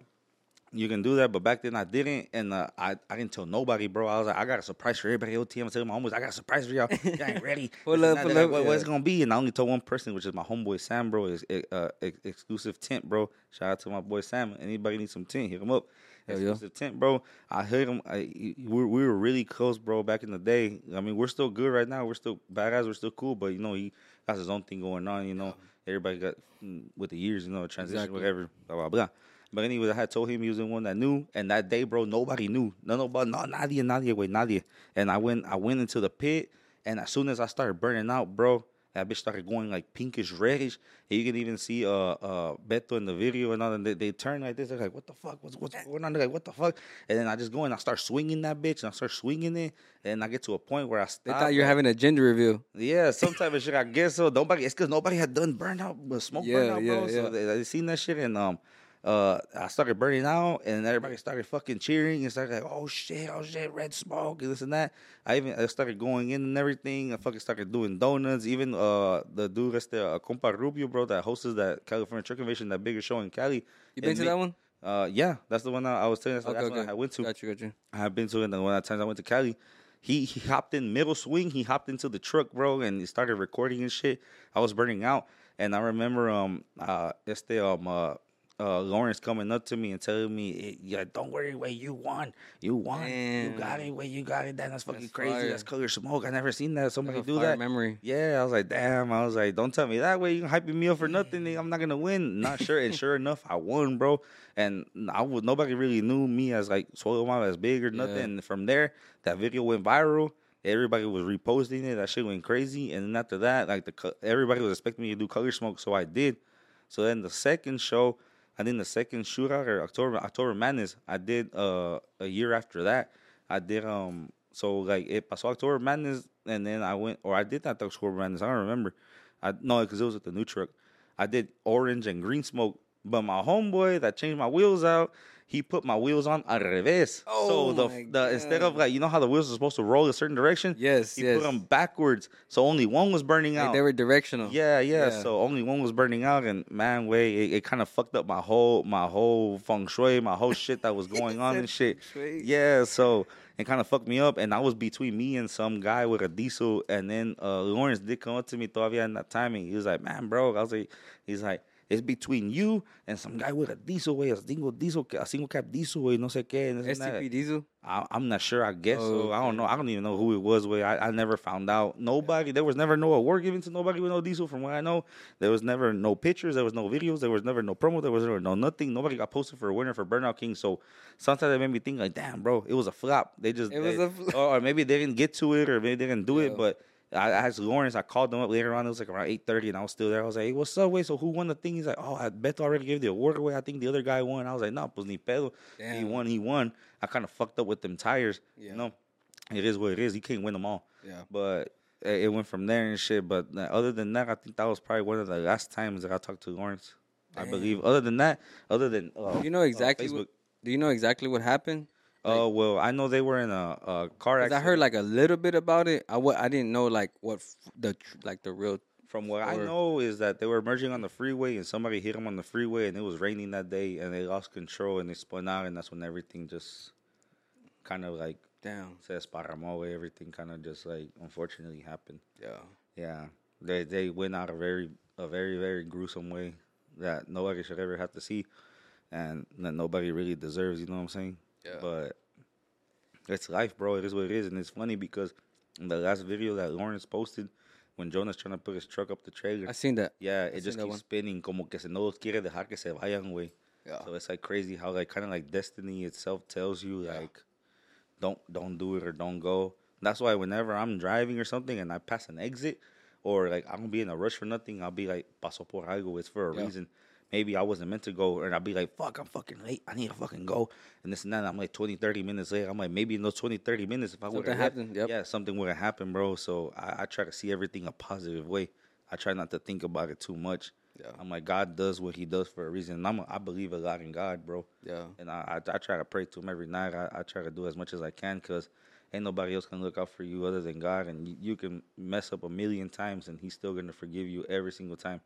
you can do that. But back then I didn't, and uh, I I didn't tell nobody, bro. I was like, I got a surprise for everybody. OTM, I'm telling my homies, I got a surprise for y'all. Y'all ain't ready. Pull up, pull up, what, what's gonna be? And I only told one person, which is my homeboy Sam, bro. Is uh exclusive tent, bro. Shout out to my boy Sam. Anybody need some tent? Hit him up. Yeah. Exclusive tent, bro. I hit him. I, we were, we were really close, bro. Back in the day. I mean, we're still good right now. We're still badass. We're still cool. But you know, he got his own thing going on. You know, everybody got mm, with the years. You know, transition, Exactly. whatever. Blah blah blah. But anyway, I had told him he was the one that knew, and that day, bro, nobody knew. No, nobody, no, nadie, nadie, wait, nadie. And I went, I went into the pit, and as soon as I started burning out, bro, that bitch started going like pinkish reddish. And you can even see uh uh Beto in the video and all. And they, they turn like this. They're like, "What the fuck? What's what's going on?" They're like, "What the fuck?" And then I just go and I start swinging that bitch, and I start swinging it, and I get to a point where I They stop. thought you were having a gender reveal. Yeah, some type of shit. I guess so. Nobody. It's because nobody had done burnout, smoke Yeah, burnout, yeah, bro. So yeah. they, they seen that shit, and um, uh, I started burning out, and everybody started fucking cheering and started like, "Oh shit, oh shit, red smoke and this and that." I even I started going in and everything. I fucking started doing donuts. Even uh, the dude that's the uh, compa Rubio, bro, that hosts that California Truck Convention, that bigger show in Cali. You been to ma- that one? Uh, yeah, that's the one I, I was telling. you. That's, Okay, that's okay. one I went to. Got you, got you. I have been to it, and one of the times I went to Cali, he he hopped in middle swing. He hopped into the truck, bro, and he started recording and shit. I was burning out, and I remember um uh este um uh. Uh, Lawrence coming up to me and telling me, "Eh, "Yeah, don't worry, wait, you won, you won, you got it, wait, you got it. That's fucking That's crazy. fire. That's color smoke. I never seen that. Somebody do that. memory. Yeah, I was like, damn. I was like, don't tell me that way. You hyping me up for nothing. I'm not gonna win. Not sure. and sure enough, I won, bro. And I was nobody really knew me as like Suelo Mob as big or nothing. Yeah. And from there, that video went viral. Everybody was reposting it. That shit went crazy. And then after that, like the everybody was expecting me to do color smoke, so I did. So then the second show, I think the second shootout or October October Madness, I did uh a year after that. I did um so like it pasó October Madness and then I went or I did not October Madness. I don't remember. I no because it was at the new truck. I did orange and green smoke. But my homeboy that changed my wheels out, he put my wheels on al revés. Oh so the the instead of like you know how the wheels are supposed to roll a certain direction. Yes, he yes. put them backwards, so only one was burning Like out. they were directional. Yeah, yeah, Yeah. So only one was burning out, and man, way it, it kind of fucked up my whole my whole feng shui, my whole shit that was going on and shit. Yeah, so it kind of fucked me up, and I was between me and some guy with a diesel, and then uh, Lawrence did come up to me todavía in that timing. He was like, "Man, bro," I was like, "He's like." It's between you and some guy with a diesel, way, a single diesel, a single cap diesel, way, no sé qué. and this and that." STP Diesel. I, I'm not sure. I guess so. Oh, I don't know. I don't even know who it was. Way I, I never found out. Nobody. There was never no award given to nobody with no diesel. From what I know, there was never no pictures. There was no videos. There was never no promo. There was never no nothing. Nobody got posted for a winner for Burnout King. So sometimes it made me think like, damn, bro, it was a flop. They just It was they- a flop. or, or maybe they didn't get to it, or maybe they didn't do Yeah. it. But I asked Lawrence. I called them up later on. It was like around eight thirty, and I was still there. I was like, hey, what's up, way? So who won the thing? He's like, oh, I bet already gave the award away. I think the other guy won. I was like, no, pues ni pedo. He won. He won. I kind of fucked up with them tires. Yeah. You know, it is what it is. You can't win them all. Yeah. But it went from there and shit. But uh, other than that, I think that was probably one of the last times that I talked to Lawrence. I believe. Other than that, other than uh, You know exactly. uh, what, do you know exactly what happened? Oh well, I know they were in a, a car accident. I heard like a little bit about it. I I didn't know like what f- the tr- like the real. From what I know is that they were merging on the freeway and somebody hit them on the freeway and it was raining that day and they lost control and they spun out and that's when everything just kind of like Damn. se esparramó. Everything kind of just like unfortunately happened. Yeah. Yeah, they they went out a very a very very gruesome way that nobody should ever have to see, and that nobody really deserves. You know what I'm saying? Yeah. But it's life, bro. It is what it is, and it's funny because in the last video that Lawrence posted, when Jonah's trying to put his truck up the trailer, I seen that. yeah, it seen just keeps spinning, como que se no los quiere dejar que se vayan, güey. Yeah. So it's like crazy how like kind of like destiny itself tells you Yeah. like don't don't do it or don't go. That's why whenever I'm driving or something and I pass an exit or like I'm gonna be in a rush for nothing, I'll be like paso por algo. It's for a Yeah. reason. Maybe I wasn't meant to go, and I'd be like, fuck, I'm fucking late. I need to fucking go. And this and that. I'm like 20, 30 minutes late. I'm like, maybe in those 20, 30 minutes, if I would have happened, yep. yeah, something would have happened, bro. So I, I try to see everything a positive way. I try not to think about it too much. Yeah. I'm like, God does what He does for a reason. And I'm a, I believe a lot in God, bro. Yeah. And I, I, I try to pray to Him every night. I, I try to do as much as I can because ain't nobody else can look out for you other than God. And you, you can mess up a million times and He's still gonna forgive you every single time.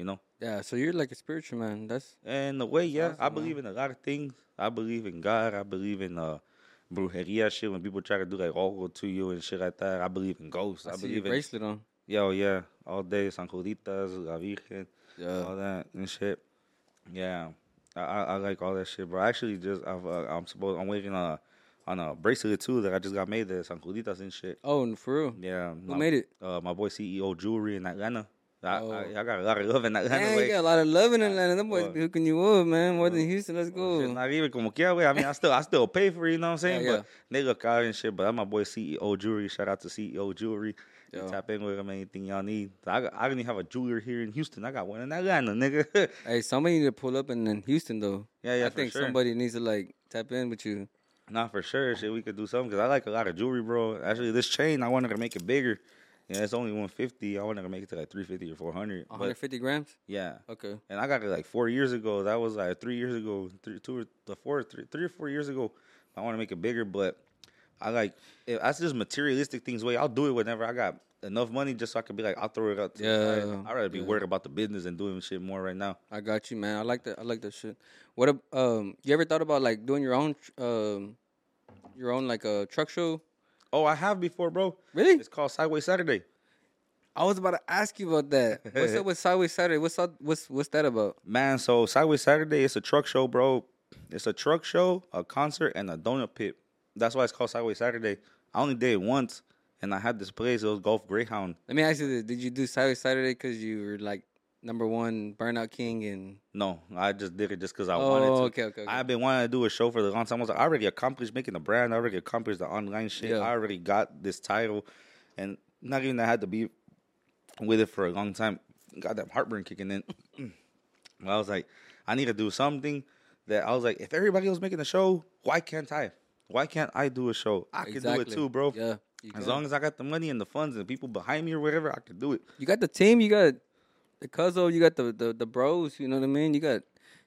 You know. Yeah. So you're like a spiritual man. That's And the way, yeah, I awesome, believe in a lot of things. I believe in God. I believe in uh, brujeria shit. When people try to do like all to you and shit like that, I believe in ghosts. I, I, see your believe in bracelet on. yo, yeah, all day San Juditas, La Virgen, Yeah. all that and shit. Yeah, I, I, I like all that shit, bro. I actually just I've, uh, I'm supposed I'm waiting on a on a bracelet too that I just got made there San Juditas and shit. Oh, and for real. Yeah, Who my, made it? Uh, my boy CEO Jewelry in Atlanta. I, Oh. I, I got a lot of love in Atlanta. Man, way. you got a lot of love in Atlanta. Them boys Well, be hooking you up, man. More than oh, Houston. Let's oh, Shit, go. not even como quiera, güey. I mean, I still, I still pay for it, you know what I'm saying? Yeah, But they look out and shit. But that's my boy CEO Jewelry. Shout out to CEO Jewelry. Yeah. tap in with him, anything y'all need. I, got, I didn't even have a jeweler here in Houston. I got one in Atlanta, nigga. Hey, somebody need to pull up in, in Houston though. Yeah, yeah, I think sure. somebody needs to like tap in with you. Not for sure. Shit, we could do something because I like a lot of jewelry, bro. Actually, this chain I wanted to make it bigger. Yeah, it's only 150. I wanted to make it to like 350 or 400. But 150 grams. yeah, Okay. and I got it like four years ago. That was like three years ago, three, two or the four, three, three or four years ago. I want to make it bigger, but I like if that's just materialistic things. Way I'll do it whenever I got enough money, just so I can be like I'll throw it out. To the side. Yeah, I'd rather be yeah. worried about the business and doing shit more right now. I got you, man. I like that. I like that shit. What? Um, you ever thought about like doing your own, um, your own like a truck show? Oh, I have before, bro. Really? It's called Sideways Saturday. I was about to ask you about that. What's up with Sideways Saturday? What's up? What's what's that about? Man, so Sideways Saturday, it's a truck show, bro. It's a truck show, a concert, and a donut pit. That's why it's called Sideways Saturday. I only did it once, and I had this place. It was Golf Greyhound. Let me ask you this: Did you do Sideways Saturday because you were like number one Burnout King and? No, I just did it just because I Oh, wanted to. okay, okay, okay. I've been wanting to do a show for the long time. I was like, I already accomplished making the brand. I already accomplished the online shit. Yeah. I already got this title, and not even that I had to be with it for a long time. Got that heartburn kicking in. I was like, I need to do something that I was like, if everybody was making a show, why can't I? Why can't I do a show? I can do it too, bro. Yeah. As long as I got the money and the funds and the people behind me or whatever, I can do it. you got the team, you got the Cuzzo, you got the, the the bros. You know what I mean? You got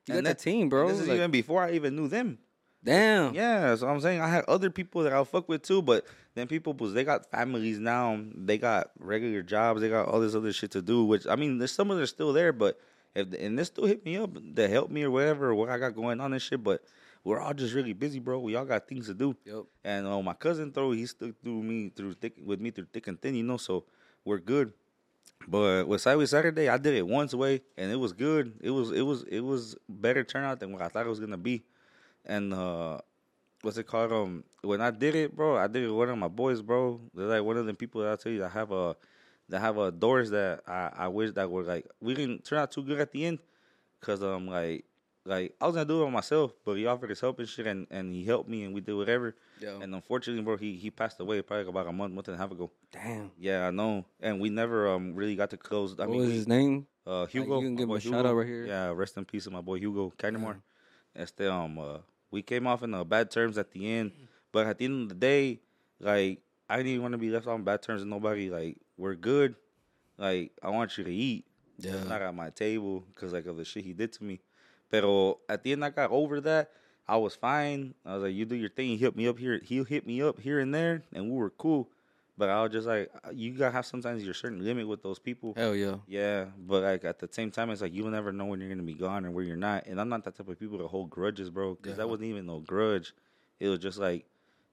You And got the team, bro. This is Like, even before I even knew them. damn. Yeah, so I'm saying I had other people that I'll fuck with too, but then people, pues, they got families now. They got regular jobs. They got all this other shit to do. Which I mean, there's some of them still there, but if and they still hit me up to help me or whatever, or what I got going on and shit. But we're all just really busy, bro. We all got things to do. Yep. And uh, my cousin, though, he stuck through me through thick with me through thick and thin, you know. So we're good. But with Sideways Saturday, I did it once way, and it was good. It was it was it was better turnout than what I thought it was gonna be. And uh, what's it called? Um, when I did it, bro, I did it with one of my boys, bro. They're like one of the people that I tell you that have a that have a doors that I I wish that were like we didn't turn out too good at the end, cause um like like I was gonna do it by myself, but he offered his help and shit, and, and he helped me, and we did whatever. Yeah. And unfortunately, bro, he he passed away probably about a month month and a half ago. Damn. Yeah, I know. And we never um really got to close. I What mean, was his name? uh, Hugo. you can give him a shout out right here. Yeah, rest in peace, my boy Hugo Kindemore. Este um, uh, we came off in uh, bad terms at the end, but at the end of the day, like I didn't even want to be left on bad terms with nobody. Like we're good. Like I want you to eat. Yeah. not at my table because like of the shit he did to me. Pero at the end, I got over that. I was fine. I was like, "You do your thing." He hit me up here. He'll hit me up here and there, and we were cool. But I was just like, you gotta have sometimes your certain limit with those people. Hell yeah. Yeah, but like at the same time, it's like you'll never know when you're gonna be gone or where you're not. And I'm not that type of people to hold grudges, bro. Because Yeah. that wasn't even no grudge. It was just like,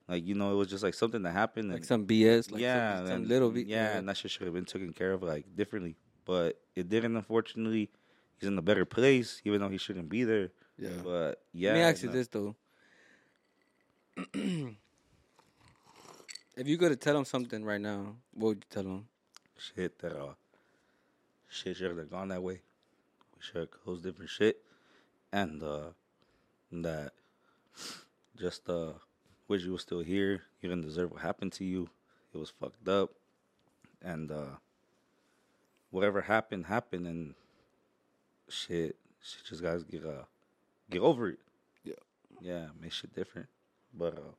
like you know, it was just like something that happened. Like some BS. Like yeah, some, some and- little bit. Yeah, and that shit should have been taken care of like differently. But it didn't. Unfortunately, he's in a better place, even though he shouldn't be there. Yeah. But yeah, Let me ask you no- this though. if you go to tell him something right now, what would you tell him? shit that uh shit should have gone that way. We should have closed different shit. And uh that just uh wish you was still here. You didn't deserve what happened to you. It was fucked up. And uh whatever happened happened and shit shit just guys get uh get over it. Yeah. Yeah, make shit different. But uh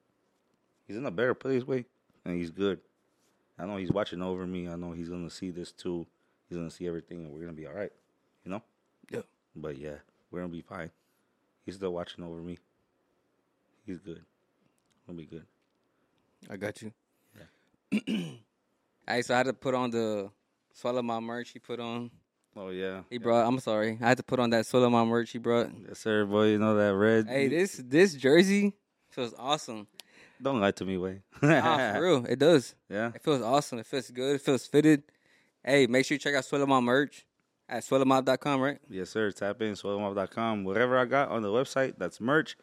he's in a better place way and he's good. I know he's watching over me. I know he's gonna see this too. He's gonna see everything, and we're gonna be all right. You know. Yeah. But yeah, we're gonna be fine. He's still watching over me. He's good. We'll be good. I got you. Yeah. hey, so I had to put on the Suelo Mob merch he put on. Oh yeah. He brought. I'm sorry. I had to put on that My merch he brought. Yes, sir, boy. You know that red. Hey, this this jersey feels awesome. Don't lie to me, way. Nah, for real, it does. Yeah. It feels awesome. It feels good. It feels fitted. Hey, make sure you check out My merch at suelomob.com, right? Yes, sir. Tap in suelomob.com. Whatever I got on the website, that's merch.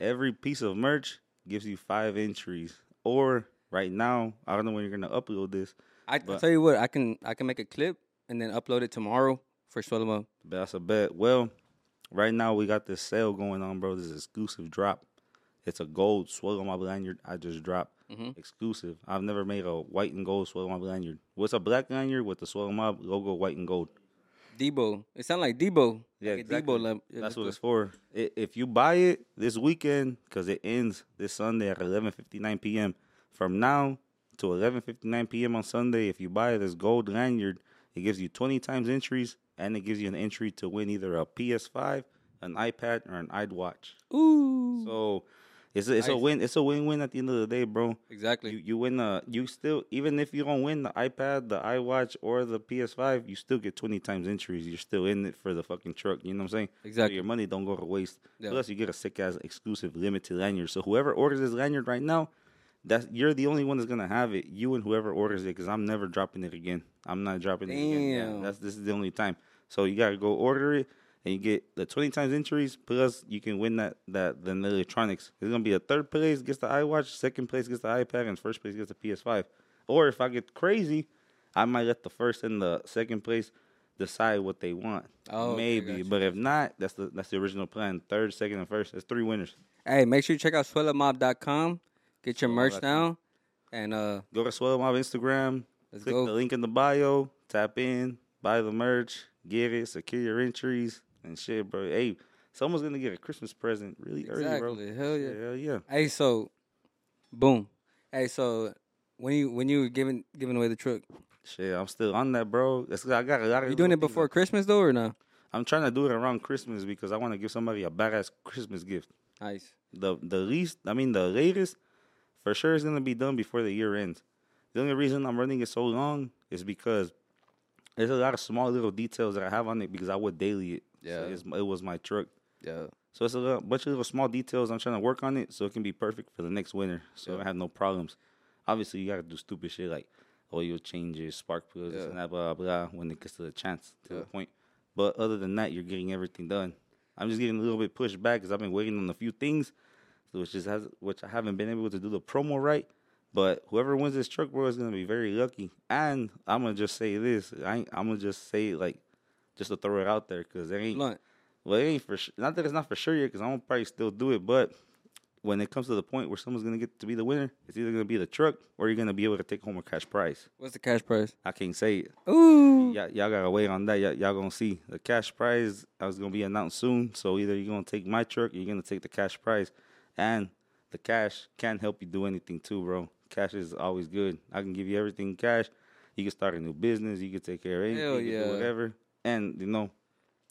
Every piece of merch gives you five entries. Or right now, I don't know when you're gonna upload this. I But- tell you what, I can I can make a clip and then upload it tomorrow for. But That's a bet. Well, right now we got this sale going on, bro. This exclusive drop. It's a gold Suelo Mob lanyard. I just dropped mm-hmm. exclusive. I've never made a white and gold Suelo Mob lanyard. What's a black lanyard with the Suelo Mob logo, white and gold? Deebow. It sounds like Deebow. Yeah, like exactly. Deebow That's what it's for. I if you buy it this weekend, because it ends this Sunday at 11:59 p.m. From now to 11:59 p.m. on Sunday, if you buy this gold lanyard, it gives you 20 times entries, and it gives you an entry to win either a PS5, an iPad, or an iWatch. Ooh. So it's a, it's a win. It's a win-win at the end of the day, bro. exactly. You you win the you still even if you don't win the iPad, the iWatch, or the PS5, you still get twenty times entries. You're still in it for the fucking truck. You know what I'm saying? So Exactly. your money don't go to waste. Yeah. Plus, you get a sick ass exclusive limited lanyard. So whoever orders this lanyard right now, that's you're the only one that's gonna have it. You and whoever orders it, because I'm never dropping it again. I'm not dropping it again. Yeah, Damn. that's this is the only time. So you gotta go order it. And you get the twenty times entries plus you can win that that the electronics. It's gonna be a third place gets the iWatch, second place gets the iPad, and first place gets the PS5. Or if I get crazy, I might let the first and the second place decide what they want. Oh, maybe, gotcha, but if not, that's the that's the original plan. Third, second, and first. That's three winners. Hey, make sure you check out suelomob.com. Get your merch down. And uh Go to Suelo Mob Instagram. Let's click go. the link in the bio. Tap in, buy the merch, get it, secure your entries and shit, bro. Hey, someone's gonna get a Christmas present really early, bro. Exactly. Hell yeah. Hell yeah. Hey, so boom. Hey, so when you when you were giving giving away the truck, Shit, I'm still on that, bro. That's I got a lot of. you doing it before Christmas though or no? I'm trying to do it around Christmas because I want to give somebody a badass Christmas gift. Nice. The the least, I mean, the latest, for sure it's gonna be done before the year ends. The only reason I'm running it so long is because there's a lot of small little details that I have on it because I would daily it. So Yeah. it's, it was my truck. Yeah. So it's a little, bunch of little small details. I'm trying to work on it so it can be perfect for the next winter. So Yeah. I have no problems. Obviously, you gotta do stupid shit like oil changes, spark plugs, Yeah. and that, blah blah. blah, When it gets to the chance to Yeah. the point. But other than that, you're getting everything done. I'm just getting a little bit pushed back because I've been waiting on a few things, so which just has which I haven't been able to do the promo right. But whoever wins this truck, bro, is gonna be very lucky. And I'm gonna just say this. I ain't, I'm gonna just say like, just to throw it out there because there ain't. Blunt. Well, it ain't for sure. Not that it's not for sure yet, because I'm gonna probably still do it. But when it comes to the point where someone's gonna get to be the winner, it's either gonna be the truck or you're gonna be able to take home a cash prize. What's the cash price? I can't say it. Ooh. Y'all, y'all gotta wait on that. Y'all, y'all gonna see the cash prize. I was gonna be announced soon. So either you're gonna take my truck, or you're gonna take the cash prize, and the cash can help you do anything too, bro. Cash is always good. I can give you everything cash. You can start a new business. You can take care of anything. Hell you can yeah. do whatever. And you know,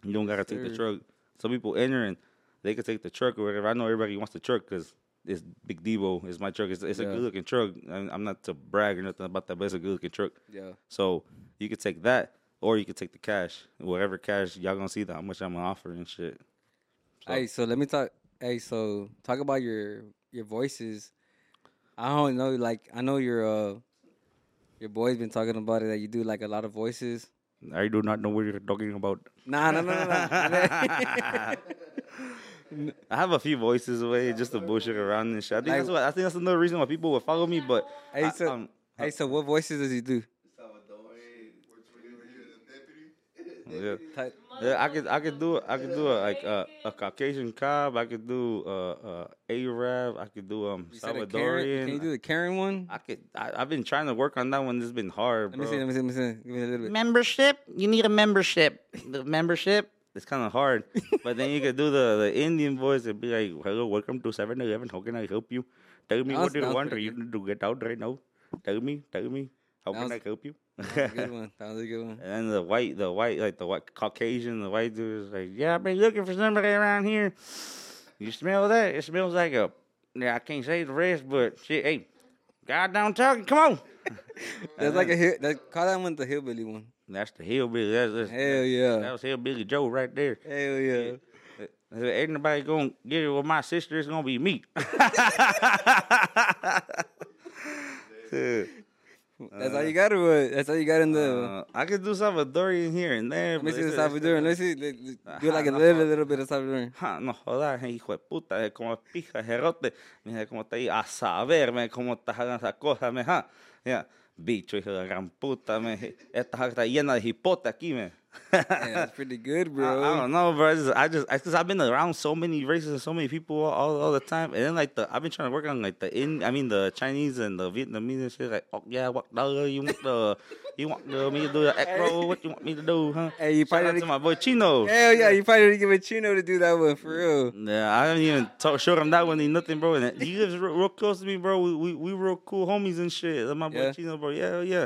you don't gotta take the truck. Some people enter and they can take the truck or whatever. I know everybody wants the truck because it's Big Deebow. It's my truck. It's, it's a good looking truck. I'm, I'm not to brag or nothing about that, but it's a good looking truck. Yeah. So you could take that, or you could take the cash. Whatever cash y'all gonna see that how much I'm gonna offer and shit. So- Hey, so let me talk. Hey, so talk about your your voices. I don't know, like I know your uh your boy's been talking about it that you do like a lot of voices. I do not know what you're talking about. Nah, no, no, no, no. I have a few voices away just to bullshit around and shit. I think Like- that's what I think that's another reason why people would follow me. But hey, I- so um, hey, so what voices does he do? yeah. Ty- Yeah, I could I could do it. I could do it like a, a Caucasian cop. I could do uh, uh, Arab. I could do um You said a Karen? Salvadorian. Can you do the Karen one? I could. I, I've been trying to work on that one. It's been hard, Let me see. Let me see. Let me see. Give me a little bit. membership. You need a membership. The membership. It's kind of hard, but then you could do the, the Indian voice and be like, "Hello, welcome to 7-Eleven. How can I help you? Tell me That what you want, or you need to get out right now. Tell me, tell me, how That can was- I help you?" That was a good one. That was a good one. And the white, the white, like the white Caucasian, the white dude is like, "Yeah, I've been looking for somebody around here. You smell that? It smells like a. Yeah, I can't say the rest, but shit, hey, God down talking. Come on." That's like a hill. That, call that one the hillbilly one. That's the hillbilly. That's, that's Hell yeah. That was hillbilly Joe right there. Hell yeah. If uh, uh, Ain't nobody gonna get it with my sister. It's gonna be me. That's all you got to uh, That's all you got in the. Uh, I could do Salvadorian here and there. let me see the see. let- Do like a little, little bit of Salvadoran. Ja, no jodas, eh, hijo de puta, eh, como pija, jerote. Mira cómo está ahí a saber, me, cómo está jalando esa cosa, me, ja. Ya, bicho, hijo de gran puta, me. Esta está llena de hipote aquí, me. That's pretty good, bro. I don't know, bro. I just, I just, because I've been around so many races and so many people all, all the time, and then like the, I've been trying to work on like the in, I mean the Chinese and the Vietnamese and shit. Like, oh yeah, what dollar you want the, you want me to do the roll? What you want me to do, huh? Hey, you Shout probably to my boy Chino. Hell yeah, you probably didn't give a Chino to do that one for real. Yeah, I haven't even talk, showed him that one. He nothing, bro. And he lives real, real close to me, bro. We we, we real cool homies and shit. That's my boy Yeah. Chino, bro. Yeah, yeah.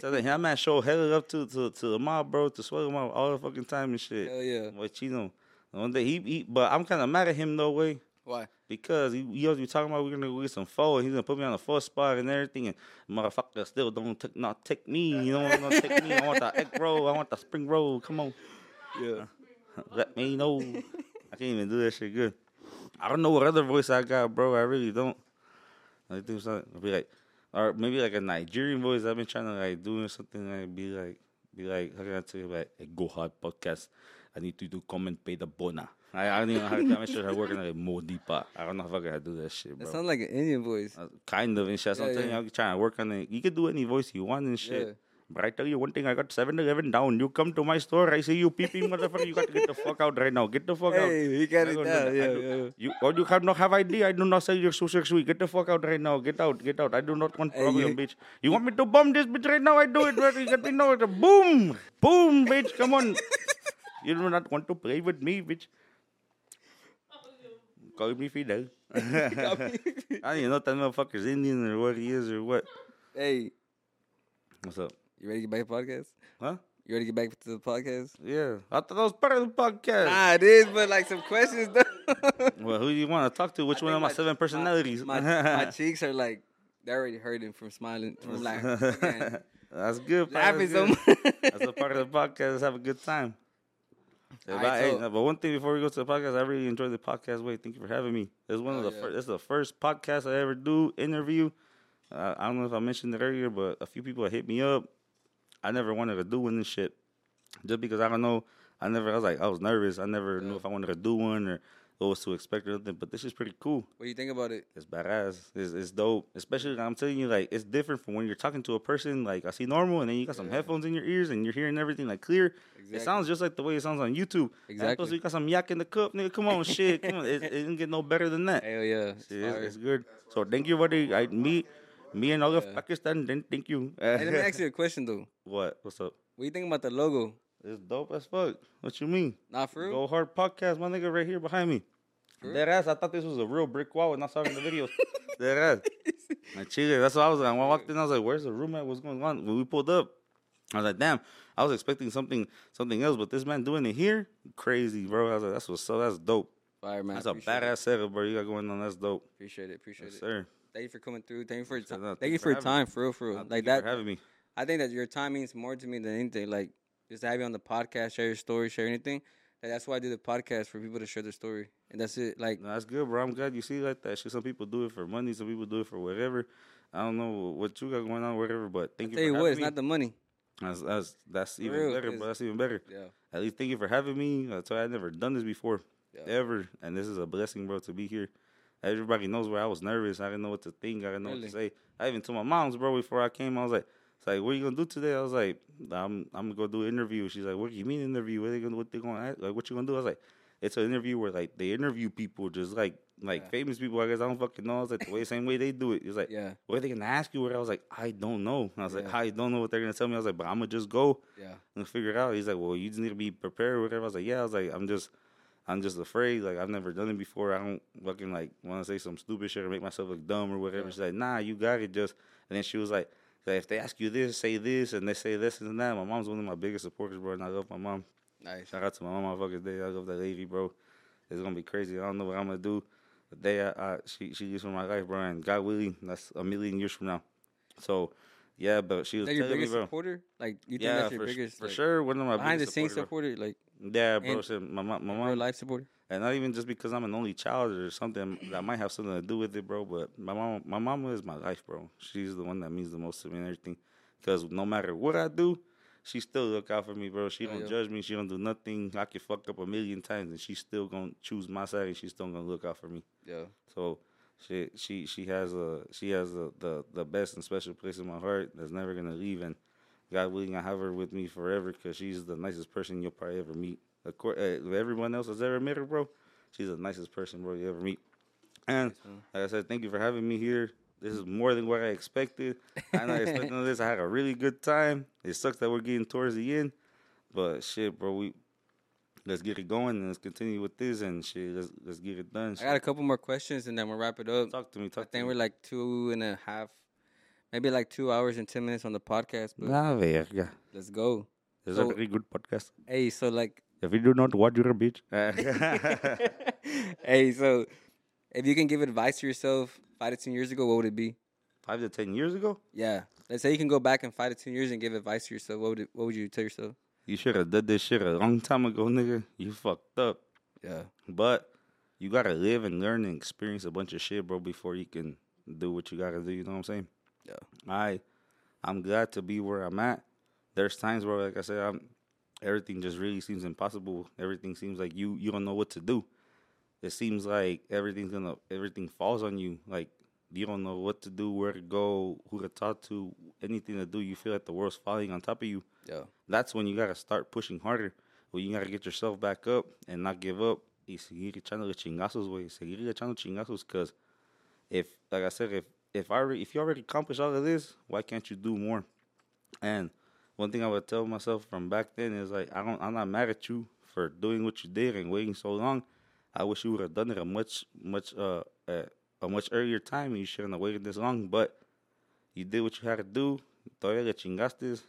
That man show hella up to to to the mob, bro. To swell him out all the fucking time and shit. Hell yeah. Boy Chino. One day he, he but I'm kind of mad at him no way Why? because he, he be talking about we're gonna go get some and he's gonna put me on the fourth spot and everything and motherfucker still don't take not take me. You don't want to take me. I want the egg roll. I want the spring roll. Come on. Yeah. Let me know. I can't even do that shit good. I don't know what other voice I got, bro. I really don't. I think something I'll be like, or maybe like a Nigerian voice. I've been trying to like doing something like be like, be like, how can I tell you like a Go Hard podcast? I need you to come and pay the bona. I, I don't even know how to make sure I'm working like deeper. I don't know if I can do that shit, That bro. sounds like an Indian voice. Uh, kind of and shit. So I'm Yeah, telling you, I'm trying to work on it. You can do any voice you want and shit. Yeah. But I tell you one thing, I got 7 Eleven down. You come to my store, I see you peeping, motherfucker. You got to get the fuck out right now. Get the fuck out. Hey, you got I it down. that. Yeah, do- yeah. You, or you have not have ID. I do not sell your social sweet. Get the fuck out right now. Get out. Get out. I do not want problem, you- bitch. You want me to bomb this bitch right now? I do it. Right? You get me know it. Boom. Boom, bitch. Come on. You do not want to play with me, bitch. Call me Fidel. I don't even know if that motherfucker's Indian or what he is or what. Hey, What's up? you ready to get back a podcast? Huh? You ready to get back to the podcast? Yeah, I thought that was part of the podcast. Nah, it is, but like some questions though. Well, who do you want to talk to? Which I one of my, my- seven personalities? My, my cheeks are like they're already hurting from smiling from like fucking That's good. Laughing so much. That's a part of the podcast. Let's have a good time. Yeah, but, Alright, hey, but one thing before we go to the podcast, I really enjoyed the podcast. Wait, thank you for having me. It's one of Oh, the yeah. first. It's the first podcast I ever do interview. Uh, I don't know if I mentioned it earlier, but a few people hit me up. I never wanted to do one and shit, just because I don't know. I never. I was like, I was nervous. I never knew if I wanted to do one or what was to expect or something. But this is pretty cool. What do you think about it? It's badass. It's, it's dope. Especially, I'm telling you, like, it's different from when you're talking to a person. Like, I see normal, and then you got some Yeah. headphones in your ears, and you're hearing everything like clear. It sounds just like the way it sounds on YouTube. Exactly. Plus, you got some yak in the cup, nigga. Come on, shit. Come on. It, it didn't get no better than that. Hell yeah. It's it's, good. So, thank you, buddy. I, me, me and all of Yeah. Pakistan, then thank you. Hey, let me ask you a question though. what? What's up? What do you think about the logo? It's dope as fuck. What you mean? Not for real? Go Hard Podcast, my nigga right here behind me. Dead ass, I thought this was a real brick wall when I saw it in the videos. Dead ass. My chile, that's what I was like. When I walked in, I was like, where's the room at? What's going on? When we pulled up, I was like, damn, I was expecting something something else, but this man doing it here, crazy, bro. I was like, that's what's so that's dope. Fire man. That's a Appreciate badass It. setup, bro. You got going on, that's dope. Appreciate it. Appreciate Yes, it. sir. Thank you for coming through. Thank you for your time. no, Thank you for for your time, for real, for real. Uh, Like that. having me. I think that your time means more to me than anything. Like just to have you on the podcast, share your story, share anything. Like, that's why I do the podcast for people to share their story, and that's it. Like No, that's good, bro. I'm glad you see like that. Shit, some people do it for money, some people do it for whatever. I don't know what you got going on, whatever. But thank you. tell for you what, it's me. not the money. That's that's, that's even real, better, bro. That's even better. Yeah. At least thank you for having me. I tell you, I've never done this before, Yeah. ever, and this is a blessing, bro, to be here. Everybody knows where I was nervous. I didn't know what to think. I didn't know what to say. I even told my mom's, bro, before I came. I was like, "It's like, what are you gonna do today?" I was like, "I'm I'm gonna go do an interview." She's like, "What do you mean interview? What are they gonna what they gonna ask? like? What you gonna do?" I was like, "It's an interview where like they interview people, just like like Yeah. famous people. I guess I don't fucking know. I was like the way same way they do it. It's like, Yeah. what are they gonna ask you? What I was like, I don't know. I was like, I don't know what they're gonna tell me. I was like, but I'm gonna just go Yeah. and figure it out. He's like, well, you just need to be prepared or whatever. I was like, yeah. I was like, I'm just, I'm just afraid. Like I've never done it before. I don't fucking like want to say some stupid shit or make myself look dumb or whatever. Yeah. She's like, nah, you got it. Just and then she was like, like, if they ask you this, say this, and they say this and that. My mom's one of my biggest supporters, bro, and I love my mom. Nice. Shout out to my mom, fucking day. I love that lady, bro. It's gonna be crazy. I don't know what I'm gonna do. The day I, I she she leaves from my life, bro, and God willing, that's a million years from now. So, yeah, but she was that your telling me, biggest bro. supporter? Like you think Yeah, that's your for, biggest for like, sure. One of my biggest behind the scenes supporter, like. Yeah, bro. And- shit, my mom, my mom, life supporter? and not even just because I'm an only child or something that might have something to do with it, bro. But my mom, my mama is my life, bro. She's the one that means the most to me and everything. Because no matter what I do, she still look out for me, bro. She Oh, don't yeah. judge me. She don't do nothing. I can fuck up a million times, and she's still gonna choose my side, and she's still gonna look out for me. Yeah. So she she she has a she has a, the the best and special place in my heart that's never gonna leave, and God willing, I have her with me forever because she's the nicest person you'll probably ever meet. Of course, uh, everyone else has ever met her, bro. She's the nicest person, bro, you ever meet. And like I said, thank you for having me here. This is more than what I expected. I'm not expecting this. I had a really good time. It sucks that we're getting towards the end, but shit, bro, we let's get it going and let's continue with this and shit. Let's let's get it done. I got a couple more questions and then we'll wrap it up. Talk to me. I Talk to think me. we're like two and a half, maybe like two hours and ten minutes on the podcast. But La verga. let's go. It's So- a very good podcast. Hey, so like, If you do not watch, you're a bitch. hey, so if you can give advice to yourself five to ten years ago, what would it be? Five to ten years ago, Yeah, let's say you can go back in five to ten years and give advice to yourself. What would it, what would you tell yourself? you should have did this shit a long time ago, nigga. You fucked up. Yeah, But you gotta live and learn and experience a bunch of shit, bro, before you can do what you gotta do. You know what I'm saying? Yeah. I, I'm glad to be where I'm at. There's times where, like I said, I'm, everything just really seems impossible. Everything seems like you you don't know what to do. It seems like everything's gonna everything falls on you. Like you don't know what to do, where to go, who to talk to, anything to do. You feel like the world's falling on top of you yeah, that's when you gotta start pushing harder. When you gotta get yourself back up and not give up. Y seguir echándole chingazos, güey. Seguir echando chingazos, cause if, like I said, if if I already, if you already accomplished all of this, why can't you do more? And one thing I would tell myself from back then is like, I don't, I'm not mad at you for doing what you did and waiting so long. I wish you would have done it a much, much, uh, a much earlier time. and You shouldn't have waited this long, but you did what you had to do. Todavía chingaste.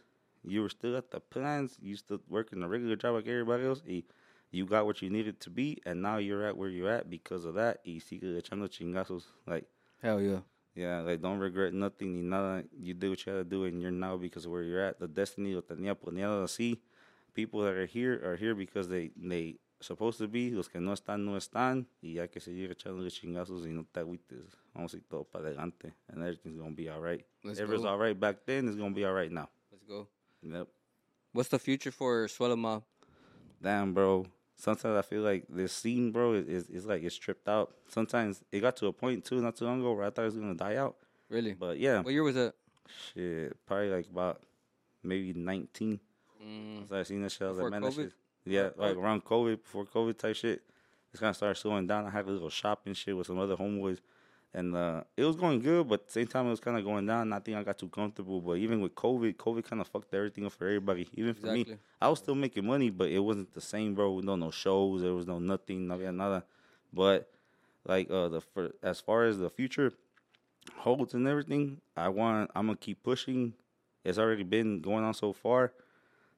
you were still at the plans. you still working a regular job like everybody else. Y you got what you needed to be, and now you're at where you're at because of that. Y sigue echando chingazos. Like, Hell yeah. Yeah, like don't regret nothing ni nada. You did what you had to do, and you're now because of where you're at. The destiny lo tenía planeado así. People that are here are here because they they supposed to be. Los que no están no están. Y hay que seguir echándole chingazos y no te agüites. Vamos a ir todo para adelante, and everything's gonna be all right. Let's If it was all right back then, it's gonna be all right now. Let's go. Yep. What's the future for Mob? Damn, bro. Sometimes I feel like this scene, bro, is, is, is like it's tripped out. Sometimes it got to a point too, not too long ago, where I thought it was gonna die out. Really? But yeah, What year was that? shit, probably like about maybe nineteen. Mm. So I seen that shit. I was Before like, man, that COVID? shit. Yeah, like around COVID, before COVID type shit. It's kind of started slowing down. I had a little shopping shit with some other homeboys, and uh, it was going good. But the same time, it was kind of going down. and I think I got too comfortable. But even with COVID, COVID kind of fucked everything up for everybody. Even for me, I was still making money, but it wasn't the same, bro. No, no shows. There was no nothing, no nada. But like uh, the for, as far as the future holds and everything, I want. I'm gonna keep pushing. It's already been going on so far.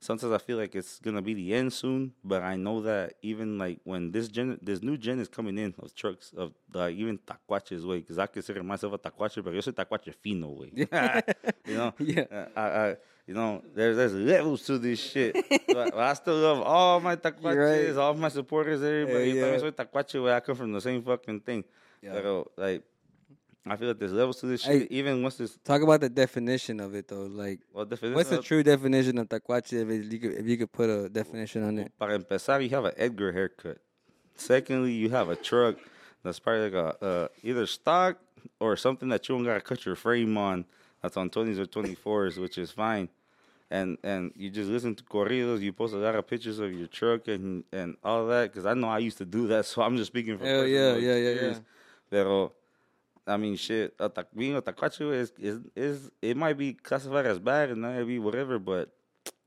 Sometimes I feel like it's gonna be the end soon, but I know that even like when this gen, this new gen is coming in of trucks of like even tacuaches, way, because I consider myself a tacuache, but yo soy tacuache fino, way. you know, Yeah. Uh, I, I, you know, there's there's levels to this shit. but, but I still love all my tacuaches, right. all my supporters, everybody. Yeah, yeah. soy tacuache, way. I come from the same fucking thing. Yeah. Pero, like, I feel like there's levels to this Hey. shit. Even once this, Talk about the definition of it though. Like, what's the true definition of tacuache? If you could, if you could put a definition on it. Para empezar, you have an Edgar haircut. Secondly, you have a truck that's probably like a uh, either stock or something that you don't gotta cut your frame on. That's on twenties or twenty fours, which is fine. And and you just listen to corridos. You post a lot of pictures of your truck and and all that. Because I know I used to do that, so I'm just speaking from Hell yeah, yeah, yeah, yeah. Pero I mean, shit, being a tacuache is, is is it might be classified as bad and might be whatever, but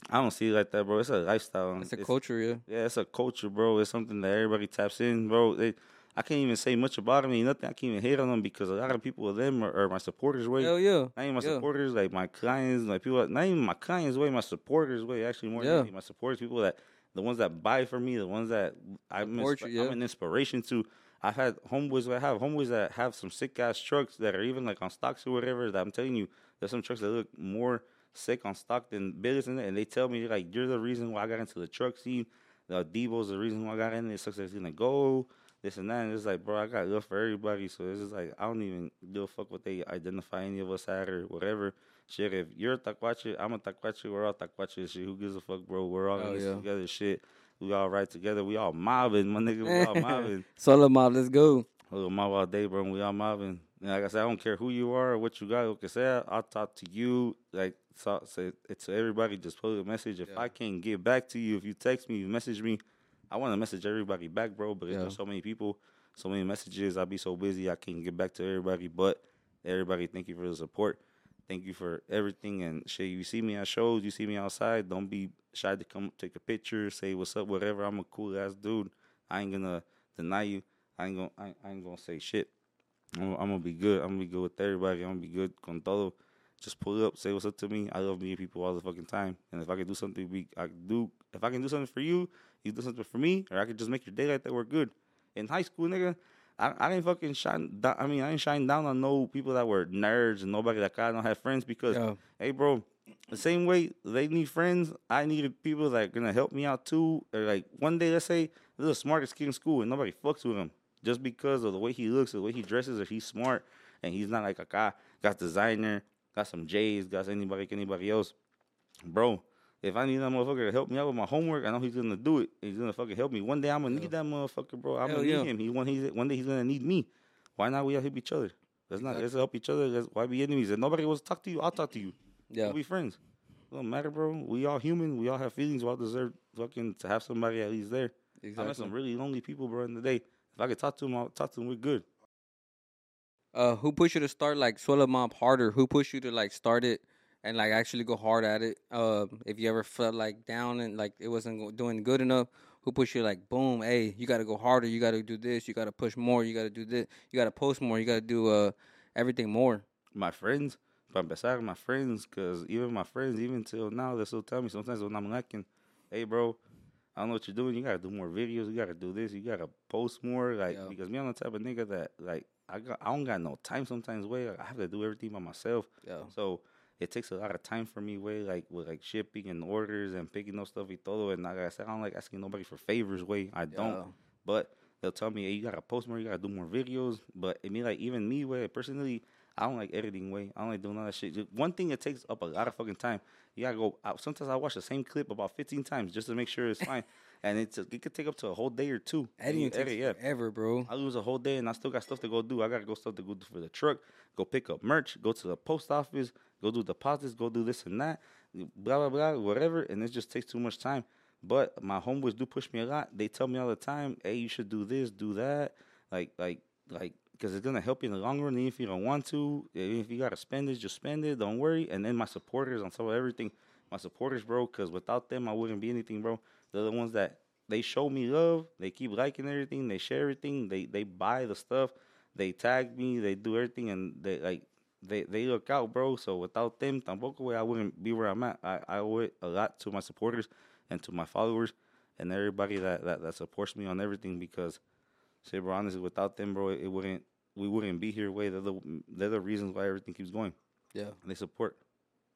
I don't see it like that, bro. It's a lifestyle. It's a culture, yeah. Yeah, it's a culture, bro. It's something that everybody taps in, bro. They, I can't even say much about them. Nothing. I can't even hate on them because a lot of people of them are, are my supporters. Way, Hell yeah. not even my yeah. supporters, like my clients, like people. Not even my clients, way my supporters, way. Actually, more Yeah. than my supporters, people that the ones that buy for me, the ones that I'm, Support inspi- you, yeah. I'm an inspiration to. I've had homeboys that have homeboys that have some sick ass trucks that are even like on stocks or whatever. That I'm telling you, there's some trucks that look more sick on stock than Billy's in it, and they tell me like you're the reason why I got into the truck scene. The Deebow's the reason why I got in it. It sucks that it's gonna go. This and that. And it's like, bro, I got love for everybody. So it's just like I don't even give a fuck what they identify any of us at or whatever. Shit, if you're a tacuache, I'm a tacuache. We're all tacuache. Shit, who gives a fuck, bro? We're all Oh, yeah. together. Shit, we all ride together. We all mobbing, my nigga. We all mobbing. Suelo Mob, let's go. Little mob all day, bro. We all mobbing. And like I said, I don't care who you are or what you got. Like I said, I'll talk to you. Like so, say to everybody. Just put a message. If Yeah. I can't get back to you, if you text me, you message me. I want to message everybody back, bro. But Yeah. there's so many people, so many messages. I'll be so busy, I can't get back to everybody. But everybody, thank you for the support. Thank you for everything and shit. You see me at shows, you see me outside. Don't be shy to come take a picture, say what's up, whatever. I'm a cool ass dude. I ain't gonna deny you. I ain't gonna I, I ain't gonna say shit. I'm, I'm gonna be good. I'm gonna be good with everybody. I'm gonna be good con todo. Just pull up, say what's up to me. I love meeting people all the fucking time. And if I can do something, we I do. If I can do something for you, you do something for me, or I could just make your day like that. We're good. In high school, nigga, I, I didn't fucking shine. Down, I mean, I didn't shine down on no people that were nerds and nobody that I don't have friends because, hey, bro, the same way they need friends, I needed people that are gonna help me out too. Or like one day, let's say this is the smartest kid in school and nobody fucks with him just because of the way he looks, the way he dresses, or he's smart and he's not like a guy got designer, got some J's, got anybody like anybody else, bro. If I need that motherfucker to help me out with my homework, I know he's gonna do it. He's gonna fucking help me. One day I'm gonna need that motherfucker, bro. I'm Hell gonna need him. He one he's one day he's gonna need me. Why not we help each other? Let's not let's help each other. Let's, why be enemies? If nobody wants to talk to you, I'll talk to you. Yeah. We'll be friends. It don't matter, bro. We all human. We all have feelings. We all deserve fucking to have somebody at least there. I met some really lonely people, bro, in the day. If I could talk to them, I'll talk to them. We're good. Uh, who pushed you to start like Suelo Mob harder? Who pushed you to like start it and like actually go hard at it? Um, if you ever felt like down and like it wasn't doing good enough, who pushed you like boom? Hey, you got to go harder. You got to do this. You got to push more. You got to do this. You got to post more. You got to do uh everything more. My friends, para empezar, my friends, because even my friends, even till now, they still tell me sometimes when I'm lacking, hey, bro, I don't know what you're doing. You gotta do more videos. You gotta do this. You gotta post more. Like Yeah. because me, I'm the type of nigga that like I got I don't got no time sometimes. Way like, I have to do everything by myself. Yeah. So it takes a lot of time for me. Way like with like shipping and orders and picking up stuff y todo. And like I said, I don't like asking nobody for favors. Way I don't. Yeah. But they'll tell me, hey, you gotta post more. You gotta do more videos. But I mean, like even me, way personally. I don't like editing way. I don't like doing all that shit. Just One thing that takes up a lot of fucking time. You gotta go out. Sometimes I watch the same clip about 15 times just to make sure it's fine. and it's it could take up to a whole day or two. Editing takes edit, yeah. forever, bro. I lose a whole day and I still got stuff to go do. I gotta go stuff to go do for the truck, go pick up merch, go to the post office, go do deposits, go do this and that, blah blah blah, whatever. And it just takes too much time. But my homeboys do push me a lot. They tell me all the time, "Hey, you should do this, do that." Like like like because it's gonna help you in the long run. Even if you don't want to, if you gotta spend it, just spend it. Don't worry. And then my supporters on top of everything, my supporters, bro. Because without them, I wouldn't be anything, bro. They're the ones that they show me love. They keep liking everything. They share everything. They they buy the stuff. They tag me. They do everything, and they like they they look out, bro. So without them, tampoco I wouldn't be where I'm at. I I owe it a lot to my supporters and to my followers and everybody that that, that supports me on everything because. Say, bro, honestly, without them, bro, it wouldn't. We wouldn't be here. Way they're the they're the reasons why everything keeps going. Yeah. And they support.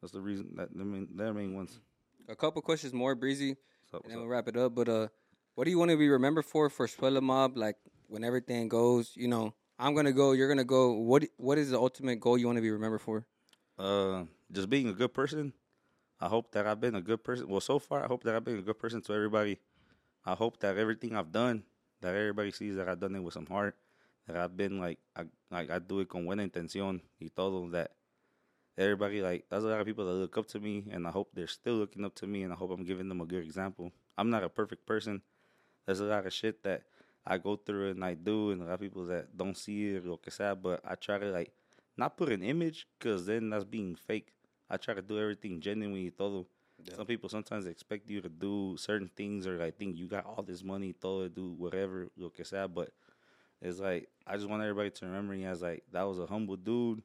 That's the reason that the main they're the main ones. A couple questions more, Breezy, So, and then we'll wrap it up. But uh, what do you want to be remembered for for Suelo Mob? Like when everything goes, you know, I'm gonna go, you're gonna go. What What is the ultimate goal you want to be remembered for? uh, just being a good person. I hope that I've been a good person. Well, so far, I hope that I've been a good person to everybody. I hope that everything I've done, that everybody sees that I've done it with some heart. That I've been like, I, like I do it con buena intención y todo. That everybody like, there's a lot of people that look up to me, and I hope they're still looking up to me, and I hope I'm giving them a good example. I'm not a perfect person. There's a lot of shit that I go through and I do, and a lot of people that don't see it, lo que sea, but I try to like not put an image, cause then that's being fake. I try to do everything genuinely, todo. Some people sometimes expect you to do certain things, or like think you got all this money, todo, do whatever, lo que sea, but it's like I just want everybody to remember me as like that was a humble dude.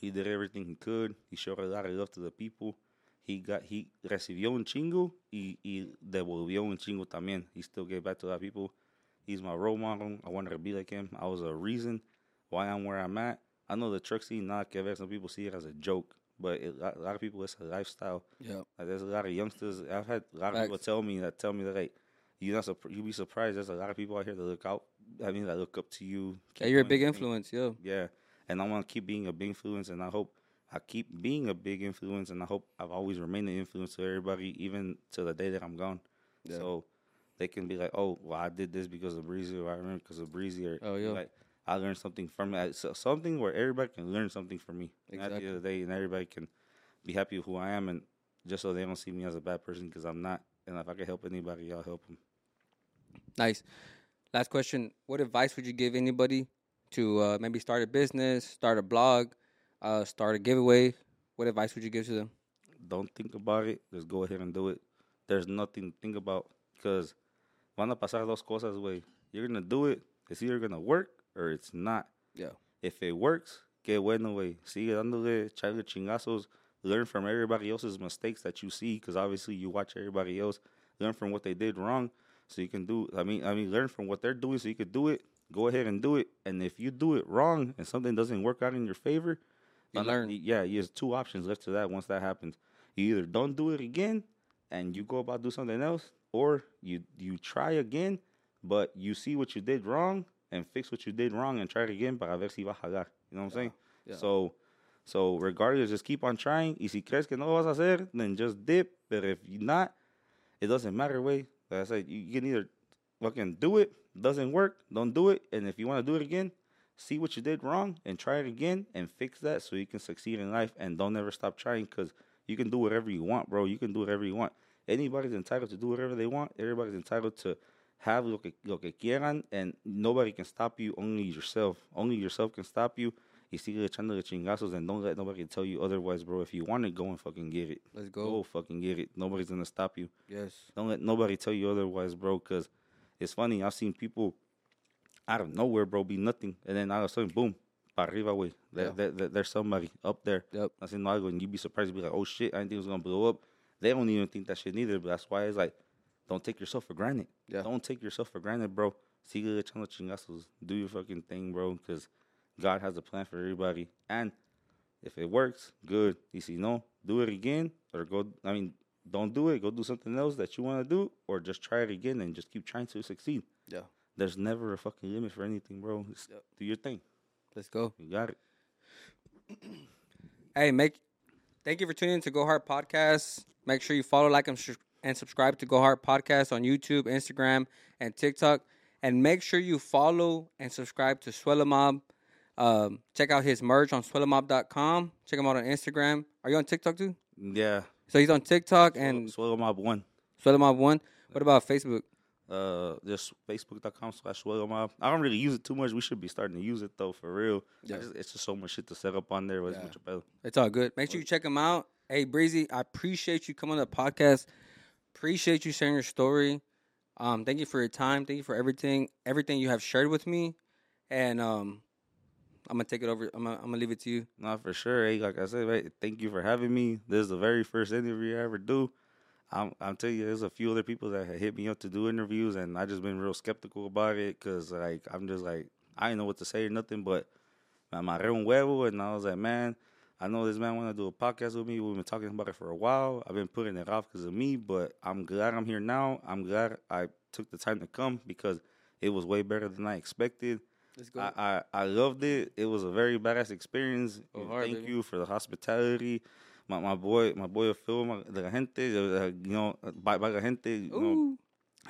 He did everything he could. He showed a lot of love to the people. He got he recibió un chingo y, y devolvió un chingo también. He still gave back to a lot of people. He's my role model. I wanted to be like him. I was a reason why I'm where I'm at. I know the truck scene, not que ver. Some people see it as a joke, but it, a lot of people it's a lifestyle. Yeah. Like there's a lot of youngsters. I've had a lot of people tell me that tell me that like you not you be surprised. There's a lot of people out here that look out. I mean, that look up to you. Yeah, you're a big influence. Yeah. Yeah, and I want to keep being a big influence, and I hope I keep being a big influence, and I hope I've always remained an influence to everybody, even to the day that I'm gone. Yeah. So they can be like, "Oh, well, I did this because of Breezy, or I remember because of Breezy, or Oh, yeah. like I learned something from it. So, something where everybody can learn something from me. And At the Exactly. end of the day, and everybody can be happy with who I am, and just so they don't see me as a bad person because I'm not. And if I can help anybody, I'll help them. Nice. Last question. What advice would you give anybody to uh, maybe start a business, start a blog, uh, start a giveaway? What advice would you give to them? don't think about it. Just go ahead and do it. There's nothing to think about because van a pasar dos cosas, way. You're gonna do it. It's either gonna work or it's not. Yeah. If it works, que bueno, way. Sigue dándole, echarle chingazos. Learn from everybody else's mistakes that you see, because obviously you watch everybody else. Learn from what they did wrong, so you can do. I mean, I mean, learn from what they're doing, so you could do it. Go ahead and do it. And if you do it wrong and something doesn't work out in your favor, You learn. Yeah, there's two options left to that. Once that happens, you either don't do it again and you go about do something else, or you you try again, but you see what you did wrong and fix what you did wrong and try it again para ver si va a jalar. You know what I'm saying? yeah. So, so regardless, just keep on trying. Y si crees que no lo vas a hacer, then just dip. But if you're not, it doesn't matter. Way like I said, you, can either fucking do it, doesn't work, don't do it, and if you want to do it again, see what you did wrong and try it again and fix that so you can succeed in life and don't ever stop trying because you can do whatever you want, bro. You can do whatever you want. Anybody's entitled to do whatever they want. Everybody's entitled to have lo que, lo que quieran and nobody can stop you, only yourself. Only yourself can stop you. Y sigue echándole chingazos and don't let nobody tell you otherwise, bro. If you want it, go and fucking get it. Let's Go go. fucking get it. Nobody's gonna stop you. Yes. Don't let nobody tell you otherwise, bro. Cause it's funny. I've seen people out of nowhere, bro, be nothing, and then all of a sudden, boom, para arriba. There, Yeah. there, there- there's somebody up there Yep. haciendo algo, and you'd be surprised, be like, oh shit, I didn't think it was gonna blow up. They don't even think that shit neither, but that's why it's like, don't take yourself for granted. Yeah. Don't take yourself for granted, bro. Sigue echando chingazos. Do your fucking thing, bro, because God has a plan for everybody. And if it works, good. Y si no, do it again, or go, I mean, don't do it. Go do something else that you want to do, or just try it again and just keep trying to succeed. Yeah. There's never a fucking limit for anything, bro. Just Yep. do your thing. Let's go. You got it. Hey, make thank you for tuning in to Go Hard Podcast. Make sure you follow, like, and, sh- and subscribe to Go Hard Podcast on YouTube, Instagram, and TikTok. And make sure you follow and subscribe to Suelo Mob. Um, check out his merch on suelomob.com. Check him out on Instagram. Are you on TikTok too? Yeah. So he's on TikTok and Suelo Mob One. Suelo Mob One. What about Facebook? Uh, just facebook.com slash Suelo Mob. I don't really use it too much. We should be starting to use it though, for real. Yeah. just- it's just so much shit to set up on there. Yeah. Yeah. It's all good. Make sure you check him out. Hey, Breezy, I appreciate you coming to the podcast. Appreciate you sharing your story. Um, thank you for your time. Thank you for everything, everything you have shared with me. And um, I'm gonna take it over. I'm gonna, I'm gonna leave it to you. Not for sure. Hey, like I said, thank you for having me. This is the very first interview I ever do. I'm, I'm telling you, there's a few other people that hit me up to do interviews, and I just been real skeptical about it because, like, I'm just like, I didn't know what to say or nothing, but me amarré un huevo, and I was like, man, I know this man want to do a podcast with me. We've been talking about it for a while. I've been putting it off because of me, but I'm glad I'm here now. I'm glad I took the time to come because it was way better than I expected. Let's go. I, I, I loved it. It was a very badass experience. Oh, and hard, Thank baby. you for the hospitality. My my boy, my boy Phil, my, uh, de la gente, uh, uh you know, uh, by, by la gente, you know,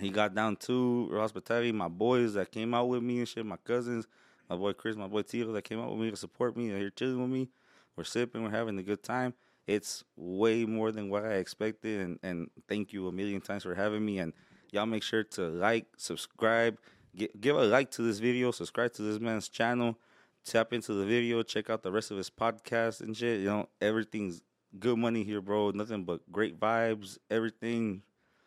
he got down to hospitality. My boys that came out with me and shit, my cousins, my boy Chris, my boy Tito that came out with me to support me. They're here chilling with me. We're sipping, we're having a good time. It's way more than what I expected, and, and thank you a million times for having me. And y'all make sure to like, subscribe, gi- give a like to this video, subscribe to this man's channel, tap into the video, check out the rest of his podcast and shit. You know, everything's good money here, bro. Nothing but great vibes, everything.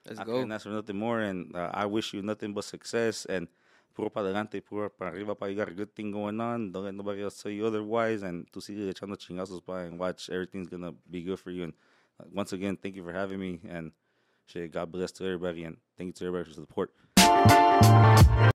Let's I go. couldn't ask for nothing more, and uh, I wish you nothing but success and puro para adelante, puro para arriba, pa. You got a good thing going on. Don't let nobody else tell you otherwise, and tú sigue echando chingazos, pa, and watch everything's gonna be good for you. And uh, once again, thank you for having me, and shit, God bless to everybody, and thank you to everybody for the support.